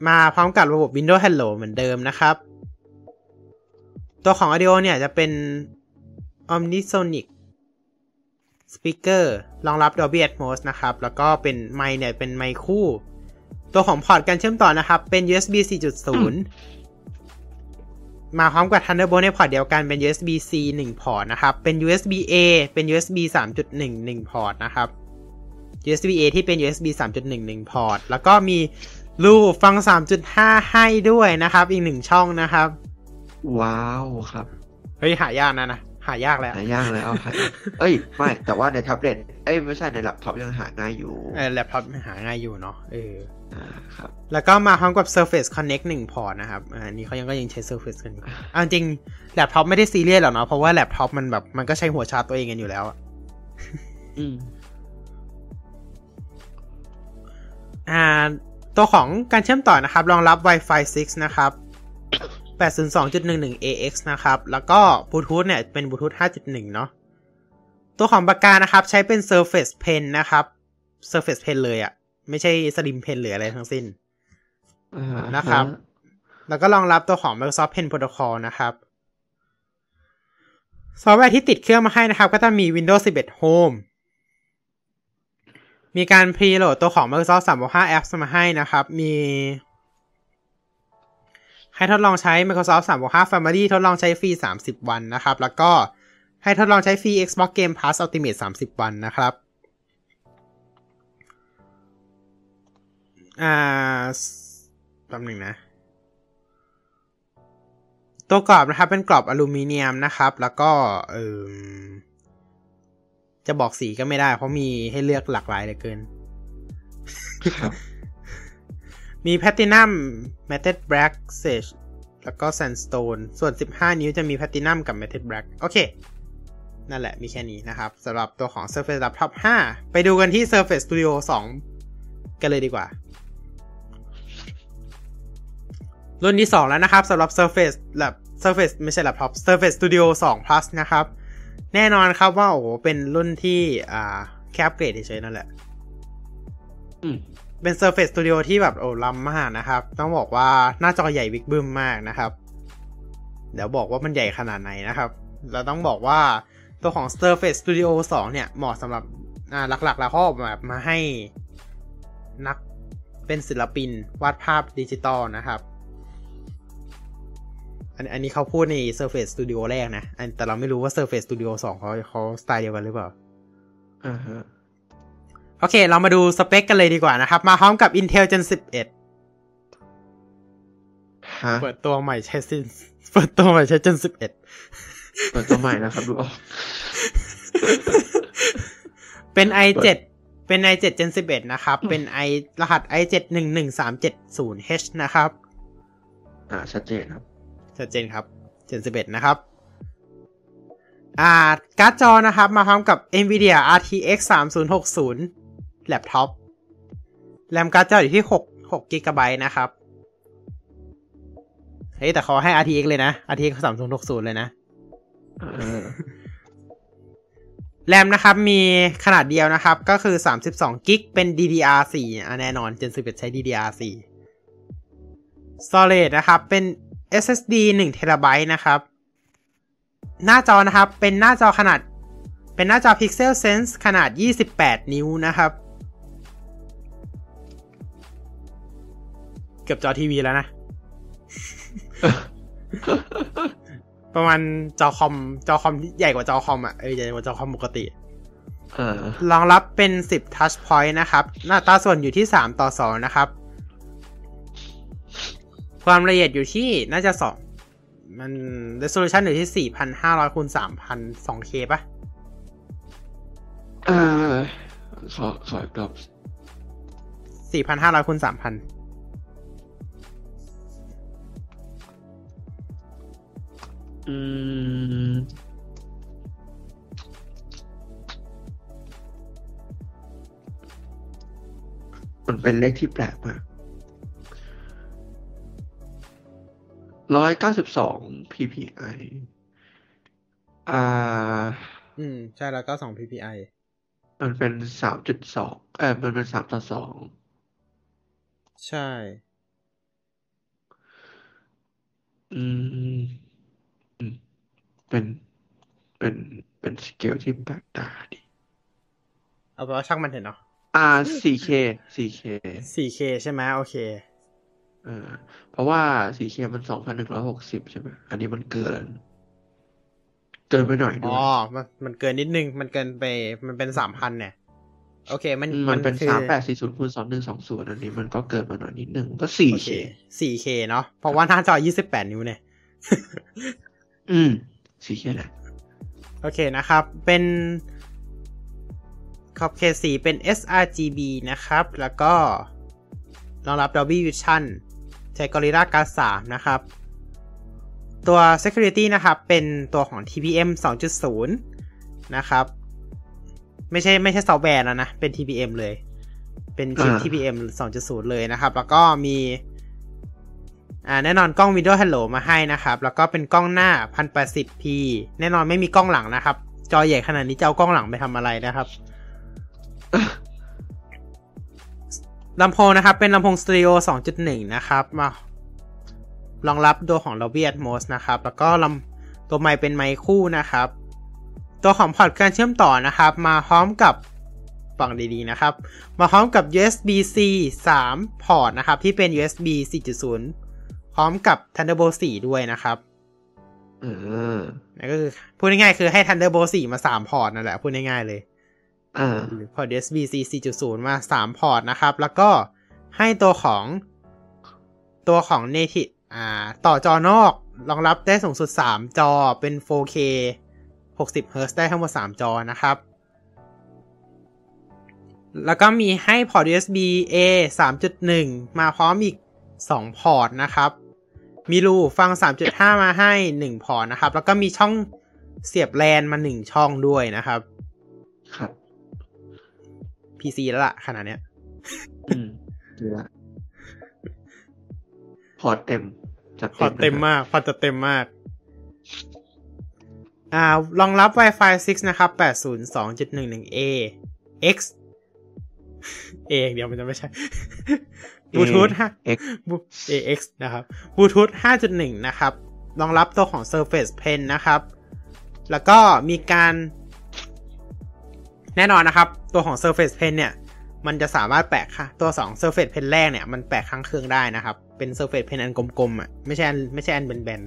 มาพร้อมกับระบบ Windows Hello เหมือนเดิมนะครับ ตัวของ audio เนี่ยจะเป็น Omnisonic Speaker รองรับ Dolby Atmos นะครับ แล้วก็เป็นไมค์เนี่ยเป็นไมค์คู่ ตัวของพอร์ตการเชื่อมต่อนะครับ เป็น USB 4.0 มาพร้อมกับ Thunderbolt ในพอร์ตเดียวกันเป็น USB C 1 พอร์ตนะครับ เป็น USB A เป็น USB 3.1 1 พอร์ตนะครับ USB A ที่เป็น USB 3.1 1 พอร์ต แล้วก็มี รูฟัง 3.5 ให้ด้วยนะครับ อีกหนึ่งช่องนะครับ ว้าวครับ เฮ้ย หายากนะนะ หายากแล้ว หายากเลยเอาหายเอ้ย ไม่ แต่ว่าในแท็บเล็ตเอ้ย ไม่ใช่ในแล็ปท็อปยังหาง่ายอยู่เออแล็ปท็อปหาง่ายอยู่เนาะเอออ่าครับ แล้วก็มาพร้อมกับ Surface Connect 1 พอร์ตนะครับอ่าอันนี้เขายังก็ยังใช้ Surface กันอยู่เอาจริงแล็ปท็อปไม่ได้ซีเรียสหรอกเนาะเพราะว่าแล็ปท็อปมันแบบมันก็ใช้หัวชาร์จตัวเองกันอยู่แล้วอะอืมอ่า ตัวของการเชื่อมต่อนะครับ รองรับ Wi-Fi 6 นะครับ 802.11 AX นะครับ แล้วก็บลูทูธเนี่ย เป็นบลูทูธ5.1 เนาะ ตัวของปากกานะครับ ใช้เป็น Surface Pen นะครับ Surface Pen เลยอะไม่ใช่ Slim Pen หรืออะไรทั้งสิ้นอ่านะครับ แล้วก็รองรับตัวของ Microsoft Pen Protocol นะครับ ซอฟต์แวร์ที่ติดเครื่องมาให้นะครับ ก็จะมี Windows 11 Home มีการพรีโหลดตัวของ Microsoft 365 Apps มาให้นะครับ มีให้ทดลองใช้ Microsoft 365 Family ทดลองใช้ฟรี 30 วันนะครับ แล้วก็ให้ทดลองใช้ฟรี Xbox Game Pass Ultimate 30 วันนะครับ อ่าแป๊บหนึ่งนะ ตัวกรอบนะครับเป็นกรอบอลูมิเนียมนะครับ แล้วก็เออ จะบอกสีก็ไม่ได้ เพราะมีให้เลือกหลากหลายเหลือเกินครับมีแพ t ตินัม m ม t เ e ดแบล็กเซจแล้วก็แซนสโตนส่วน 15 นิ้วจะมีแพ t ตินัมกับ m ม t เ e ดแบล็กโอเค นั่นแหละมีแค่นี้นะครับสำหรับตัวของ Surface Laptop 5 ไปดูกันที่ Surface Studio 2 กันเลยดีกว่า รุ่นที่ 2 แล้วนะครับสำหรับ Surface Lab Surface ไม่ใช่ Laptop Surface Studio 2 Plus นะครับ แน่นอนครับว่าโอ้โหเป็นรุ่นที่อ่าแคปเกรดเฉยๆนั่นแหละอืมเป็น Surface Studio ที่แบบโอ้ล้ำมากนะครับ ต้องบอกว่าหน้าจอใหญ่บิ๊กบึ้มมากนะครับ เดี๋ยวบอกว่ามันใหญ่ขนาดไหนนะครับ เราต้องบอกว่าตัวของ Surface Studio 2 เนี่ย เหมาะสำหรับอ่าหลักๆ แล้วเขาออกแบบมาให้นักเป็นศิลปินวาดภาพดิจิตอลนะครับ อันอันนี้เขาพูดใน Surface Studio แรกนะอันแต่เราไม่รู้ว่า Surface Studio 2เขาเขาสไตล์เดียวกันหรือเปล่าอ่าฮะโอเค เรามาดูสเปคกันเลยดีกว่านะครับ มาพร้อมกับ Intel Gen 11ฮะเปิดตัวใหม่ใช้ซินเปิดตัวใหม่ใช้ Gen 11เปิดตัวใหม่นะครับดูออกเป็น i7 เป็น i7 Gen 11 นะครับ เป็น i รหัส i7 11370H นะครับ อ่า ชัดเจนครับ ชัดเจนครับ Gen 11 นะครับ อ่า การ์ดจอนะครับ มาพร้อมกับ NVIDIA RTX 3060แล็ปท็อปแรมการ์ดจออยู่ที่ 6 6 GB นะครับ เฮ้ย แต่เขาให้ RTX เลยนะ RTX 3060 เลยนะเออแรมนะครับมีขนาดเดียวนะครับ ก็คือ 32กิกเป็น DDR4 อะแน่นอน Gen 11 ใช้ DDR4 Storage นะครับ เป็น SSD 1 t b นะครับ หน้าจอนะครับ เป็นหน้าจอขนาด เป็นหน้าจอ Pixel Sense ขนาด 28 นิ้วนะครับ เกือบจอทีวีแล้วนะ ประมาณจอคอม จอคอมที่ใหญ่กว่าจอคอมอะ เออใหญ่กว่าจอคอมปกติเออรองรับเป็น 10 Touch Point นะครับ หน้าตาส่วนอยู่ที่ 3 ต่อ 2 นะครับ ความละเอียดอยู่ที่น่าจะ2มัน resolution อยู่ที่ 4,500คูณ3,000 2K ปะเออขอขออีกรอบ4,500คูณ3,000 อืม มันเป็นเลขที่แปลกมาก ร้อยเก้าสิบสอง ppi อ่า อืม ใช่แล้วก็2 PPI มันเป็นสามจุดสองเออมันเป็นสามต่อสองใช่ อืมอืมเป็น เป็น เป็นสเกลที่แปลกตาดี เอาไปนว่าช่างมันเถอะเนาะอ่า 4K 4K 4K ใช่ไหมโอเค เออ เพราะว่า 4K มัน2,160ใช่ไหมอันนี้มันเกิน เกินไปหน่อยด้อ๋วอยมันมันเกินนิดนึง มันเกินไป มันเป็น3,000เนี่ย โอเค มันมันเป็นคือ3840คูณ2120อันนี้มันก็เกินมาหน่อยนิดนึงก็โอ 4K เค 4K เนาะ เพราะว่าหน้าจอ28นิ้วเนี่ย อืม 4K แหละโอเคนะครับ เป็นขอบเขตสีเป็น sRGB นะครับ แล้วก็รองรับ Dolby Vision ใช้ Gorilla Glass 3 นะครับ ตัว Security นะครับ เป็นตัวของ TPM 2.0 นะครับ ไม่ใช่ไม่ใช่ซอฟต์แวร์แล้วนะ เป็น TPM เลย เป็นชิปอ่า TPM 2.0 เลยนะครับ แล้วก็มีอ่าแน่นอนกล้อง Video Hello มาให้นะครับ แล้วก็เป็นกล้องหน้า 1080p แน่นอนไม่มีกล้องหลังนะครับ จอใหญ่ขนาดนี้จะเอากล้องหลังไปทำอะไรนะครับ ลำโพงนะครับ เป็นลำโพงสเตอริโอ 2.1 นะครับมารองรับตัวของ Dolby Atmos นะครับ แล้วก็ลำตัวไมค์เป็นไมค์คู่นะครับ ตัวของพอร์ตการเชื่อมต่อนะครับ มาพร้อมกับฟังดีๆนะครับ มาพร้อมกับ USB-C 3 พอร์ตนะครับ ที่เป็น USB 4.0 พร้อมกับ Thunderbolt 4 ด้วยนะครับเออนั่นก็คือ พูดง่ายๆคือให้ Thunderbolt 4 มา 3 พอร์ตนั่นแหละ พูดง่ายๆเลยอ่าหรือ พอร์ต USB-C 4.0 มา3พอร์ตนะครับ แล้วก็ให้ตัวของตัวของ native อ่า ต่อจอนอกรองรับได้สูงสุด 3 จอเป็น 4K 60 Hz ได้ทั้งหมด 3 จอนะครับ แล้วก็มีให้พอร์ต USB A 3.1 มาพร้อมอีก 2 พอร์ตนะครับ มีรูฟัง 3.5 มาให้ 1 พอร์ตนะครับ แล้วก็มีช่องเสียบแลนมา 1 ช่องด้วยนะครับ ครับ PC แล้วล่ะขนาดเนี้ย อืมดีละพอร์ตเต็ม จัดพอเต็มเต็มมาก พอจะเต็มมาก อ่ารองรับ Wi-Fi 6 นะครับ 802.11a x a เดี๋ยวมันจะไม่ใช่บลูทูธฮะเอ็ก AX นะครับบลูทูธ5.1 นะครับ รองรับตัวของ Surface Pen นะครับ แล้วก็มีการ แน่นอนนะครับ ตัวของ Surface Pen เนี่ย มันจะสามารถแปะค่ะตัว 2 Surface Pen แรกเนี่ย มันแปะข้างเครื่องได้นะครับ เป็น Surface Pen อันกลมๆอะไม่ใช่อันไม่ใช่อันแบน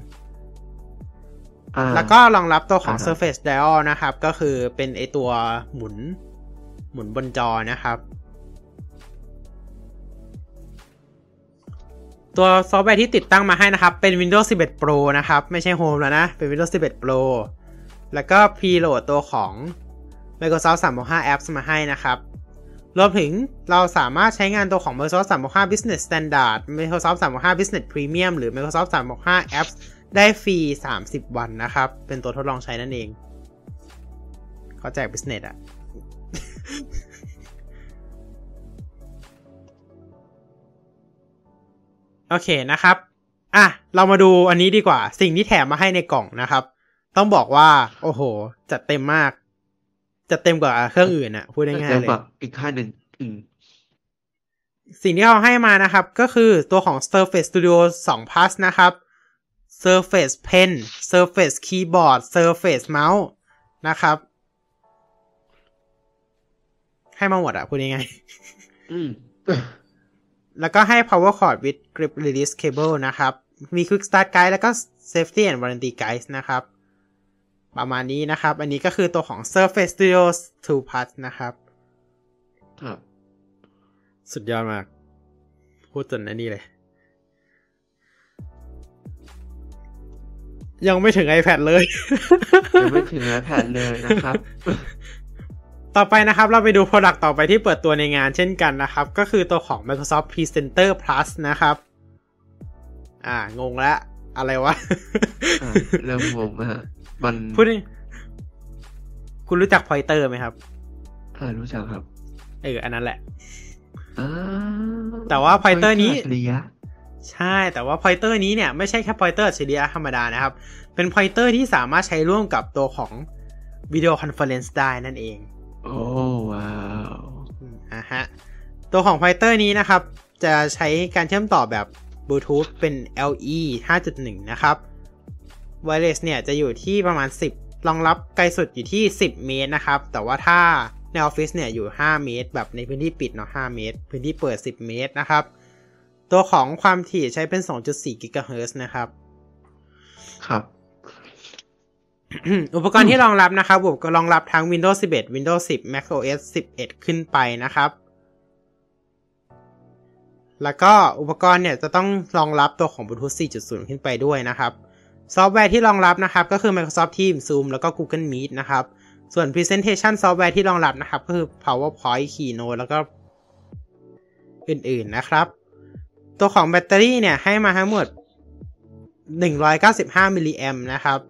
อ่าๆแล้วก็รองรับตัวของอ่าฮะ Surface Dial นะครับ ก็คือเป็นไอตัวหมุนหมุนบนจอนะครับ ตัวซอฟต์แวร์ที่ติดตั้งมาให้นะครับ เป็น Windows 11 Pro นะครับ ไม่ใช่ Home แล้วนะ เป็น Windows 11 Pro แล้วก็ preload ตัวของ Microsoft 365 Apps มาให้นะครับ รวมถึงเราสามารถใช้งานตัวของ Microsoft 365 Business Standard Microsoft 365 Business Premium หรือ Microsoft 365 Apps ได้ฟรี 30 วันนะครับ เป็นตัวทดลองใช้นั่นเองเขาแจก business อะโอเคนะครับ อะ เรามาดูอันนี้ดีกว่า สิ่งที่แถมมาให้ในกล่องนะครับ ต้องบอกว่า โอ้โห จัดเต็มมาก จัดเต็มกว่าเครื่องอื่นอะพูดง่ายๆเต็มเลยกว่าอีกค่ายหนึ่งอืมสิ่งที่เขาให้มานะครับ ก็คือตัวของ Surface Studio 2 Plus นะครับ Surface Pen Surface Keyboard Surface Mouse นะครับ ให้มาหมดอะพูดง่ายๆอืมแล้วก็ให้ power cord with grip release cable นะครับ มี quick start guide แล้วก็ safety and warranty guide นะครับ ประมาณนี้นะครับ อันนี้ก็คือตัวของ Surface Studio 2 Plus นะครับ ครับ สุดยอดมาก พูดจนอันนี้เลย ยังไม่ถึง iPad เลย ยังไม่ถึง iPad เลยนะครับ ต่อไปนะครับเราไปดู Product ต่อไปที่เปิดตัวในงานเช่นกันนะครับ ก็คือตัวของ Microsoft Presenter Plus นะครับ อ่า งงแล้ว อะไรวะอะเริ่มงงนะฮะ มันพูดดิคุณรู้จัก Pointer ไหมครับอ่ารู้จักครับ เออ อันนั้นแหละอ่าแต่ว่า Pointer นี้อัจฉริยะใช่ แต่ว่า Pointer นี้เนี่ยไม่ใช่แค่ Pointer อัจฉริยะธรรมดานะครับ เป็น Pointer ที่สามารถใช้ร่วมกับตัวของ Video Conference ได้นั่นเอง โอ้ว้าวอืมอะฮะ ตัวของ Pointer นี้นะครับ จะใช้การเชื่อมต่อแบบบลูทูธเป็น LE 5.1 นะครับ Wireless เนี่ยจะอยู่ที่ประมาณ 10 รองรับไกลสุดอยู่ที่ 10 เมตรนะครับ แต่ว่าถ้าในออฟฟิศเนี่ยอยู่ 5 เมตร แบบในพื้นที่ปิดเนาะ 5 เมตร พื้นที่เปิด 10 เมตรนะครับ ตัวของความถี่ใช้เป็น 2.4 GHz นะครับ ครับ อุปกรณ์ที่รองรับนะครับอุปกรณ์รองรับทั้ง Windows 11 Windows 10 Mac OS 11 ขึ้นไปนะครับแล้วก็อุปกรณ์เนี่ยจะต้องรองรับตัวของ Bluetooth 4.0 ขึ้นไปด้วยนะครับ ซอฟต์แวร์ที่รองรับนะครับก็คือ Microsoft Teams Zoom แล้วก็ Google Meet นะครับ ส่วน Presentation ซอฟต์แวร์ที่รองรับนะครับ ก็คือ PowerPoint Keynote แล้วก็อื่นๆนะครับ ตัวของแบตเตอรี่เนี่ย ให้มาทั้งหมด 195 มิลลิแอมนะครับ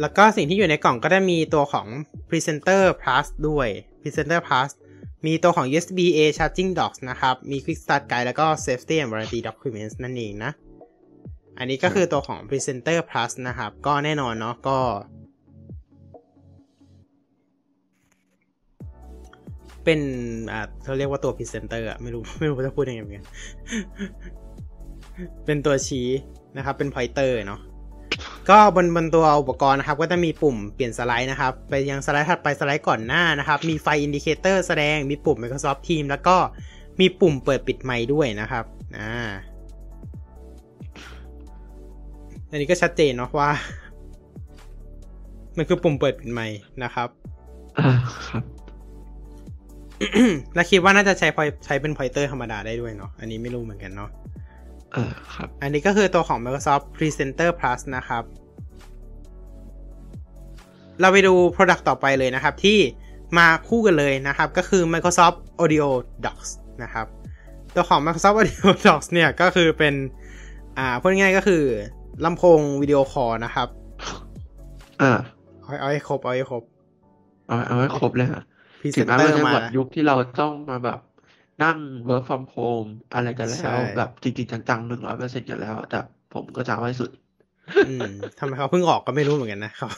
แล้วก็สิ่งที่อยู่ในกล่องก็จะมีตัวของ Presenter Plus ด้วย Presenter Plus มีตัวของ USB A Charging Docks นะครับ มี Quick Start Guide แล้วก็ Safety and Warranty Documents นั่นเองนะ อันนี้ก็คือตัวของ Presenter Plus นะครับ ก็แน่นอนเนาะก็ เป็นอ่าเขาเรียกว่าตัว Presenter อะไม่รู้ ไม่รู้จะพูดยังไงเหมือนกัน เป็นตัวชี้นะครับ เป็น pointer เนาะ ก็บนบนตัวอุปกรณ์นะครับ ก็จะมีปุ่มเปลี่ยนสไลด์นะครับ ไปยังสไลด์ถัดไปสไลด์ก่อนหน้านะครับ มีไฟ indicator แสดงมีปุ่ม Microsoft Teams แล้วก็มีปุ่มเปิดปิดไมค์ด้วยนะครับอ่าอันนี้ก็ชัดเจนเนาะว่า มันคือปุ่มเปิดปิดไมค์นะครับอ่าครับและคิดว่าน่าจะใช้ point- ใช้เป็น pointer ธรรมดาได้ด้วยเนาะอันนี้ไม่รู้เหมือนกันเนาะ อ่าครับ อันนี้ก็คือตัวของ Microsoft Presenter Plus นะครับ เราไปดู Product ต่อไปเลยนะครับ ที่มาคู่กันเลยนะครับ ก็คือ Microsoft Audio Docks นะครับ ตัวของ Microsoft Audio Docks เนี่ย ก็คือเป็น อ่าพูดง่ายๆก็คือลำโพงวิดีโอคอลนะครับ อ่าเอาเอาให้ครบเอาให้ครบเอาเอาให้ครบเลยฮะถึงแม้ Presenter มันจะมาหมดยุคที่เราต้องมาแบบ นั่ง work from home อะไรกันแล้ใช่แบบจริงๆจังๆหนึ่งร้อยเปอร์เซ็นต์กันแล้ว แต่ผมก็จะเอาให้สุดอืมทำไมเขาเพิ่งออกก็ไม่รู้เหมือนกันนะเขา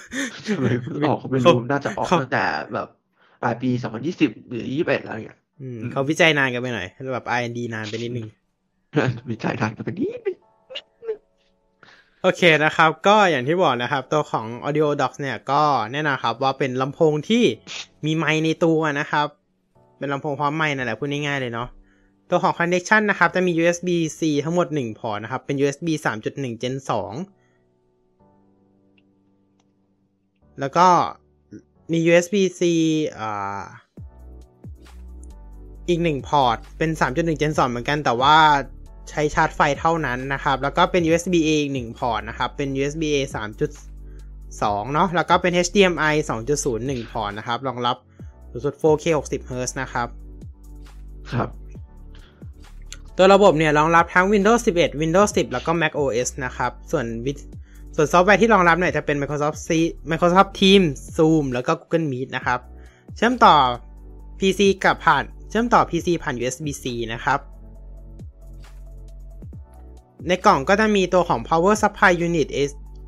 ทำไมเพิ่งออกก็ไม่รู้น่าจะออกตั้งแต่แบบปลายปีสองพันยี่สิบหรือยี่สิบเอ็ดอะไรอย่างเงี้ยอืมเขาวิจัยนานกันไปหน่อยแบบ R&D นานไปนิดนึงวิจัยทางกันไปนิดนึงโอเคนะครับ ก็อย่างที่บอกนะครับ ตัวของ Audio Docks เนี่ยก็แน่นอนครับว่าเป็นลำโพงที่มีไมค์ในตัวนะครับ เป็นลำโพงพร้อมไมค์นั่นแหละพูดง่ายๆเลยเนาะตัวของ Connection นะครับ จะมี USB C ทั้งหมด 1 พอร์ตนะครับ เป็น USB 3.1 Gen 2 แล้วก็มี USB C อ่าอีก 1 พอร์ต เป็น 3.1 Gen 2 เหมือนกัน แต่ว่าใช้ชาร์จไฟเท่านั้นนะครับ แล้วก็เป็น USB A อีก 1 พอร์ตนะครับ เป็น USB A 3.2 เนาะ แล้วก็เป็น HDMI 2.0 1 พอร์ตนะครับ รองรับ สูงสุด 4K 60 Hz นะครับ ครับ ตัวระบบเนี่ยรองรับทั้ง Windows 11 Windows 10 แล้วก็ Mac OS นะครับ ส่วนวิส่วนซอฟต์แวร์ที่รองรับเนี่ยจะเป็น Microsoft C Microsoft Teams Zoom แล้วก็ Google Meet นะครับ เชื่อมต่อ PC กับผ่าน เชื่อมต่อ PC ผ่าน USB-C นะครับ ในกล่องก็จะมีตัวของ Power Supply Unit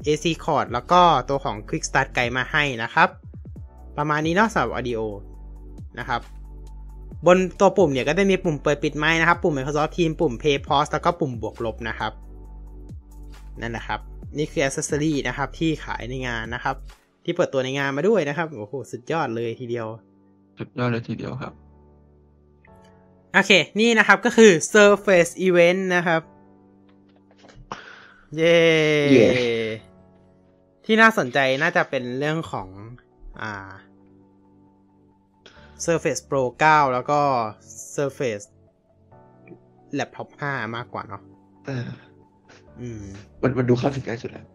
AC Cord แล้วก็ตัวของ Quick Start Guide มาให้นะครับ ประมาณนี้เนอกสำหรับ Audio นะครับ บนตัวปุ่มเนี่ยก็จะมีปุ่มเปิดปิดไม้นะครับ ปุ่ม Microsoft Teams ปุ่ม Play Pause แล้วก็ปุ่มบวกลบนะครับ นั่นแหละครับ นี่คือ Accessory นะครับที่ขายในงานนะครับ ที่เปิดตัวในงานมาด้วยนะครับ โอ้โห สุดยอดเลยทีเดียว สุดยอดเลยทีเดียวครับ โอเค นี่นะครับก็คือ Surface Event นะครับ เย้เย้ที่น่าสนใจน่าจะเป็นเรื่องของ อ่า Surface Pro 9 แล้วก็ Surface Laptop 5 มากกว่าเนาะเอออืม มันมันดูเข้าถึงง่ายสุดแล้ว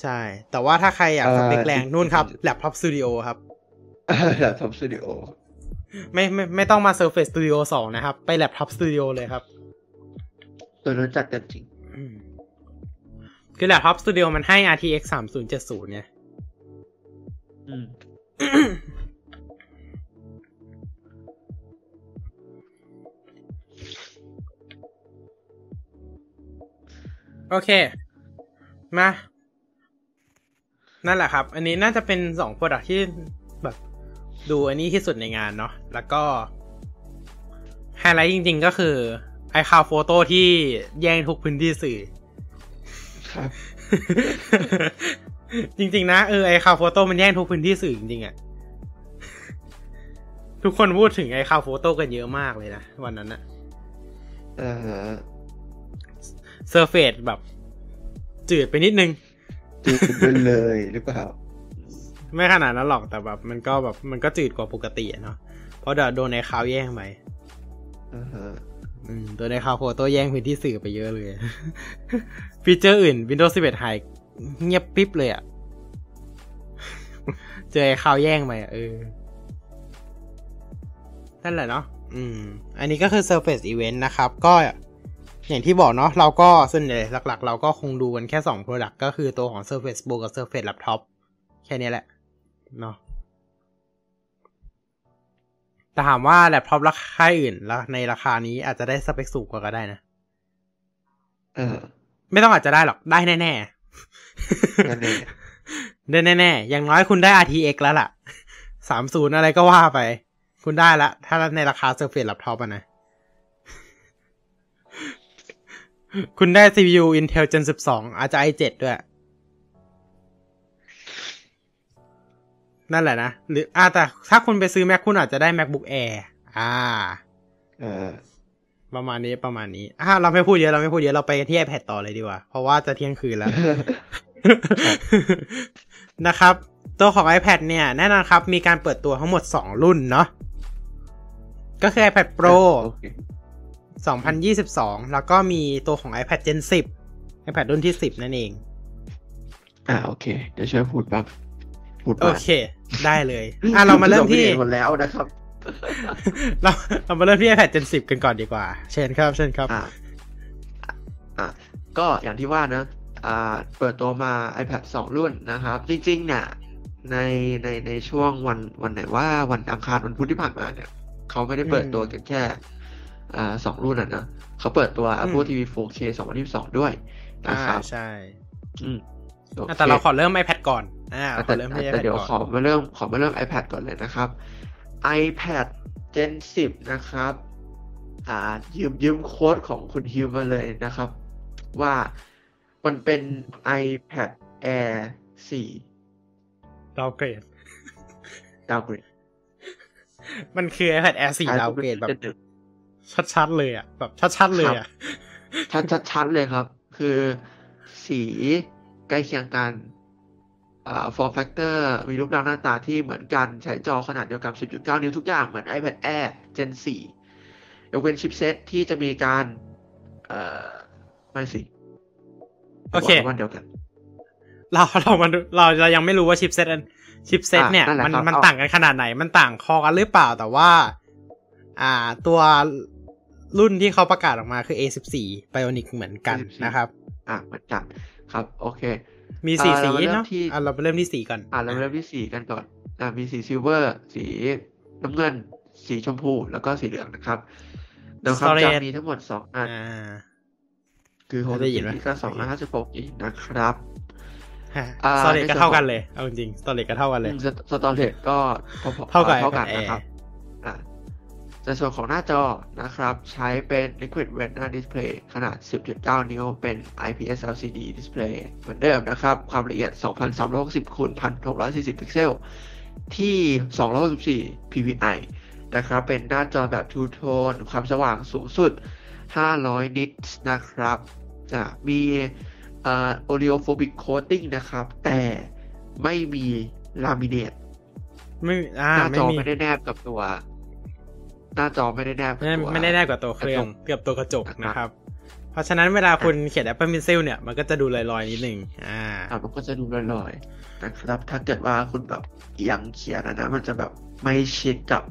ใช่ แต่ว่าถ้าใครอยากเอ่อสเปคแรงจริงๆนู่นครับ Laptop Studio ครับแบบทำสตูดิโอไม่ไม่ไม่ต้องมา Surface Studio 2 นะครับ ไป Laptop Studio เลยครับ ตัวนั้นจัดเต็มจริงอืมคือ Laptop Studio มันให้ RTX 3070เนี่ย โอเค มา นั่นแหละครับ อันนี้น่าจะเป็นสอง product ที่แบบ ดูอันนี้ที่สุดในงานเนาะแล้วก็ไฮไลท์จริง ๆ ก็คือ iCloud Photo ที่แย่งทุกพื้นที่สื่อครับจริง ๆ นะ เออ iCloud Photo มันแย่งทุกพื้นที่สื่อจริงๆอะทุกคนพูดถึง iCloud Photo กันเยอะมากเลยนะ วันนั้นอะเออ Surface แบบ จืดไปนิดนึง จืดไปเลยหรือเปล่า ไม่ขนาดนั้นหรอกแต่แบบ มันก็แบบมันก็จืดกว่าปกติอะเนาะเพราะเดี๋ยวโดนในคาวแย่งไปอ่าฮะอืมโดน iCloud Photo แย่งพื้นที่สื่อไปเยอะเลย ฟีเจอร์อื่น Windows 11 หาย เงียบปิ๊บเลยอะเจอไอ้คาวแย่งไปอะเออนั่นแหละเนาะอืม อันนี้ก็คือ Surface Event นะครับ ก็ อย่างที่บอกเนาะเราก็ส่วนใหญ่หลักๆ เราก็คงดูกันแค่ 2 Product ก็คือตัวของ Surface Book กับ Surface Laptop แค่นี้แหละเนาะแต่ถามว่าแล็ปท็อปราคาอื่นแล้วในราคานี้อาจจะได้สเปคสูงกว่าก็ได้นะ เออ ไม่ต้องอาจจะได้หรอก ได้แน่นั่นเองๆได้แน่ๆ อย่างน้อยคุณได้ RTX แล้วล่ะ สามศูนย์อะไรก็ว่าไป คุณได้ละ ถ้าในราคา Surface Laptop อะนะ คุณได้ CPU Intel Gen 12 อาจจะ i7 ด้วย นั่นแหละนะ หรืออ่าแต่ถ้าคุณไปซื้อ Mac คุณอาจจะได้ MacBook Air อ่าเออประมาณนี้ประมาณนี้อ่าเราไม่พูดเยอะเราไม่พูดเยอะเราไปที่ iPad ต่อเลยดีกว่า เพราะว่าจะเที่ยงคืนแล้ว นะครับ ตัวของ iPad เนี่ย แน่นอนครับ มีการเปิดตัวทั้งหมด 2 รุ่นเนาะก็คือ iPad Pro โอเค 2022 แล้วก็มีตัวของ iPad Gen 10 iPad รุ่นที่ 10 นั่นเอง อ่าโอเค เดี๋ยวช่วยพูดบ้างพูดโอบ้างเค ได้เลย อะเรามาเริ่มที่หมดแล้วนะครับ เราเรามาเริ่มที่ iPad Gen 10 กันก่อนดีกว่า เชิญครับ เชิญครับ อ่าอะก็อย่างที่ว่านะอ่าเปิดตัวมา iPad สองรุ่นนะครับ จริงๆเนี่ยในในในช่วงวันวันไหนว่าวันอังคารวันพุธที่ผ่านมาเนี่ย เขาไม่ได้เปิดตัวกันแค่ อ่าสองรุ่นอะนะเขาเปิดตัว Apple TV 4K 2022 ด้วยอ่านะครับใช่ อืมโออะเคแต่เราขอเริ่ม iPad ก่อนอ่าขแต่อเริ่มที่แต่ iPad เดี๋ยวก่อนขอมาเริ่มขอมาเริ่ม iPad ก่อนเลยนะครับ iPad Gen 10 นะครับ อ่า ยืมยืมโค้ดของคุณฮิวมาเลยนะครับ ว่ามันเป็น iPad Air 4ดาวเกรดดาวเกรดมันคือ iPad Air 4ดาวเกรดแบบหนึ่ง ชัดๆเลยอะแบบชัดๆเลยอะชัดชัดชัดเลยครับ คือสีใกล้เคียงกันอ่า form factor มีรูปร่างหน้าตาที่เหมือนกันใช้จอขนาดเดียวกัน 10.9 นิ้วทุกอย่างเหมือน iPad Air Gen 4ยกเว้นชิปเซตที่จะมีการ เอ่อ ไม่สิ โอเควันเดียวกัน เราเรามันเราเรายังไม่รู้ว่าชิปเซตชิปเซตอะเนี่ยนั่นแหละมันครับมันเอาต่างกันขนาดไหน มันต่างคอกันหรือเปล่าแต่ว่า อ่า ตัว รุ่นที่เขาประกาศออกมาคือ A14 Bionic เหมือนกัน A14 นะครับ อะเหมือนกันครับ โอเค มีสีอ่าสีเรามาเริ่มเนาะที่อะเราไปเริ่มที่สีก่อน อะเราเริ่มที่สีกันก่อน อะมีสีซิลเวอร์ สีน้ำเงิน สีชมพู แล้วก็สีเหลืองนะครับโดยความ Storage จำมีทั้งหมดสองอันอ่าคือไม่ได้ยิน64ไหมกิกะ256กิกนะครับอ่าสตอเรจในส่ก็วนเท่ากันของเลย เอาจริงสตอเรจก็เท่ากันเลยสตอเรจก็พอๆเท่ากับเท่ากัน iPad Air นะครับอะ ในส่วนของหน้าจอนะครับ ใช้เป็น Liquid Retina Display ขนาด 10.9 นิ้ว เป็น IPS LCD Display เหมือนเดิมนะครับ ความละเอียด 2360คูณ1640 พิกเซล ที่ 264 ppi นะครับ เป็นหน้าจอแบบ Two Tone ความสว่างสูงสุด 500 นิตนะครับจะมีเอ่อ oleophobic coating นะครับ แต่ไม่มีลามิเนตไม่อ่าหน้าไม่จอมีไม่ได้แนบกับตัว หน้าจอไม่ได้แนบกับไม่ได้ตัวไม่ได้แน่กว่าตัวเครื่องกระจกเกือบตัวกระจกนะครับนะครับ เพราะฉะนั้นเวลาคุณเขียน Apple Pencil เนี่ยมันก็จะดูลอยๆนิดนึงอ่าอะมันก็จะดูลอยๆนะครับถ้าเกิดว่าคุณแบบเอียังเขียนอะนะ มันจะแบบไม่ชิดกับ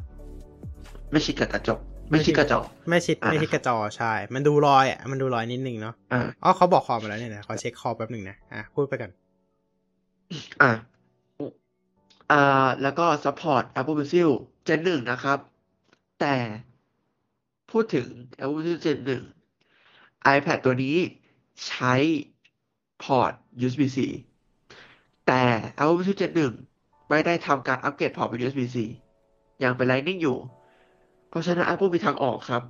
ไม่ชิดกับกระจกไม่ชิดกระจกไม่ชิดอ่าไม่ชิดกระจอใช่ มันดูลอยอะ มันดูลอยนิดนึงเนาะอ่าอ๋อเขาบอกคอมาแล้วเนี่ยนะขอเช็คคอแป๊บหนึ่งนะ อะ พูดไปกัน อะอ่า แล้วก็ support Apple Pencil Gen หนึ่งนะครับ แต่พูดถึง Apple Pencil Gen หนึ่ง iPad ตัวนี้ใช้พอร์ต USB-C แต่ Apple Pencil Gen หนึ่งไม่ได้ทำการอัปเกรดพอร์ตเป็น USB-C ยังเป็น Lightning อยู่ เพราะฉะนั้น Apple มีทางออกครับ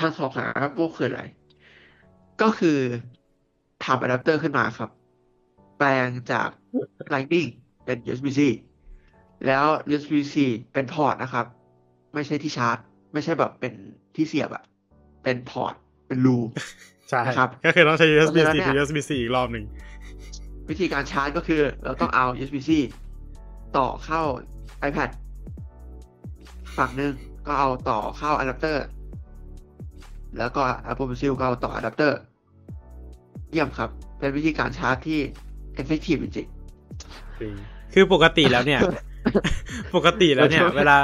ทางออกของ Apple คืออะไร ก็คือทำอะแดปเตอร์ขึ้นมาครับ แปลงจาก Lightning เป็น USB-C แล้ว USB-C เป็นพอร์ตนะครับ ไม่ใช่ที่ชาร์จ ไม่ใช่แบบเป็นที่เสียบอะเป็นพอร์ตเป็นรูใช่นะครับก็คือต้องใช้ USB เพราะฉะนั้น C เนี่ยกับ USB C อีกรอบหนึ่งวิธีการชาร์จก็คือ เราต้องเอา USB-C ต่อเข้า iPad ฝั่งหนึ่งก็เอาต่อเข้าอะแดปเตอร์แล้วก็ Apple Pencil ก็เอาต่ออะแดปเตอร์เยี่ยมครับ เป็นวิธีการชาร์จที่ effective จริงคือปกติแล้วเนี่ย ปกติแล้วเนี่ยเราชอบเวลา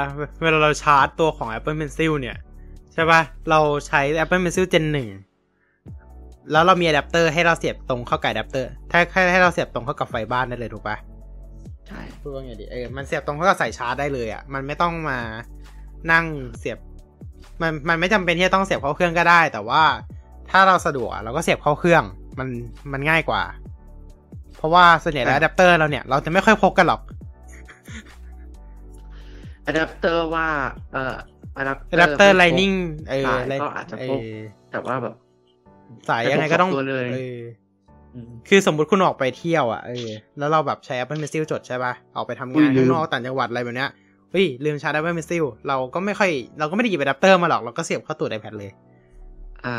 เวลาเราชาร์จตัวของ Apple Pencil เนี่ย ใช่ป่ะ เราใช้ Apple Pencil Gen หนึ่งแล้วเรามีอะแดปเตอร์ให้เราเสียบตรงเข้ากับอะแดปเตอร์ ถ้าให้ให้เราเสียบตรงเข้ากับไฟบ้านได้เลยถูกป่ะๆใช่พูดว่าไงดีเออมันเสียบตรงเข้ากับสายชาร์จได้เลยอะมันไม่ต้องมานั่งเสียบ มันมันไม่จำเป็นที่จะต้องเสียบเข้าเครื่องก็ได้ แต่ว่าถ้าเราสะดวกอะเราก็เสียบเข้าเครื่อง มันมันง่ายกว่า เพราะว่าส่วนใหญ่แล้วอะแดปเตอร์เราเนี่ยเราจะไม่ค่อยพกกันหรอก อะแดปเตอร์ว่า เอ่ออะแดปอะแดปเตอร์ไม่ไลพกนิ่งเออสายไลก็อาจจะเอพกอแต่ว่าแบบ สายยังไงก็ต้องไม่พกสองตัวเลยเอออืมคือสมมุติคุณออกไปเที่ยวอะเออแล้วเราแบบใช้ Apple Pencil จดใช่ป่ะออกไปทำอุ้งายนลืข้ามงนอกต่างจังหวัดอะไรแบบเนี้ยเฮ้ยลืมชาร์จ Apple Pencil เราก็ไม่ค่อยเราก็ไม่ได้หยิบอะแดปเตอร์มาหรอกเราก็เสียบเข้าตัว iPad เลย อ่า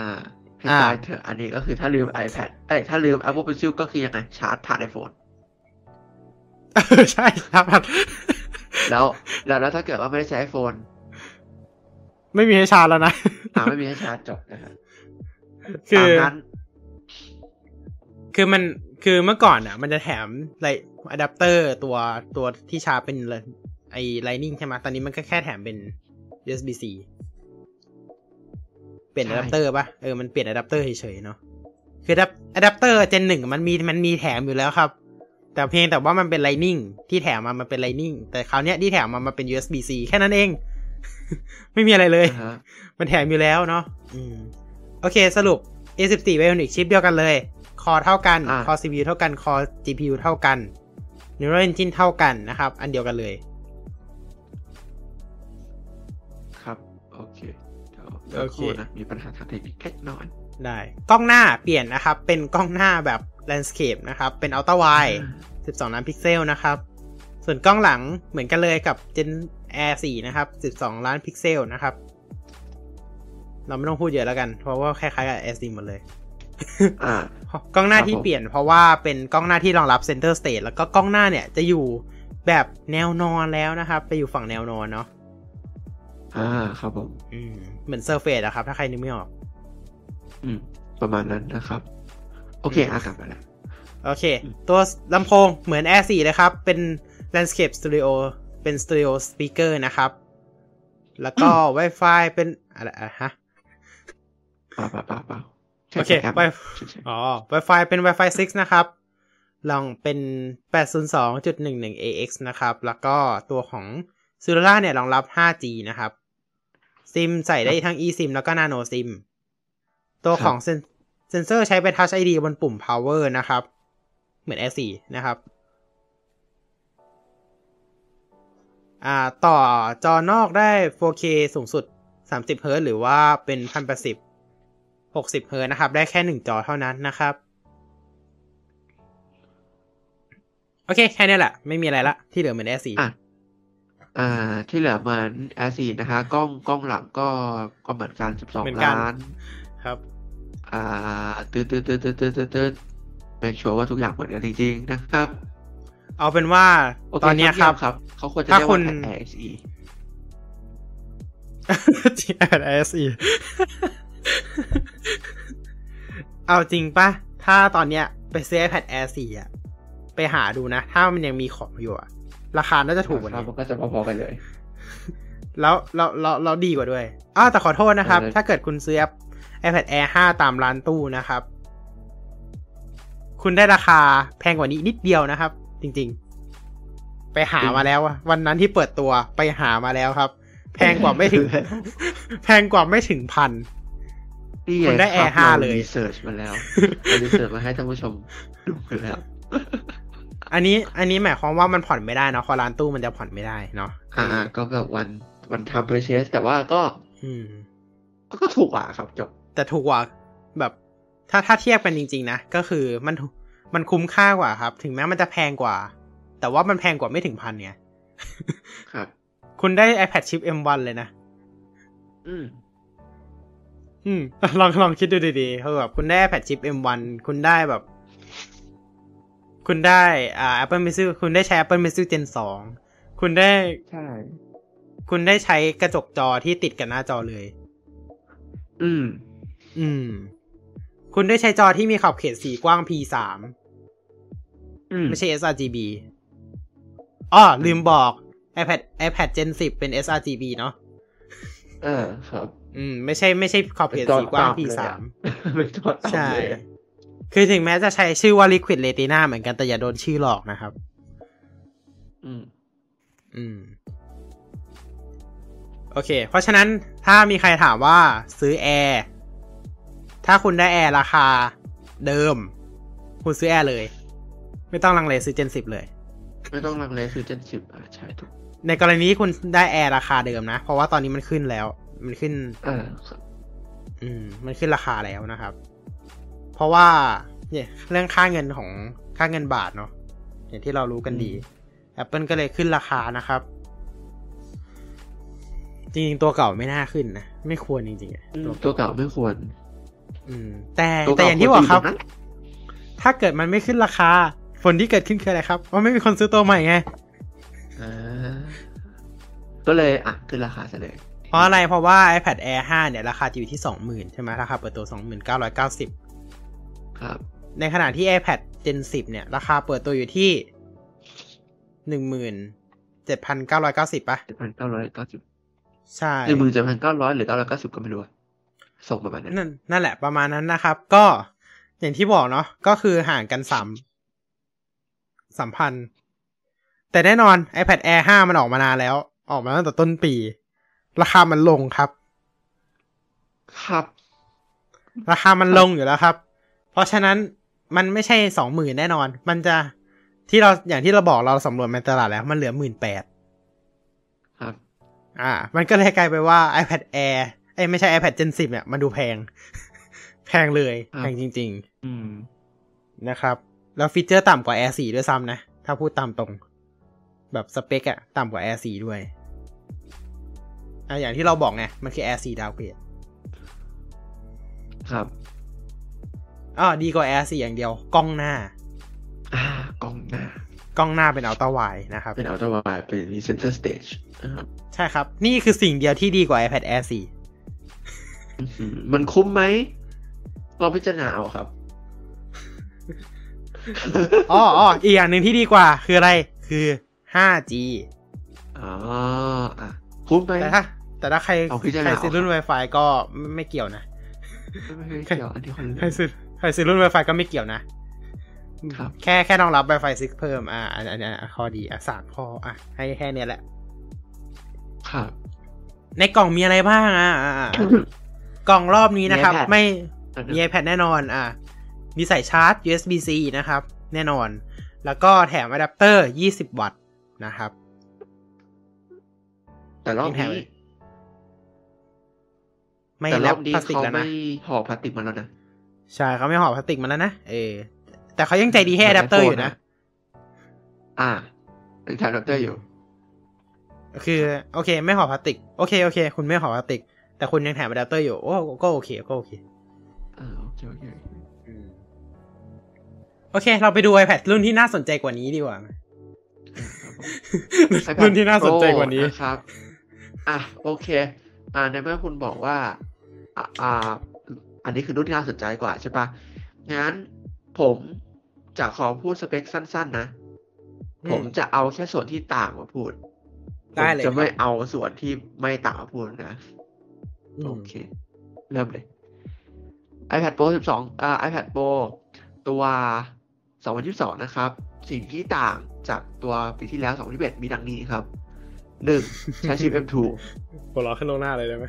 ให้อ่าตายเถอะอันนี้ก็คือถ้าลืม iPad เอ้ยถ้าลืม Apple Pencil ก็คือยังไงชาร์จผ่าน iPhone เออใช่ครับแล้ว แล้วแล้วถ้าเกิดว่าไม่ได้ใช้ iPhone ไม่มีให้ชาร์จแล้วนะอ่าไม่มีให้ชาร์จจบนะครับคืตาอมนั้นคือมันคือเมื่อก่อนอะ มันจะแถมไลอะแดปเตอร์ตัวตัวที่ชาร์จเป็นเลยไอ้ Lightning ใช่ไหมตอนนี้มันก็แค่แถมเป็น USB C เปลี่ยนใช่อะแดปเตอร์ป่ะ เออ มันเปลี่ยนอะแดปเตอร์เฉยๆเนาะ คืออะแดปเตอร์ Gen หนึ่งมันมีมันมีแถมอยู่แล้วครับ แต่เพียงแต่ว่ามันเป็น Lightning ที่แถมมามันเป็น Lightning แต่คราวเนี้ยที่แถมมามันเป็น USB C แค่นั้นเอง ไม่มีอะไรเลยนะฮะมันแถมอยู่แล้วเนาะอืมโอเคสรุป A14 Bionic ชิปเดียวกันเลย คอเท่ากันอ่าคอ CPU เท่ากัน core GPU เท่ากัน Neural Engine เท่ากันนะครับ อันเดียวกันเลย ครับ โอเคเดี๋ยวเดี๋ยวโอเคครู่นะมีปัญหาทางเทคนิคเล็กน้อยได้ กล้องหน้าเปลี่ยนนะครับ เป็นกล้องหน้าแบบ landscape นะครับ เป็น ultra wide 12 ล้านพิกเซลนะครับ ส่วนกล้องหลังเหมือนกันเลยกับ Gen Air 4 นะครับ 12 ล้านพิกเซลนะครับ เราไม่ต้องพูดเยอะแล้วกัน เพราะว่าคล้ายๆกับ Air 4หมดเลยอ่ากล้องหน้าครับที่ผมเปลี่ยนเพราะว่าเป็นกล้องหน้าที่รองรับ center stage แล้วก็กล้องหน้าเนี่ยจะอยู่แบบแนวนอนแล้วนะครับ ไปอยู่ฝั่งแนวนอนเนาะอ่าครับผม อืม เหมือน surface อะครับ ถ้าใครนึกไม่ออก อืม ประมาณนั้นนะครับ โอเคอากลับมาแล้วโอเค ตัวลำโพงเหมือน Air 4เลยครับ เป็น landscape stereo เป็น stereo speaker นะครับ แล้วก็ Wi-Fi เป็น อะไรอะฮะป่าป่าป่าป่าแโอเคแปไวใช่ใช่อ๋อ Wi-Fi เป็น Wi-Fi 6 นะครับ ลองเป็น 802.11 AX นะครับ แล้วก็ตัวของ c e l l u l a r เนี่ยรองรับ 5G นะครับ ซิมใส่ได้ทั้ง eSIM แล้วก็ Nano SIM ตัวของ เซนเซนเซอร์ใช้เป็น Touch ID บนปุ่ม Power นะครับ เหมือน S4 นะครับอ่าต่อจอนอกได้ 4K สูงสุด 30 Hz หรือว่าเป็น1080 60 Hz นะครับ ได้แค่หนึ่งจอเท่านั้นนะครับ โอเค แค่นี้แหละ ไม่มีอะไรละ ที่เหลือเหมือน S4 อะอ่า ที่เหลือเหมือนแอซีนะคะ กล้องกล้องหลังก็ก็เหมือนกันสิบสองเหมือนกันล้าน ครับ อ่าตืดตืดตืดตืดตืดตืดตืดแมคชัวร์ว่าทุกอย่างเหมือนกันจริงๆนะครับ เอาเป็นว่าโอเคตอนเนี้ยครับครับเขาควรจะถ้าเรียกคุว่าณแอ SE G L S E เอาจริงปะถ้าตอนเนี้ยไปซื้อ iPad Air 4อะไปหาดูนะ ถ้ามันยังมีของอยู่อะราคาน่าจะถูกกว่าครับนี้มันก็จะพอๆกันเลย แล้วแล้วแล้วแล้วดีกว่าด้วยอ้าวแต่ขอโทษนะครับเออถ้าเกิดคุณซื้อ iPad Air 5 ตามร้านตู้นะครับ คุณได้ราคาแพงกว่านี้นิดเดียวนะครับ จริงๆ ไปหามาแล้วอะวันนั้นที่เปิดตัวไปหามาแล้วครับ แพงกว่าไม่ถึง แพงกว่าไม่ถึงพันนี่คุณได้งครับ Air 5เลยรีเสิร์ชมาแล้วเรารีเสิร์ชมาให้ท่านผู้ชมดูกันแล้ว อันนี้ อันนี้หมายความว่ามันผ่อนไม่ได้เนาะเพอร้านตู้มันจะผ่อนไม่ได้เนาะ อ่า ก็แบบวันวันทำ purchase แต่ว่าก็ อืมก็ก็ถูกกว่าครับจบ แต่ถูกกว่าแบบถ้าถ้าเทียบกันจริง ๆ นะ ก็คือมันถูมันคุ้มค่ากว่าครับ ถึงแม้มันจะแพงกว่า แต่ว่ามันแพงกว่าไม่ถึงพันเนี่ยครับ คุณได้ iPad chip M1 เลยนะ อืม อืม ลองลองคิดดูดีๆคือแบบคุณได้ iPad chip M1 คุณได้แบบ คุณได้อ่า Apple Pencil คุณได้ใช้ Apple Pencil Gen 2 คุณได้ใช่ คุณได้ใช้กระจกจอที่ติดกับหน้าจอเลย อืม อืม คุณได้ใช้จอที่มีขอบเขตสีกว้าง P3 อืมไม่ใช่ sRGB อ้อลืมบอก iPad iPad Gen 10 เป็น sRGB เนาะเออครับ อืม ไม่ใช่ไม่ใช่ขอบเขตสีกว้าง P3 เป็นจอต่ำใช่เลยอะคือถึงแม้จะใช้ชื่อว่า Liquid Retina เหมือนกันแต่อย่าโดนชื่อหลอกนะครับ อืม อืม โอเค เพราะฉะนั้นถ้ามีใครถามว่าซื้อแอร์ ถ้าคุณได้แอร์ราคาเดิม คุณซื้อแอร์เลย ไม่ต้องลังเลซื้อ Gen 10เลย ไม่ต้องลังเลซื้อเจนสิบอะใช่ถูกในกรณีที่คุณได้แอร์ราคาเดิมนะ เพราะว่าตอนนี้มันขึ้นแล้ว มันขึ้นอ่าครับอืม มันขึ้นราคาแล้วนะครับ เพราะว่า เนี่ย เรื่องค่าเงินของค่าเงินบาทเนาะอย่างที่เรารู้กันดี Apple ก็เลยขึ้นราคานะครับ จริงๆตัวเก่าไม่น่าขึ้นนะ ไม่ควรจริงๆอะอืมตัวตัวเก่าไม่ควรอืม แต่ตัวแต่เก่าอย่างที่บอกครับวจะยู่ตงนั้นถ้าเกิดมันไม่ขึ้นราคา ผลที่เกิดขึ้นคืออะไรครับว่าไม่มีคนซื้อตัวใหม่ไงอ่าก็เลยอะขึ้นราคาซะเลยเพราะอะไรเพราะว่า iPad Air 5 เนี่ย ราคาจะอยู่ที่20,000ใช่ไหมราคาเปิดตัว29,990ครับ ในขณะที่ iPad Gen 10เนี่ย ราคาเปิดตัวอยู่ที่17,990ป่ะเจ็ดพันเก้าร้อยเก้าสิบใช่หนึ่งหมื่นเจ็ดพันเก้าร้อยหรือเก้าร้อยเก้าสิบก็ไม่รู้ อะส่งประมาณนั้นนั่นนั่นแหละประมาณนั้นนะครับ ก็อย่างที่บอกเนาะก็คือห่างกันสามสามพันแต่แน่นอน iPad Air 5 มันออกมานานแล้ว ออกมาตั้งแต่ต้นปี ราคามันลงครับ ครับ ราคามันลงอยู่แล้วครับ เพราะฉะนั้นมันไม่ใช่สองหมื่นแน่นอน มันจะที่เราอย่างที่เราบอกเราสำรวจในตลาดแล้ว มันเหลือหมื่นแปดครับ อ่า มันก็เลยกลายไปว่า iPad Air เอ้ยไม่ใช่ iPad Gen 10 เนี่ย มันดูแพง แพงเลยครับแพงจริงอืมๆนะครับ แล้วฟีเจอร์ต่ำกว่า Air 4 ด้วยซ้ำนะ ถ้าพูดตามตรง แบบสเปคอะต่ำกว่า Air 4 ด้วยอะอย่างที่เราบอกไง มันคือ Air 4 downgrade ครับอ๋อดีกว่า Air 4 อย่างเดียว กล้องหน้า อ่ากล้องหน้ากล้องหน้าเป็น ultra wide นะครับ เป็น ultra wide เป็นมี Center Stageนะครับใช่ครับ นี่คือสิ่งเดียวที่ดีกว่า iPad Air 4อื้อหือ มันคุ้มไหมลองพิจารณาเอาครับอ๋ออ๋ออีกอย่างหนึ่งที่ดีกว่า คืออะไร คือ 5G อ๋ออะคุ้มไหมแต่ถ้าแต่ถ้าใครเอาพิจารณาใครเอาซื้อรุ่น Wi-Fi ก็ไม่ไม่เกี่ยวนะไม่ไม่เกี่ยวอันนี้คนละใครเรื่องซื้อใครซื้อรุ่น Wi-Fi ก็ไม่เกี่ยวนะ ครับ แค่แค่ต้องรับ Wi-Fi 6เพิ่ม อ่าอันอันอันอันข้อดีอะสามข้ออะให้แค่เนี้ยแหละ ครับ ในกล่องมีอะไรบ้างอะอะอะ กล่องรอบนี้นะครับมี iPad ไม่อันมีนั้น iPad แน่นอน อะมีสายชาร์จ USB-C นะครับ แน่นอน แล้วก็แถมอะแดปเตอร์ 20 วัตต์นะครับ แต่รอบแถมนี้ไม่แต่รแล้อวบนี้พลาสติกเขาแล้วไม่นะห่อพลาสติกมาแล้วนะ ใช่เขาไม่ห่อพลาสติกมาแล้วนะ เออ แต่เขายังใจดีให้อะแดปเตอร์อยู่นะ อ่าเป็นแถมอะแดปเตอร์อยู่คือ โอเค ไม่ห่อพลาสติก โอเค โอเค คุณไม่ห่อพลาสติก แต่คุณยังแถมอะแดปเตอร์อยู่โอ้ก็โอเคก็โอเคอ่าโอเคโอเคโอเคโอเคเราไปดู iPad รุ่นที่น่าสนใจกว่านี้ดีกว่าครับผมรุ่นที่น่าสนใจกว่านี้ Pro นะครับ อะโอเค อ่าในเมื่อคุณบอกว่าอ่า อ่า อันนี้คือรุ่นที่น่าสนใจกว่าใช่ปะงั้นผมจะขอพูดสเปคสั้น ๆ นะอืมผมจะเอาแค่ส่วนที่ต่างมาพูด ได้เลยผมจะไม่ครับเอาส่วนที่ไม่ต่างมาพูดนะอืม โอเค เริ่มเลย iPad Pro 12 อ่า iPad Pro ตัว 2022 นะครับ สิ่งที่ต่างจากตัวปีที่แล้ว 2021 มีดังนี้ครับ 1. ใช้ชิป M2 หัวเราะขึ้นลงหน้าเลยได้ไหม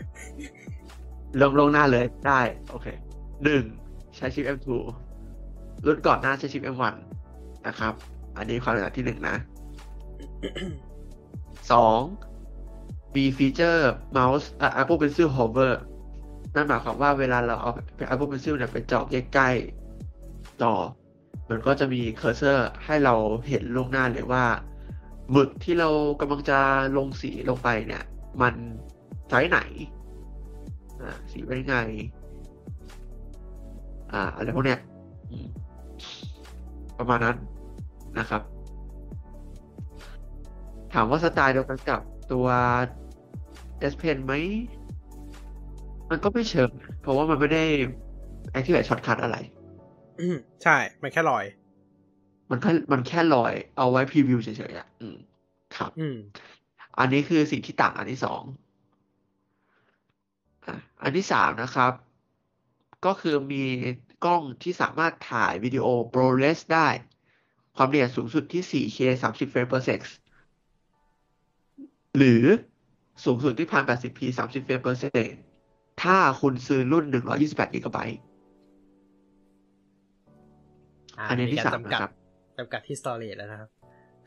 ลงลงหน้าเลยได้ โอเค 1. ใช้ชิป M2 รุ่นก่อนหน้าใช้ชิป M1 นะครับ อันนี้ความแตกต่างที่หนึ่งนะ 2. มีฟีเจอร์เมาส์อะ Apple Pencil Hover นั่นหมายความว่าเวลาเราเอา Apple Pencil เนี่ยไปจ่อใกล้ๆจอมันก็จะมี cursor ให้เราเห็นล่วงหน้าเลยว่าหมึกที่เรากำลังจะลงสีลงไปเนี่ย มันไซส์ไหน สีเป็นไง อ่าอะไรพวกเนี้ยประมาณนั้นนะครับ ถามว่าสไตล์เดียวกันกับตัว S Pen ไหม มันก็ไม่เชิง เพราะว่ามันไม่ได้ activate shortcut อะไร อืมใช่ มันแค่ลอย มันแค่มันแค่ลอย เอาไว้พรีวิวเฉยๆอะ อืม ครับ อืม อันนี้คือสิ่งที่ต่างอันที่สองอะอันที่สามนะครับ ก็คือมีกล้องที่สามารถถ่ายวิดีโอ ProRes ได้ ความละเอียดสูงสุดที่ 4K 30 เฟรม per sec หรือ สูงสุดที่ 1080p 30เฟรม per sec ถ้าคุณซื้อรุ่น128 GB อันนี้ที่สามจำกัดนะครับจำกัดที่ storage แล้วนะครับ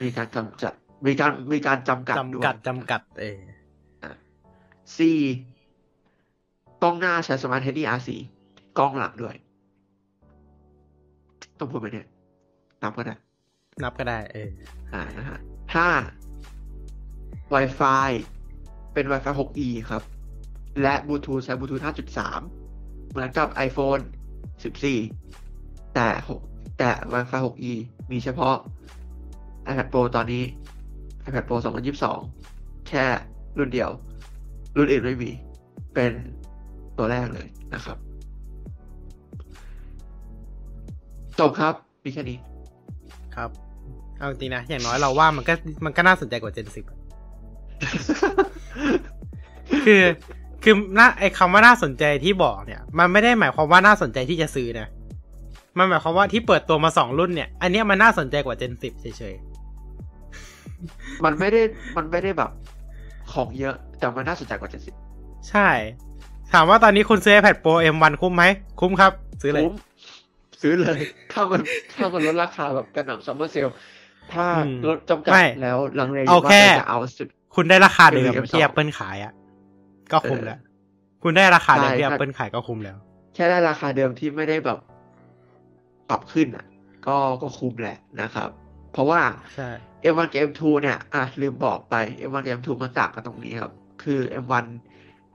มีการจำกัด มีการมีการจำกัดด้วจำยกัดจำกัดเออ C กล้องหน้าใช้ Smart Heady R4 กล้องหลังด้วย ต้องพูดไหมเนี่ย นับก็ได้ นับก็ได้ เออ อ่านะฮะห้า Wi-Fi เป็น Wi-Fi 6E ครับ และบลูทูธใช้บลูทูธ5.3 เหมือนกับ iPhone 14 แต่หกแต่ Wi-Fi 6E มีเฉพาะ iPad Pro ตอนนี้ iPad Pro 2022 แค่รุ่นเดียว รุ่นอื่นไม่มี เป็นตัวแรกเลยนะครับ จบครับ มีแค่นี้ ครับ เอาจริงๆนะ อย่างน้อยเราว่ามันก็มันก็น่าสนใจกว่า Gen 10อะ คือคือน่าไอคำว่าน่าสนใจที่บอกเนี่ย มันไม่ได้หมายความว่าน่าสนใจที่จะซื้อนะ มันหมายความว่าที่เปิดตัวมาสองรุ่นเนี่ย อันเนี้ยมันน่าสนใจกว่า Gen 10เฉยมันไม่ได้มันไม่ได้แบบของเยอะ แต่มันน่าสนใจกว่า70ๆใช่ ถามว่าตอนนี้คุณซื้อ iPad Pro M1 คุ้มไหม คุ้มครับ ซื้อเลยคุ้มซื้อเลย ถ้ามันถ้ามันลดราคาแบบกระหน่ำซัมเมอร์เซลถ้าอืมลดจำกัดไม่แล้วลังเลเอาแค่ว่าจะเอาสุด คุณได้ราคาเดิม M2 ที่ Apple ขายอะ ก็คุ้มเออแล้ว คุณได้ราคาเดิมที่ใช่ Apple ขายก็คุ้มแล้ว แค่ได้ราคาเดิมที่ไม่ได้แบบปรับขึ้นอะ ก็ก็คุ้มแหละนะครับ เพราะว่าใช่ M1 กับ M2 เนี่ยอะลืมบอกไป M1 กับ M2 มันต่างกันตรงนี้ครับ คือ M1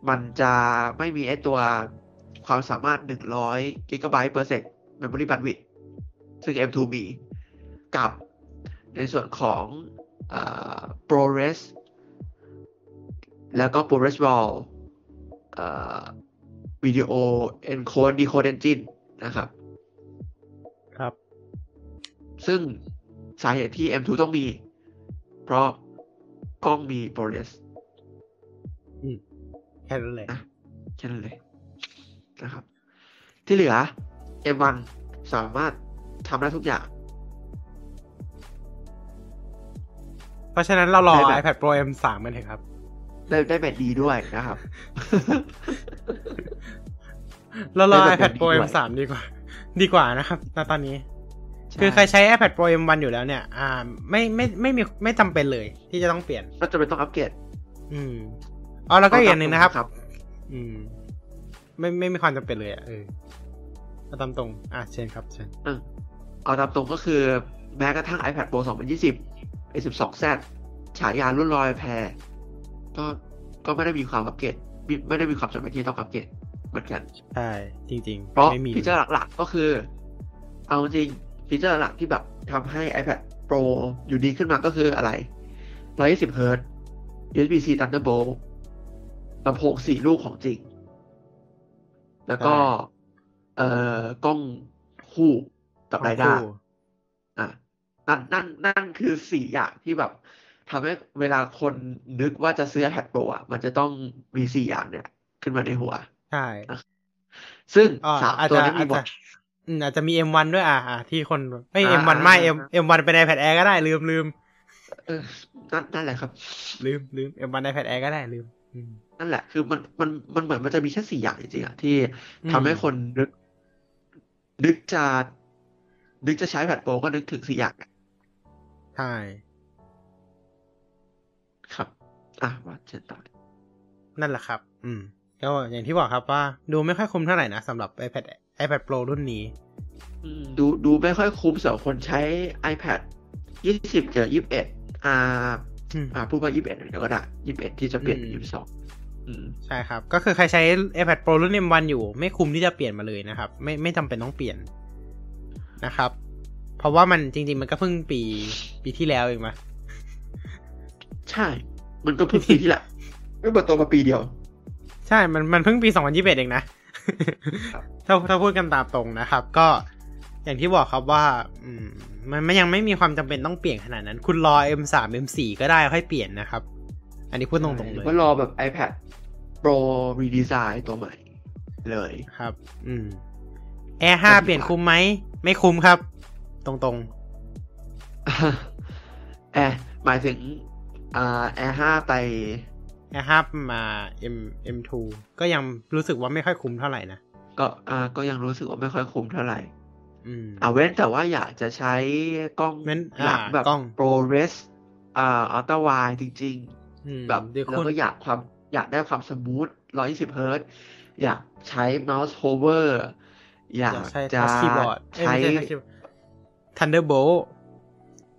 มันจะไม่มีไอตัวความสามารถ 100 GB per sec memory bandwidth ซึ่ง M2 มี กับในส่วนของ เอ่อ ProRes แล้วก็ ProRes RAW เอ่อ Video Encode Decode Engine นะครับ ครับ ซึ่งสาเหตุที่ M2 ต้องมี เพราะกล้องมี ProRes แค่นั้นเลยนะแค่นั้นเลยนะครับ ที่เหลือ M1 สามารถทำได้ทุกอย่าง เพราะฉะนั้นเรารอได้แบบ iPad Pro M3 กันเถอะครับ ได้ได้แบตดีด้วยนะครับเรารอได้แบบ iPad ดี Pro ด้วย M3 ดีกว่า ดีกว่านะครับณตอนนี้ คือใครใช้ iPad Pro M1 อยู่แล้วเนี่ย อ่า ไม่ไม่ไม่มีไม่จำเป็นเลย ที่จะต้องเปลี่ยน ก็จะเป็นต้องอัปเกรด อืมอ๋อแล้วก็อีกอย่างหนึ่งนะครับครับ อืม ไม่ไม่มีความจำเป็นเลยอะเออเอาตามตรง อะเชิญครับเชิญเอาตามตรงก็คือ แม้กระทั่ง iPad Pro 2020 A12Z ฉายารุ่นลอยแพร ก็ก็ไม่ได้มีความอัปเกรดมิไม่ได้มีความจำเป็นที่ต้องอัปเกรดเหมือนกันใช่จริงเพราะๆไม่มีฟีเจอร์หลักๆก็คือ เอาจริงฟีเจอร์หลักที่แบบทำให้ iPad Pro อยู่ดีขึ้นมาก็คืออะไร 120 Hz USB-C Thunderbolt ลำโพงสี่ลูกของจริง แล้วก็ เอ่อกล้องคู่กับไรด้าคู่อะนั่นนั่นนั่นคือสี่อย่างที่แบบ ทำให้เวลาคนนึกว่าจะซื้อ iPad Pro อะมันจะต้องมีสี่อย่างเนี่ย ขึ้นมาในหัว ใช่ ซึ่งอ่าสามอาจตัวจะนี้มีอาจหมจะดอืมอาจจะมี M1 ด้วยอะอะที่คนไม่อ่า M1 ไม่อ่า M M1 เป็น iPad Air ก็ได้ลืมลืมเออนั่นนั่นแหละครับ ลืมลืม M1 iPad Air ก็ได้ลืมอืมนั่นแหละ คือมันมันมันเหมือนมันจะมีแค่สี่อย่างจริงๆอะที่อืมทำให้คนนึก นึกจะ นึกจะใช้ iPad Pro ก็นึกถึงสี่อย่างอะใช่ครับ อะว่าเชิญต่อนั่นแหละครับ อืมก็อย่างที่บอกครับว่า ดูไม่ค่อยคุ้มเท่าไหร่นะสำหรับ iPad iPad Pro รุ่นนี้อืมดูดูไม่ค่อยคุ้มสำหรับคนใช้ iPad 20เจอ21อ่าอืมอ่าพูดว่า21เดี๋ยวก็ได้21ที่จะเปลี่ยนเป็นอืม22อืมใช่ครับ ก็คือใครใช้ iPad Pro รุ่น M1 อยู่ ไม่คุ้มที่จะเปลี่ยนมาเลยนะครับ ไม่ไม่จำเป็นต้องเปลี่ยนนะครับ เพราะว่ามันจริง ๆ มันก็เพิ่งปีปีที่แล้วเองมะใช่ มันก็เพิ่งปีที่แหละไม่เปิดตัวมาปีเดียว ใช่ มันมันเพิ่งปี2021เองนะครับถ้าถ้าพูดกันตามตรงนะครับ ก็อย่างที่บอกครับว่า อืม มันมันยังไม่มีความจำเป็นต้องเปลี่ยนขนาดนั้น คุณรอ M3 M4 ก็ได้ค่อยเปลี่ยนนะครับ อันนี้พูดตรงๆเลยก็รอแบบ iPad Pro redesign ตัวใหม่ เลยครับ อืม Air 5 เปลี่ยนคุ้มไหม ไม่คุ้มครับ ตรงแอร์หมายถึง อ่า Air 5ไปๆ Air 5มา M M2 ก็ยังรู้สึกว่าไม่ค่อยคุ้มเท่าไหร่นะ ก็อ่าก็ยังรู้สึกว่าไม่ค่อยคุ้มเท่าไหร่อืมอ่าเว้นแต่ว่าอยากจะใช้กล้องเว้นหลังอ่าแบบกล้อง ProRes อ่า Ultra Wide จริงอืมๆแบบเดี๋ยวแล้วคุณก็อยากความอยากได้ความ smooth 120เฮิร์ตอยากใช้เมาส์ hover อยากอยากใช้จะ touch keyboard ใช้ไม่ใช่ touch keyboard Thunderbolt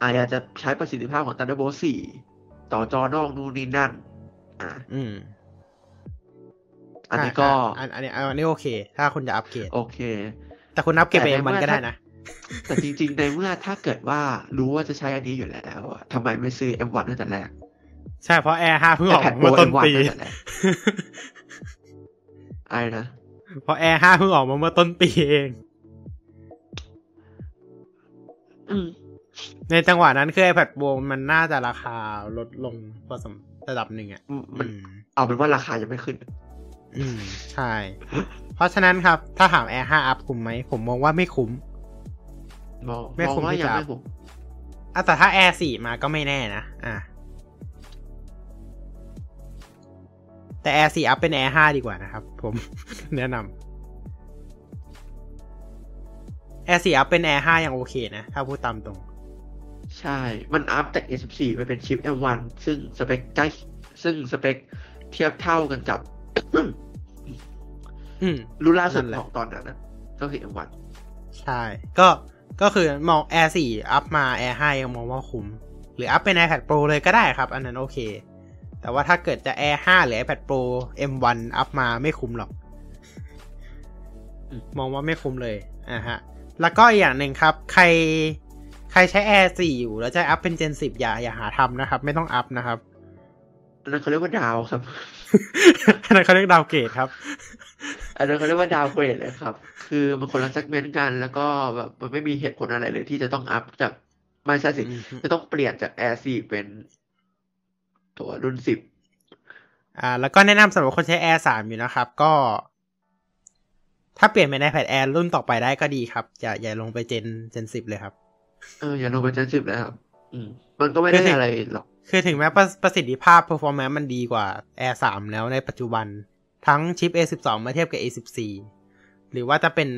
อาอยากจะใช้ประสิทธิภาพของ Thunderbolt 4 ต่อจอนอกนู่นนี่นั่น อ่าอืม อันนี้ก็อะอันอันนี้อันนี้โอเค ถ้าคุณจะอัปเกรดโอเค แต่คุณอัปเกรดไปแต่ในมันเมื่อก็ได้ถ้านะ แต่จริง ๆ ในเมื่อถ้าเกิดว่ารู้ว่าจะใช้อันนี้อยู่แล้วอะทำไมไม่ซื้อ M1 ตั้งแต่แรก ใช่เพราะ Air 5เพิ่งออก iPad เมื่อ Pro ต้น M1 ปีตั้งแต่แรกอะไรนะเพราะ Air 5เพิ่งออกมาเมื่อต้นปีเอง อืม ในจังหวะนั้นคือ iPad Pro มันน่าจะราคาลดลงพอสมระดับหนึ่งอะมันอืมเอาเป็นว่าราคายังไม่ขึ้น อืม ใช่ เพราะฉะนั้นครับ ถ้าถาม Air 5อัพคุ้มไหม ผมมองว่าไม่คุ้มมองไม่มองคุ้มว่าที่ยังจะไม่คุ้มอะแต่ถ้า Air 4 มาก็ไม่แน่นะ อะ แต่ Air 4อัพเป็น Air 5 ดีกว่านะครับ ผม แนะนำ Air 4อัพเป็น Air 5 ยังโอเคนะ ถ้าพูดตามตรง ใช่ มันอัพจาก A14 ไปเป็นชิป M1 ซึ่งสเปคใกล้ซึ่งสเปคเทียบเท่ากันกับอืมรุ่นล่าสุดนั่นแหละของตอนนั้นนะก็คือ M1 ใช่ ก็ก็คือมอง Air 4 อัพมา Air 5 ยังมองว่าคุ้ม หรืออัพเป็น iPad Pro เลยก็ได้ครับ อันนั้นโอเค แต่ว่าถ้าเกิดจะ Air 5 หรือ iPad Pro M1 อัพมาไม่คุ้มหรอกอืมมองว่าไม่คุ้มเลยอ่าฮะ แล้วก็อีกอย่างหนึ่งครับ ใคร ใครใช้ Air 4อยู่แล้วจะอัพเป็น Gen 10อย่าอย่าหาทำนะครับ ไม่ต้องอัพนะครับอันนั้นเขาเรียกว่าดาวครับอันนั้นเขาเรียกดาวเกรดครับอันนั้นเขาเรียกว่าดาวเกรดเลยครับ คือมันคนละเซกเมนต์กันแล้วก็แบบมันไม่มีเหตุผลอะไรเลยที่จะต้องอัพจากไม่ใช่สิอืมจะต้องเปลี่ยนจาก Air 4เป็น ตัวรุ่น10อ่า แล้วก็แนะนำสำหรับคนใช้ Air 3อยู่นะครับ ก็ ถ้าเปลี่ยนเป็น iPad Air รุ่นต่อไปได้ก็ดีครับ อย่าอย่าลงไป Gen Gen สิบเลยครับ เอออย่าลงไป Gen สิบเลยครับอืมมันก็ไม่ได้คือถึงอะไรหรอก คือถึงแม้ประประสิทธิภาพ performance มันดีกว่า Air 3 แล้วในปัจจุบัน ทั้งชิป A12 มาเทียบกับ A14 หรือว่าจะเป็น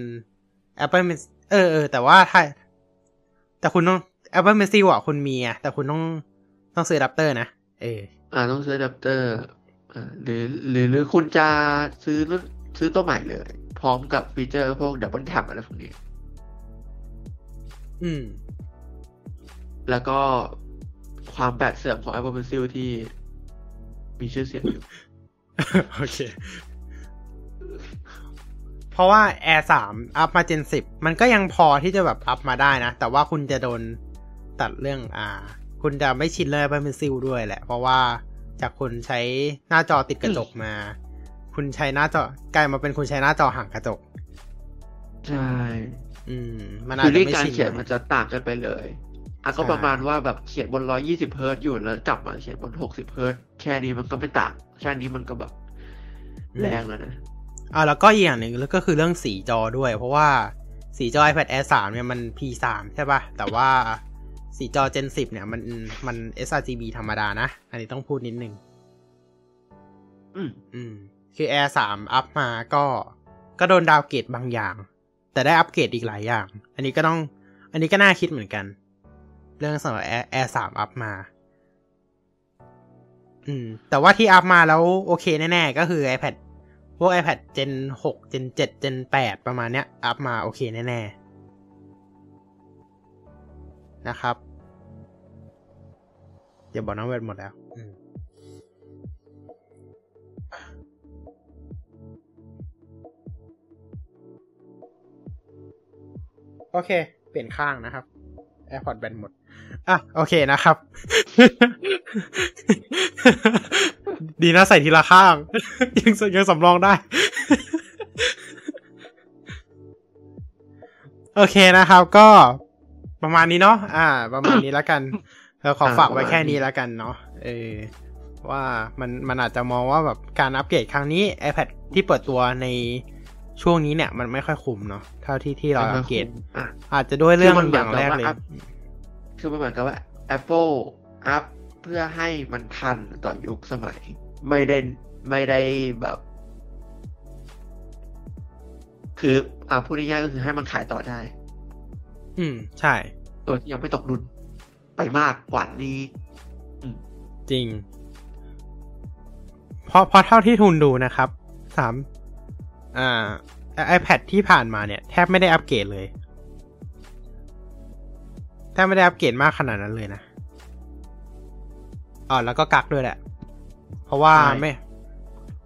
Apple Pen- เออเออแต่ว่าถ้าแต่คุณต้อง Apple Pencil อะคุณมีอะแต่คุณต้องต้องซื้ออะแดปเตอร์นะ เออ อ่าต้องซื้ออะแดปเตอร์อ่าหรือหรือหรือคุณจะซื้อรุ่นซื้อตัวใหม่เลย พร้อมกับ feature พวก double tap อะไรพวกนี้ อืม แล้วก็ความแบตเสื่อมของ Apple Pencil ที่มีชื่อเสียงอยู่ โอเค เพราะว่า Air 3 up มา Gen 10 มันก็ยังพอที่จะแบบ up มาได้นะ แต่ว่าคุณจะโดนตัดเรื่องอ่า คุณจะไม่ชินเลยเป็นซิลด้วยแหละ เพราะว่าจากคุณใช้หน้าจอติดกระจกมา คุณใช้หน้าจอกลายมาเป็นคุณใช้หน้าจอห่างกระจก ใช่ อืมมันอาคืจอจะเรื่องไม่การชินเขียนมันจะต่างกันไปเลยอะก็ใช่ประมาณว่าแบบเขียนบน120เฮิร์ตซ์อยู่แล้วกลับมาเขียนบน60เฮิร์ตซ์แค่นี้มันก็ไม่ต่างแค่นี้มันก็แบบ แรงแล้วนะอ่าแล้วก็อีกอย่างหนึ่งก็คือเรื่องสีจอด้วย เพราะว่าสีจอ iPad Air 3 เนี่ยมัน P3 ใช่ป่ะ แต่ว่าสีจอ Gen 10 เนี่ยมันมัน sRGB ธรรมดานะ อันนี้ต้องพูดนิดนึง อืมอืม คือ Air 3 อัพมาก็ ก็โดนดาวน์เกรดบางอย่าง แต่ได้อัปเกรดอีกหลายอย่าง อันนี้ก็ต้อง อันนี้ก็น่าคิดเหมือนกัน เรื่องสำหรับ Air Air 3อัพมา อืม แต่ว่าที่อัพมาแล้วโอเคแน่ๆ ก็คือ iPad พวก iPad Gen 6 Gen 7 Gen 8 ประมาณเนี้ย อัพมาโอเคแน่ๆ นะครับอย่าบอกน้องเวทหมดแล้ว โอเค เปลี่ยนข้างนะครับ AirPod แบนหมด อะ โอเคนะครับ ดีนะใส่ทีละข้าง ยังยังสำรองได้ โอเคนะครับ ก็ประมาณนี้เนาะอ่า ประมาณนี้แล้วกันเราขอฝากไว้แค่นี้แล้วกันเนาะเออว่ามันมันอาจจะมองว่าแบบการอัปเกรดครั้งนี้ iPad ที่เปิดตัวใน ช่วงนี้เนี่ยมันไม่ค่อยคุ้มเนาะเท่าที่ที่เราอัปเกรดอะอาจจะด้วยเรื่องคือมันอย่างแรกเหมือนเลยกับว่าอัพคือมันเหมือนกับว่า Apple อัพเพื่อให้มันทันต่อยุคสมัย ไม่ได้ไม่ได้แบบ คืออ่าพูดง่ายๆก็คือให้มันขายต่อได้ อืม ใช่โดยที่ยังไม่ตกรุ่นไปมากกว่านี้อืมจริงเพราะเพราะเท่าที่ทุนดูนะครับสาม อ่า iPad ที่ผ่านมาเนี่ย แทบไม่ได้อัปเกรดเลยแทบไม่ได้อัปเกรดมากขนาดนั้นเลยนะอ๋อแล้วก็กักด้วยแหละ เพราะว่าใช่ไม่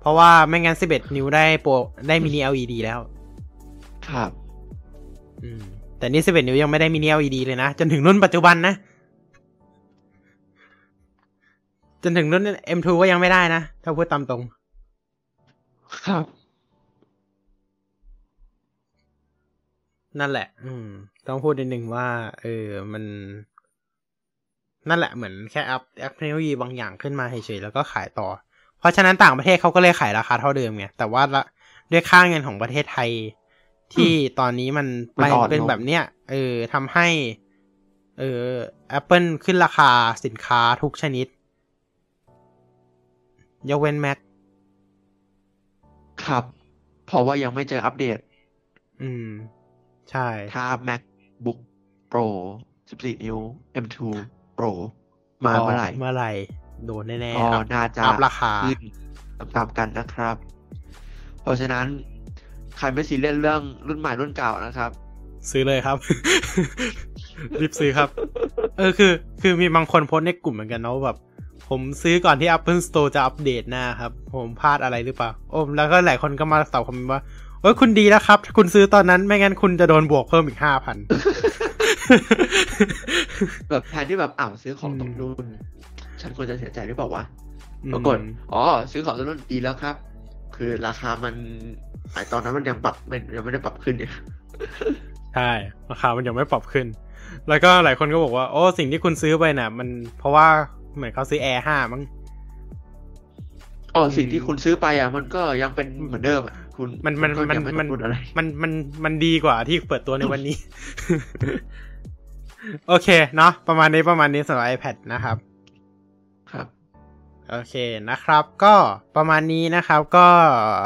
เพราะว่าไม่งั้น 11 นิ้วได้โปรได้มินิ LED แล้ว ครับ อืม แต่นี่ 11 นิ้วยังไม่ได้มินิ LED เลยนะ จนถึงรุ่นปัจจุบันนะ จนถึงรุ่น M2 ก็ยังไม่ได้นะ ถ้าพูดตามตรง ครับ นั่นแหละ อืม ต้องพูดนิดนึงว่า เออ มัน นั่นแหละเหมือนแค่อัพอัพเทคโนโลยีบางอย่างขึ้นมาเฉยๆแล้วก็ขายต่อ เพราะฉะนั้นต่างประเทศเขาก็เลยขายราคาเท่าเดิมไงแต่ว่าละด้วยค่าเงินของประเทศไทย ที่ตอนนี้มันไปมันอ่อนลงเป็นแบบเนี้ยเออทำให้ เออ Apple ขึ้นราคาสินค้าทุกชนิด ยกเว้น Mac ครับ เพราะว่ายังไม่เจออัปเดต อืม ใช่ ถ้า MacBook Pro 14 นิ้ว M2 Pro มาเมื่อไหร่เมื่อไหร่โดนแน่ก็ๆอัพน่าจะอัพราคาขึ้นตามๆกันนะครับ เพราะฉะนั้น ใครไม่ซีเรียสเรื่องรุ่นใหม่รุ่นเก่านะครับ ซื้อเลยครับ รีบซื้อครับ เออคือ คือมีบางคนโพสต์ในกลุ่มเหมือนกันเนาะว่าแบบ ผมซื้อก่อนที่ Apple Store จะอัปเดตหน้าครับ ผมพลาดอะไรหรือเปล่า โอ้แล้วก็หลายคนก็มาตอบคอมเมนต์ว่าโอ้ยคุณดีแล้วครับ คุณซื้อตอนนั้นไม่งั้นคุณจะโดนบวกเพิ่มอีกห้าพันแบบแทนที่แบบอ้าวซื้อของอืมตกรุ่น ฉันควรจะเสียใจหรือเปล่าวะปรากฏอ๋อ ซื้อของตกรุ่นดีแล้วครับ คือราคามันไอตอนนั้นมันยังปรับมันยังไม่ได้ปรับขึ้นเนี่ยใช่ราคามันยังไม่ปรับขึ้น แล้วก็หลายคนก็บอกว่า โอ้สิ่งที่คุณซื้อไปน่ะ มันเพราะว่าเหมือนเขาซื้อ Air 5มั้งอ๋อสิ่งที่คุณซื้อไปอะ มันก็ยังเป็นเหมือนเดิมอะ คุณมันมันก็มันยังไต้มัอนงพูดอะไรมันมันมันดีกว่าที่เปิดตัวในวันนี้ โอเค เนาะประมาณนี้ประมาณนี้สำหรับ iPad นะครับ ครับโอเคนะครับ ก็ประมาณนี้นะครับ ก็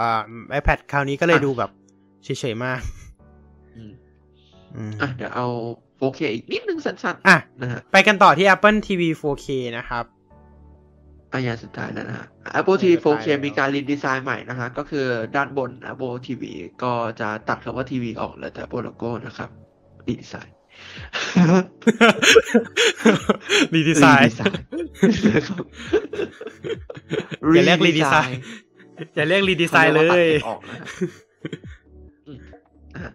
อ่า iPad คราวนี้ก็เลยอะดูแบบเฉยๆมากอืมอืมอะเดี๋ยวเอา 4K อีกนิดนึงสั้นอะๆนะฮะไปกันต่อที่ Apple TV 4K นะครับ อายาสุดท้ายแล้วนะฮะ Apple TV สุดท้าย 4K แล้วมีการรีดีไซน์ใหม่นะฮะก็คือด้านบน Apple TV ก็จะตัดคำว่าทีวีออกเหลือแต่ Apple logo นะครับรีดีไซน์รีดีไซน์นะครับอย่าเรียก redesignอย่าเรียก redesign เลยค่ะรีกว่าตัดออกนะครับอืมอะ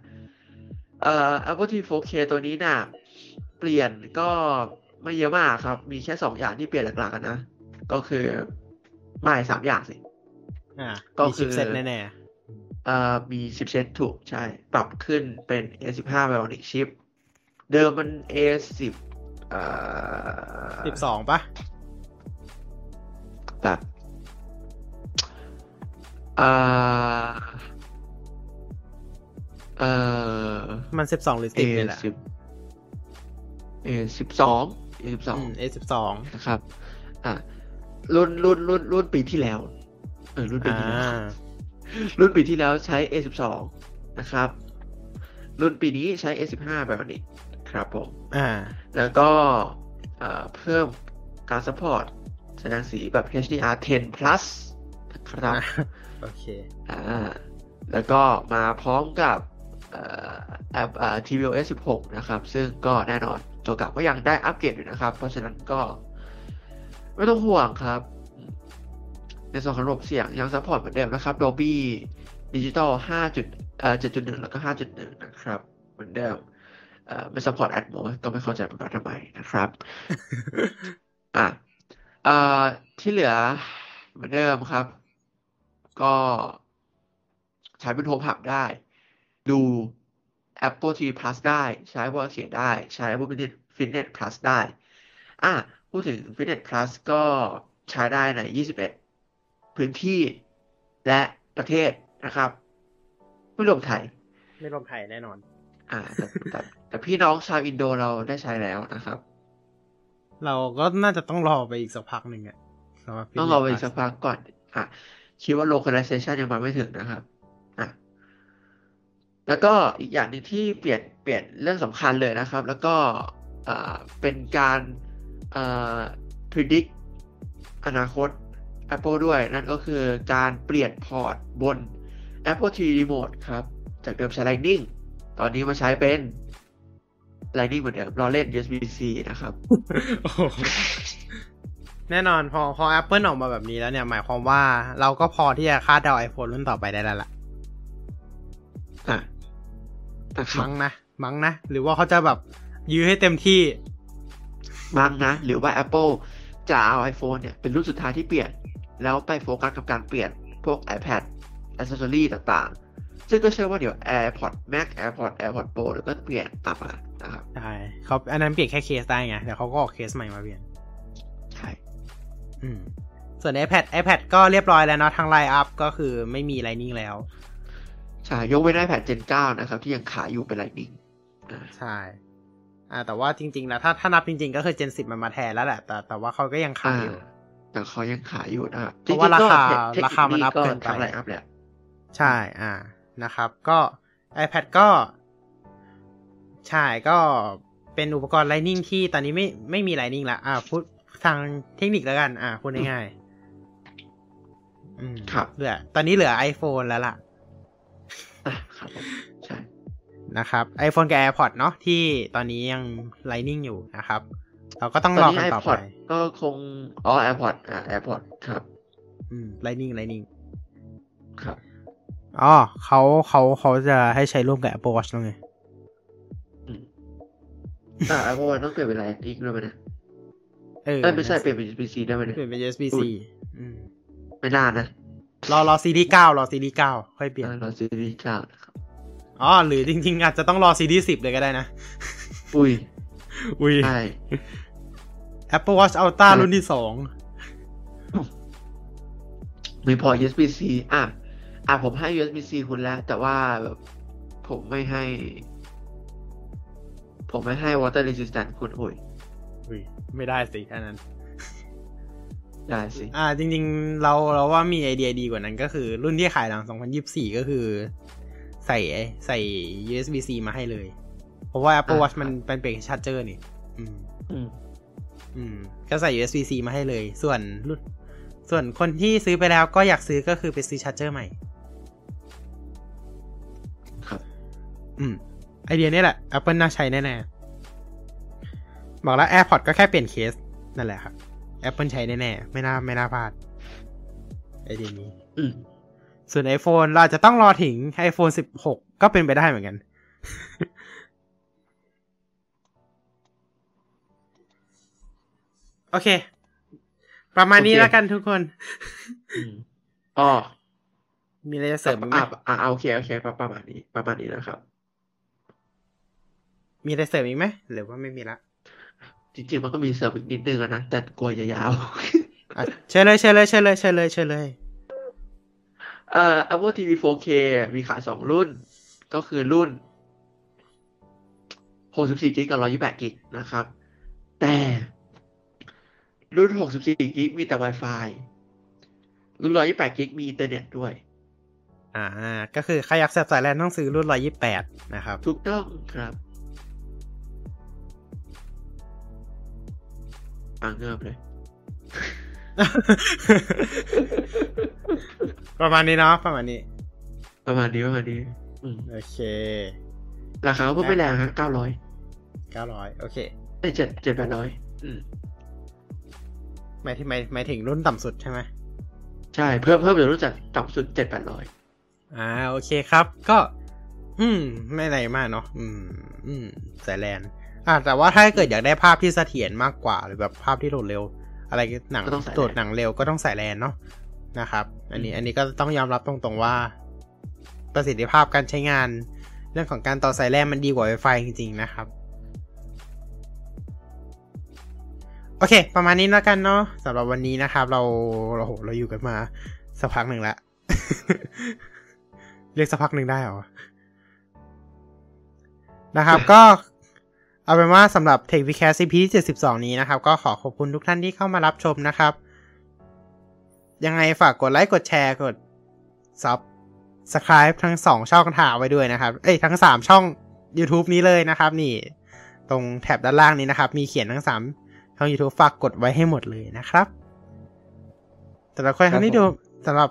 เอ่อ Apple TV 4K ตัวนี้น่ะ เปลี่ยนก็ไม่เยอะมากครับ มีแค่สองอย่างที่เปลี่ยนหลักๆกันนะ ก็คือไม่สามอย่างสิอ่าก็มีคือ chipset แน่เอ่อมี chipset ถูกใช่ ปรับขึ้นเป็น A15 Bionic chip เดิมมัน A10 เอ่อๆสิบสองปะแบบเอ่อเอ่อมันสิบสองหรือสิบเนี่ยแหละ A10 A12 A12 อืม A สิบสองนะครับ อะ รุ่นรุ่นรุ่นรุ่นปีที่แล้ว เออรุ่นปีอ่าที่แล้วรุ่นปีที่แล้วใช้ A12 นะครับ รุ่นปีนี้ใช้ A15 แบบนี้ครับผม อ่า แล้วก็เอ่อเพิ่มการ support แสดงสีแบบ HDR 10 plus นะครับโอเค อ่า แล้วก็มาพร้อมกับเอ่อแอปอ่า tvOS 16 นะครับ ซึ่งก็แน่นอนตัวเก่าก็ยังได้อัปเกรดอยู่นะครับ เพราะฉะนั้นก็ ไม่ต้องห่วงครับ ในส่วนของระบบเสียงยัง support เหมือนเดิมนะครับ Dolby Digital 5จุดเอ่อ7.1 แล้วก็ 5.1 นะครับ เหมือนเดิมเอ่อไม่ support Atmos ก็ไม่เข้าใจเหมือนกันทำไมนะครับอะเอ่อที่เหลือเหมือนเดิมครับ ก็ใช้เป็น home hub ได้ ดู Apple TV Plus ได้ ใช้บอลเสียงได้ ใช้ Apple Fitness Fitness Plus ได้ อะ พูดถึง Fitness Plus ก็ใช้ได้ใน 21 พื้นที่และประเทศนะครับ ไม่รวมไทย ไม่รวมไทยแน่นอน อ่าแต่แต่แต่พี่น้องชาวอินโดเราได้ใช้แล้วนะครับ เราก็น่าจะต้องรอไปอีกสักพักหนึ่งอะสำหรับต้องรอไปอีกสักพักก่อน อะ คิดว่า localization ยังมาไม่ถึงนะครับ อะแล้วก็อีกอย่างหนึ่งที่เปลี่ยนเปลี่ยนเรื่องสำคัญเลยนะครับ แล้วก็อ่าเป็นการอ่า predict อนาคต Apple ด้วย นั่นก็คือการเปลี่ยนพอร์ตบน Apple TV Remote ครับ จากเดิมใช้ Lightning ตอนนี้มาใช้เป็น Lightning เหมือนเดิมรอเล่น USB-C นะครับโอ้โหแน่นอนพอพอ Apple ออกมาแบบนี้แล้วเนี่ย หมายความว่าเราก็พอที่จะคาดเดา iPhone รุ่นต่อไปได้แล้วล่ะอะนะครับมั้งนะมั้งนะ หรือว่าเขาจะแบบยื้อให้เต็มที่ มั้งนะ หรือว่า Apple จะเอา iPhone เนี่ยเป็นรุ่นสุดท้ายที่เปลี่ยน แล้วไปโฟกัสกับการเปลี่ยนพวก iPad accessory ต่างๆ ซึ่งก็เชื่อว่าเดี๋ยว AirPods Max AirPods AirPods Pro เดี๋ยวก็เปลี่ยนตามมานะครับใช่เขาอันนั้นเปลี่ยนแค่เคสได้ไงเดี๋ยวเขาก็ออกเคสใหม่มาเปลี่ยน ใช่ อืม ส่วน iPad iPad ก็เรียบร้อยแล้วเนาะทางไลน์อัพก็คือไม่มี Lightning แล้ว ใช่ ยกเว้น iPad Gen 9 นะครับ ที่ยังขายอยู่เป็น Lightning อ่าใช่ อ่า แต่ว่าจริงๆแล้วถ้าถ้านับจริง ๆ ก็คือ Gen 10 มันมาแทนแล้วแหละ แต่แต่ว่าเขาก็ยังขายอยู่ แต่เขายังขายอยู่นะครับเพราะว่าราคาจงๆก็ราคามันอัพก็เกินไปทำไลน์อัพแหละใช่อ่านะครับ ก็ iPad ก็ ใช่ก็เป็นอุปกรณ์ Lightning ที่ตอนนี้ไม่ไม่มี Lightning ละอ่าพูดทางเทคนิคแล้วกัน อ่าพูดง่ายๆอืมครับเหลือตอนนี้เหลือ iPhone แล้วล่ะ นะครับ iPhone กับ AirPods เนาะที่ตอนนี้ยัง Lightning อยู่นะครับ เราก็ต้องตอนรอนี้กันต่อไป iPod ก็คงอ๋อ AirPods อ่า AirPods ครับ อืม Lightning Lightning ครับอ๋อเขาเขาเขาจะให้ใช้ร่วมกับ Apple Watch แล้วไงอืมอ่า Apple Watch ต้องเปลี่ยนเป็นอะไรอีกด้วยไหมเนี่ยเออเอ้ยไม่ใช่เปลี่ยนเป็น USB-C ได้ไหมเนี่ยเปลี่ยนเป็น USB C อืมไม่น่านะรอรอซีรีส์เก้ารอซีรีส์เก้าค่อยเปลี่ยนอ่ารอซีรีส์เก้านะครับ อ๋อหรือจริง ๆ อาจจะต้องรอซีรีส์สิบเลยก็ได้นะ อุ้ย อุ้ย ใช่ Apple Watch Ultra ใช่รุ่นที่สองมีพอร์ต USB-C อะ อะผมให้ USB-C คุณแล้ว แต่ว่าแบบผมไม่ให้ ผมไม่ให้ water resistant คุณอุ้ยอุ้ย ไม่ได้สิ อันนั้นได้สิ อ่า จริง ๆ เราเราว่ามีไอเดียดีกว่านั้นก็คือรุ่นที่ขายหลัง 2024 ก็คือ ใส่ใส่ USB-C มาให้เลย เพราะว่า Apple Watch มันเป็นเป็นชาร์เจอร์นี่ อืม อืม อืม ก็ใส่ USB-C มาให้เลย ส่วนรุ่นส่วนคนที่ซื้อไปแล้วก็อยากซื้อก็คือไปซื้อชาร์เจอร์ใหม่ ครับ อืม ไอเดียนี้แหละ Apple น่าใช้แน่ๆ บอกแล้ว AirPods ก็แค่เปลี่ยนเคส นั่นแหละครับ Apple ใช้แน่ๆ ไม่น่าไม่น่าพลาด ไอเดียนี้ อืม ส่วน iPhone เราอาจจะต้องรอถึง iPhone 16 ก็เป็นไปได้เหมือนกัน โอเค ประมาณนี้โอเคแล้วกันทุกคนอืมอ๋อมีอะไรจะเสริมอีกไหมอะอะอะโอเคโอเคประประมาณนี้ ประมาณนี้นะครับ มีอะไรเสริมอีกไหมหรือว่าไม่มีละ จริงๆมันก็มีเสริมอีกนิดนึงอะนะแต่กลัวจะยาวอะเชิญเลยเชิญเลยเชิญเลยเชิญเลยเชิญเลย เอ่อ Apple TV 4K มีขายสองรุ่น ก็คือรุ่น 64 g b กับ128 g b นะครับ แต่รุ่น 64 g b มีแต่ Wi-Fi รุ่น 128 g b มีอินเทอร์เน็ตด้วย อ่า ก็คือใครอยากแสบสายแลนต้องซื้อรุ่น 128 นะครับ ถูกต้องครับอ่าเงิบเลย ประมาณนี้เนาะประมาณนี้ ประมาณนี้ประมาณนี้อืมโอเค ราคาก็ไม่แรงฮะเก้าร้อย900โอเคไอ้เจ็ดเจ็ดแปดร้อยอืมหมายถึงหมายหมายถึงรุ่นต่ำสุดใช่ไหมใช่เพิ่มเพิ่มเดี๋ยวรู้จักต่ำสุดเจ็ดแปดร้อยอ่าโอเคครับ ก็ อืม ไม่อะไรมากเนาะอืม อืมสายแลนอ่าแต่ว่าถ้าเกิดอยากได้ภาพที่เสถียรมากกว่า หรือแบบภาพที่โหลดเร็ว อะไรหนังก็ต้องใส่โหลดหนังเร็วก็ต้องใส่แลนเนาะนะครับ อันนี้อันนี้ก็ต้องยอมรับตรงๆว่า ประสิทธิภาพการใช้งาน เรื่องของการต่อสายแลนมันดีกว่า Wi-Fi จริงๆนะครับ โอเค ประมาณนี้แล้วกันเนาะสำหรับวันนี้นะครับ เราเราโหเราอยู่กันมาสักพักหนึ่งละเรียกสักพักหนึ่งได้เหรอนะครับ ก็ เอาเป็นว่าสำหรับ Tech v c a s t CP ที่72 นี้นะครับ ก็ขอขอบคุณทุกท่านที่เข้ามารับชมนะครับ ยังไงฝากกดไลค์กดแชร์กด Subscribe ทั้ง 2 ช่องทางไว้ด้วยนะครับ เอ้ยทั้ง 3 ช่อง YouTube นี้เลยนะครับ นี่ตรงแถบด้านล่างนี้นะครับ มีเขียนทั้ง 3 ช่อง YouTube ฝากกดไว้ให้หมดเลยนะครับสำหรับคนที่ดูสำหรับ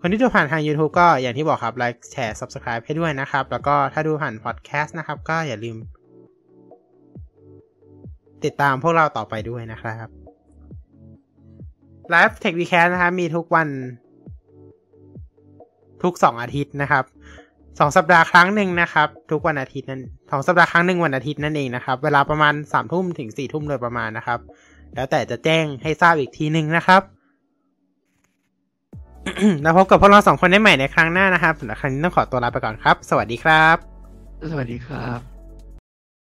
คนที่ดูผ่านทาง YouTube ก็อย่างที่บอกครับไลค์แชร์ Subscribe ให้ด้วยนะครับ แล้วก็ถ้าดูผ่านพอดแคสต์นะครับ ก็อย่าลืม ติดตามพวกเราต่อไปด้วยนะครับ Live TechWeCast นะครับ มีทุกวัน ทุกสองอาทิตย์นะครับสองสัปดาห์ครั้งหนึ่งนะครับ ทุกวันอาทิตย์นั้นสองสัปดาห์ครั้งหนึ่งวันอาทิตย์นั่นเองนะครับ เวลาประมาณสามทุ่มถึงสี่ทุ่มโดยประมาณนะครับ แล้วแต่จะแจ้งให้ทราบอีกทีหนึ่งนะครับแล้วพบกับพวกเราสองคนได้ใหม่ในครั้งหน้านะครับสำหรับครั้งนี้ต้องขอตัวลาไปก่อนครับ สวัสดีครับ สวัสดีครับ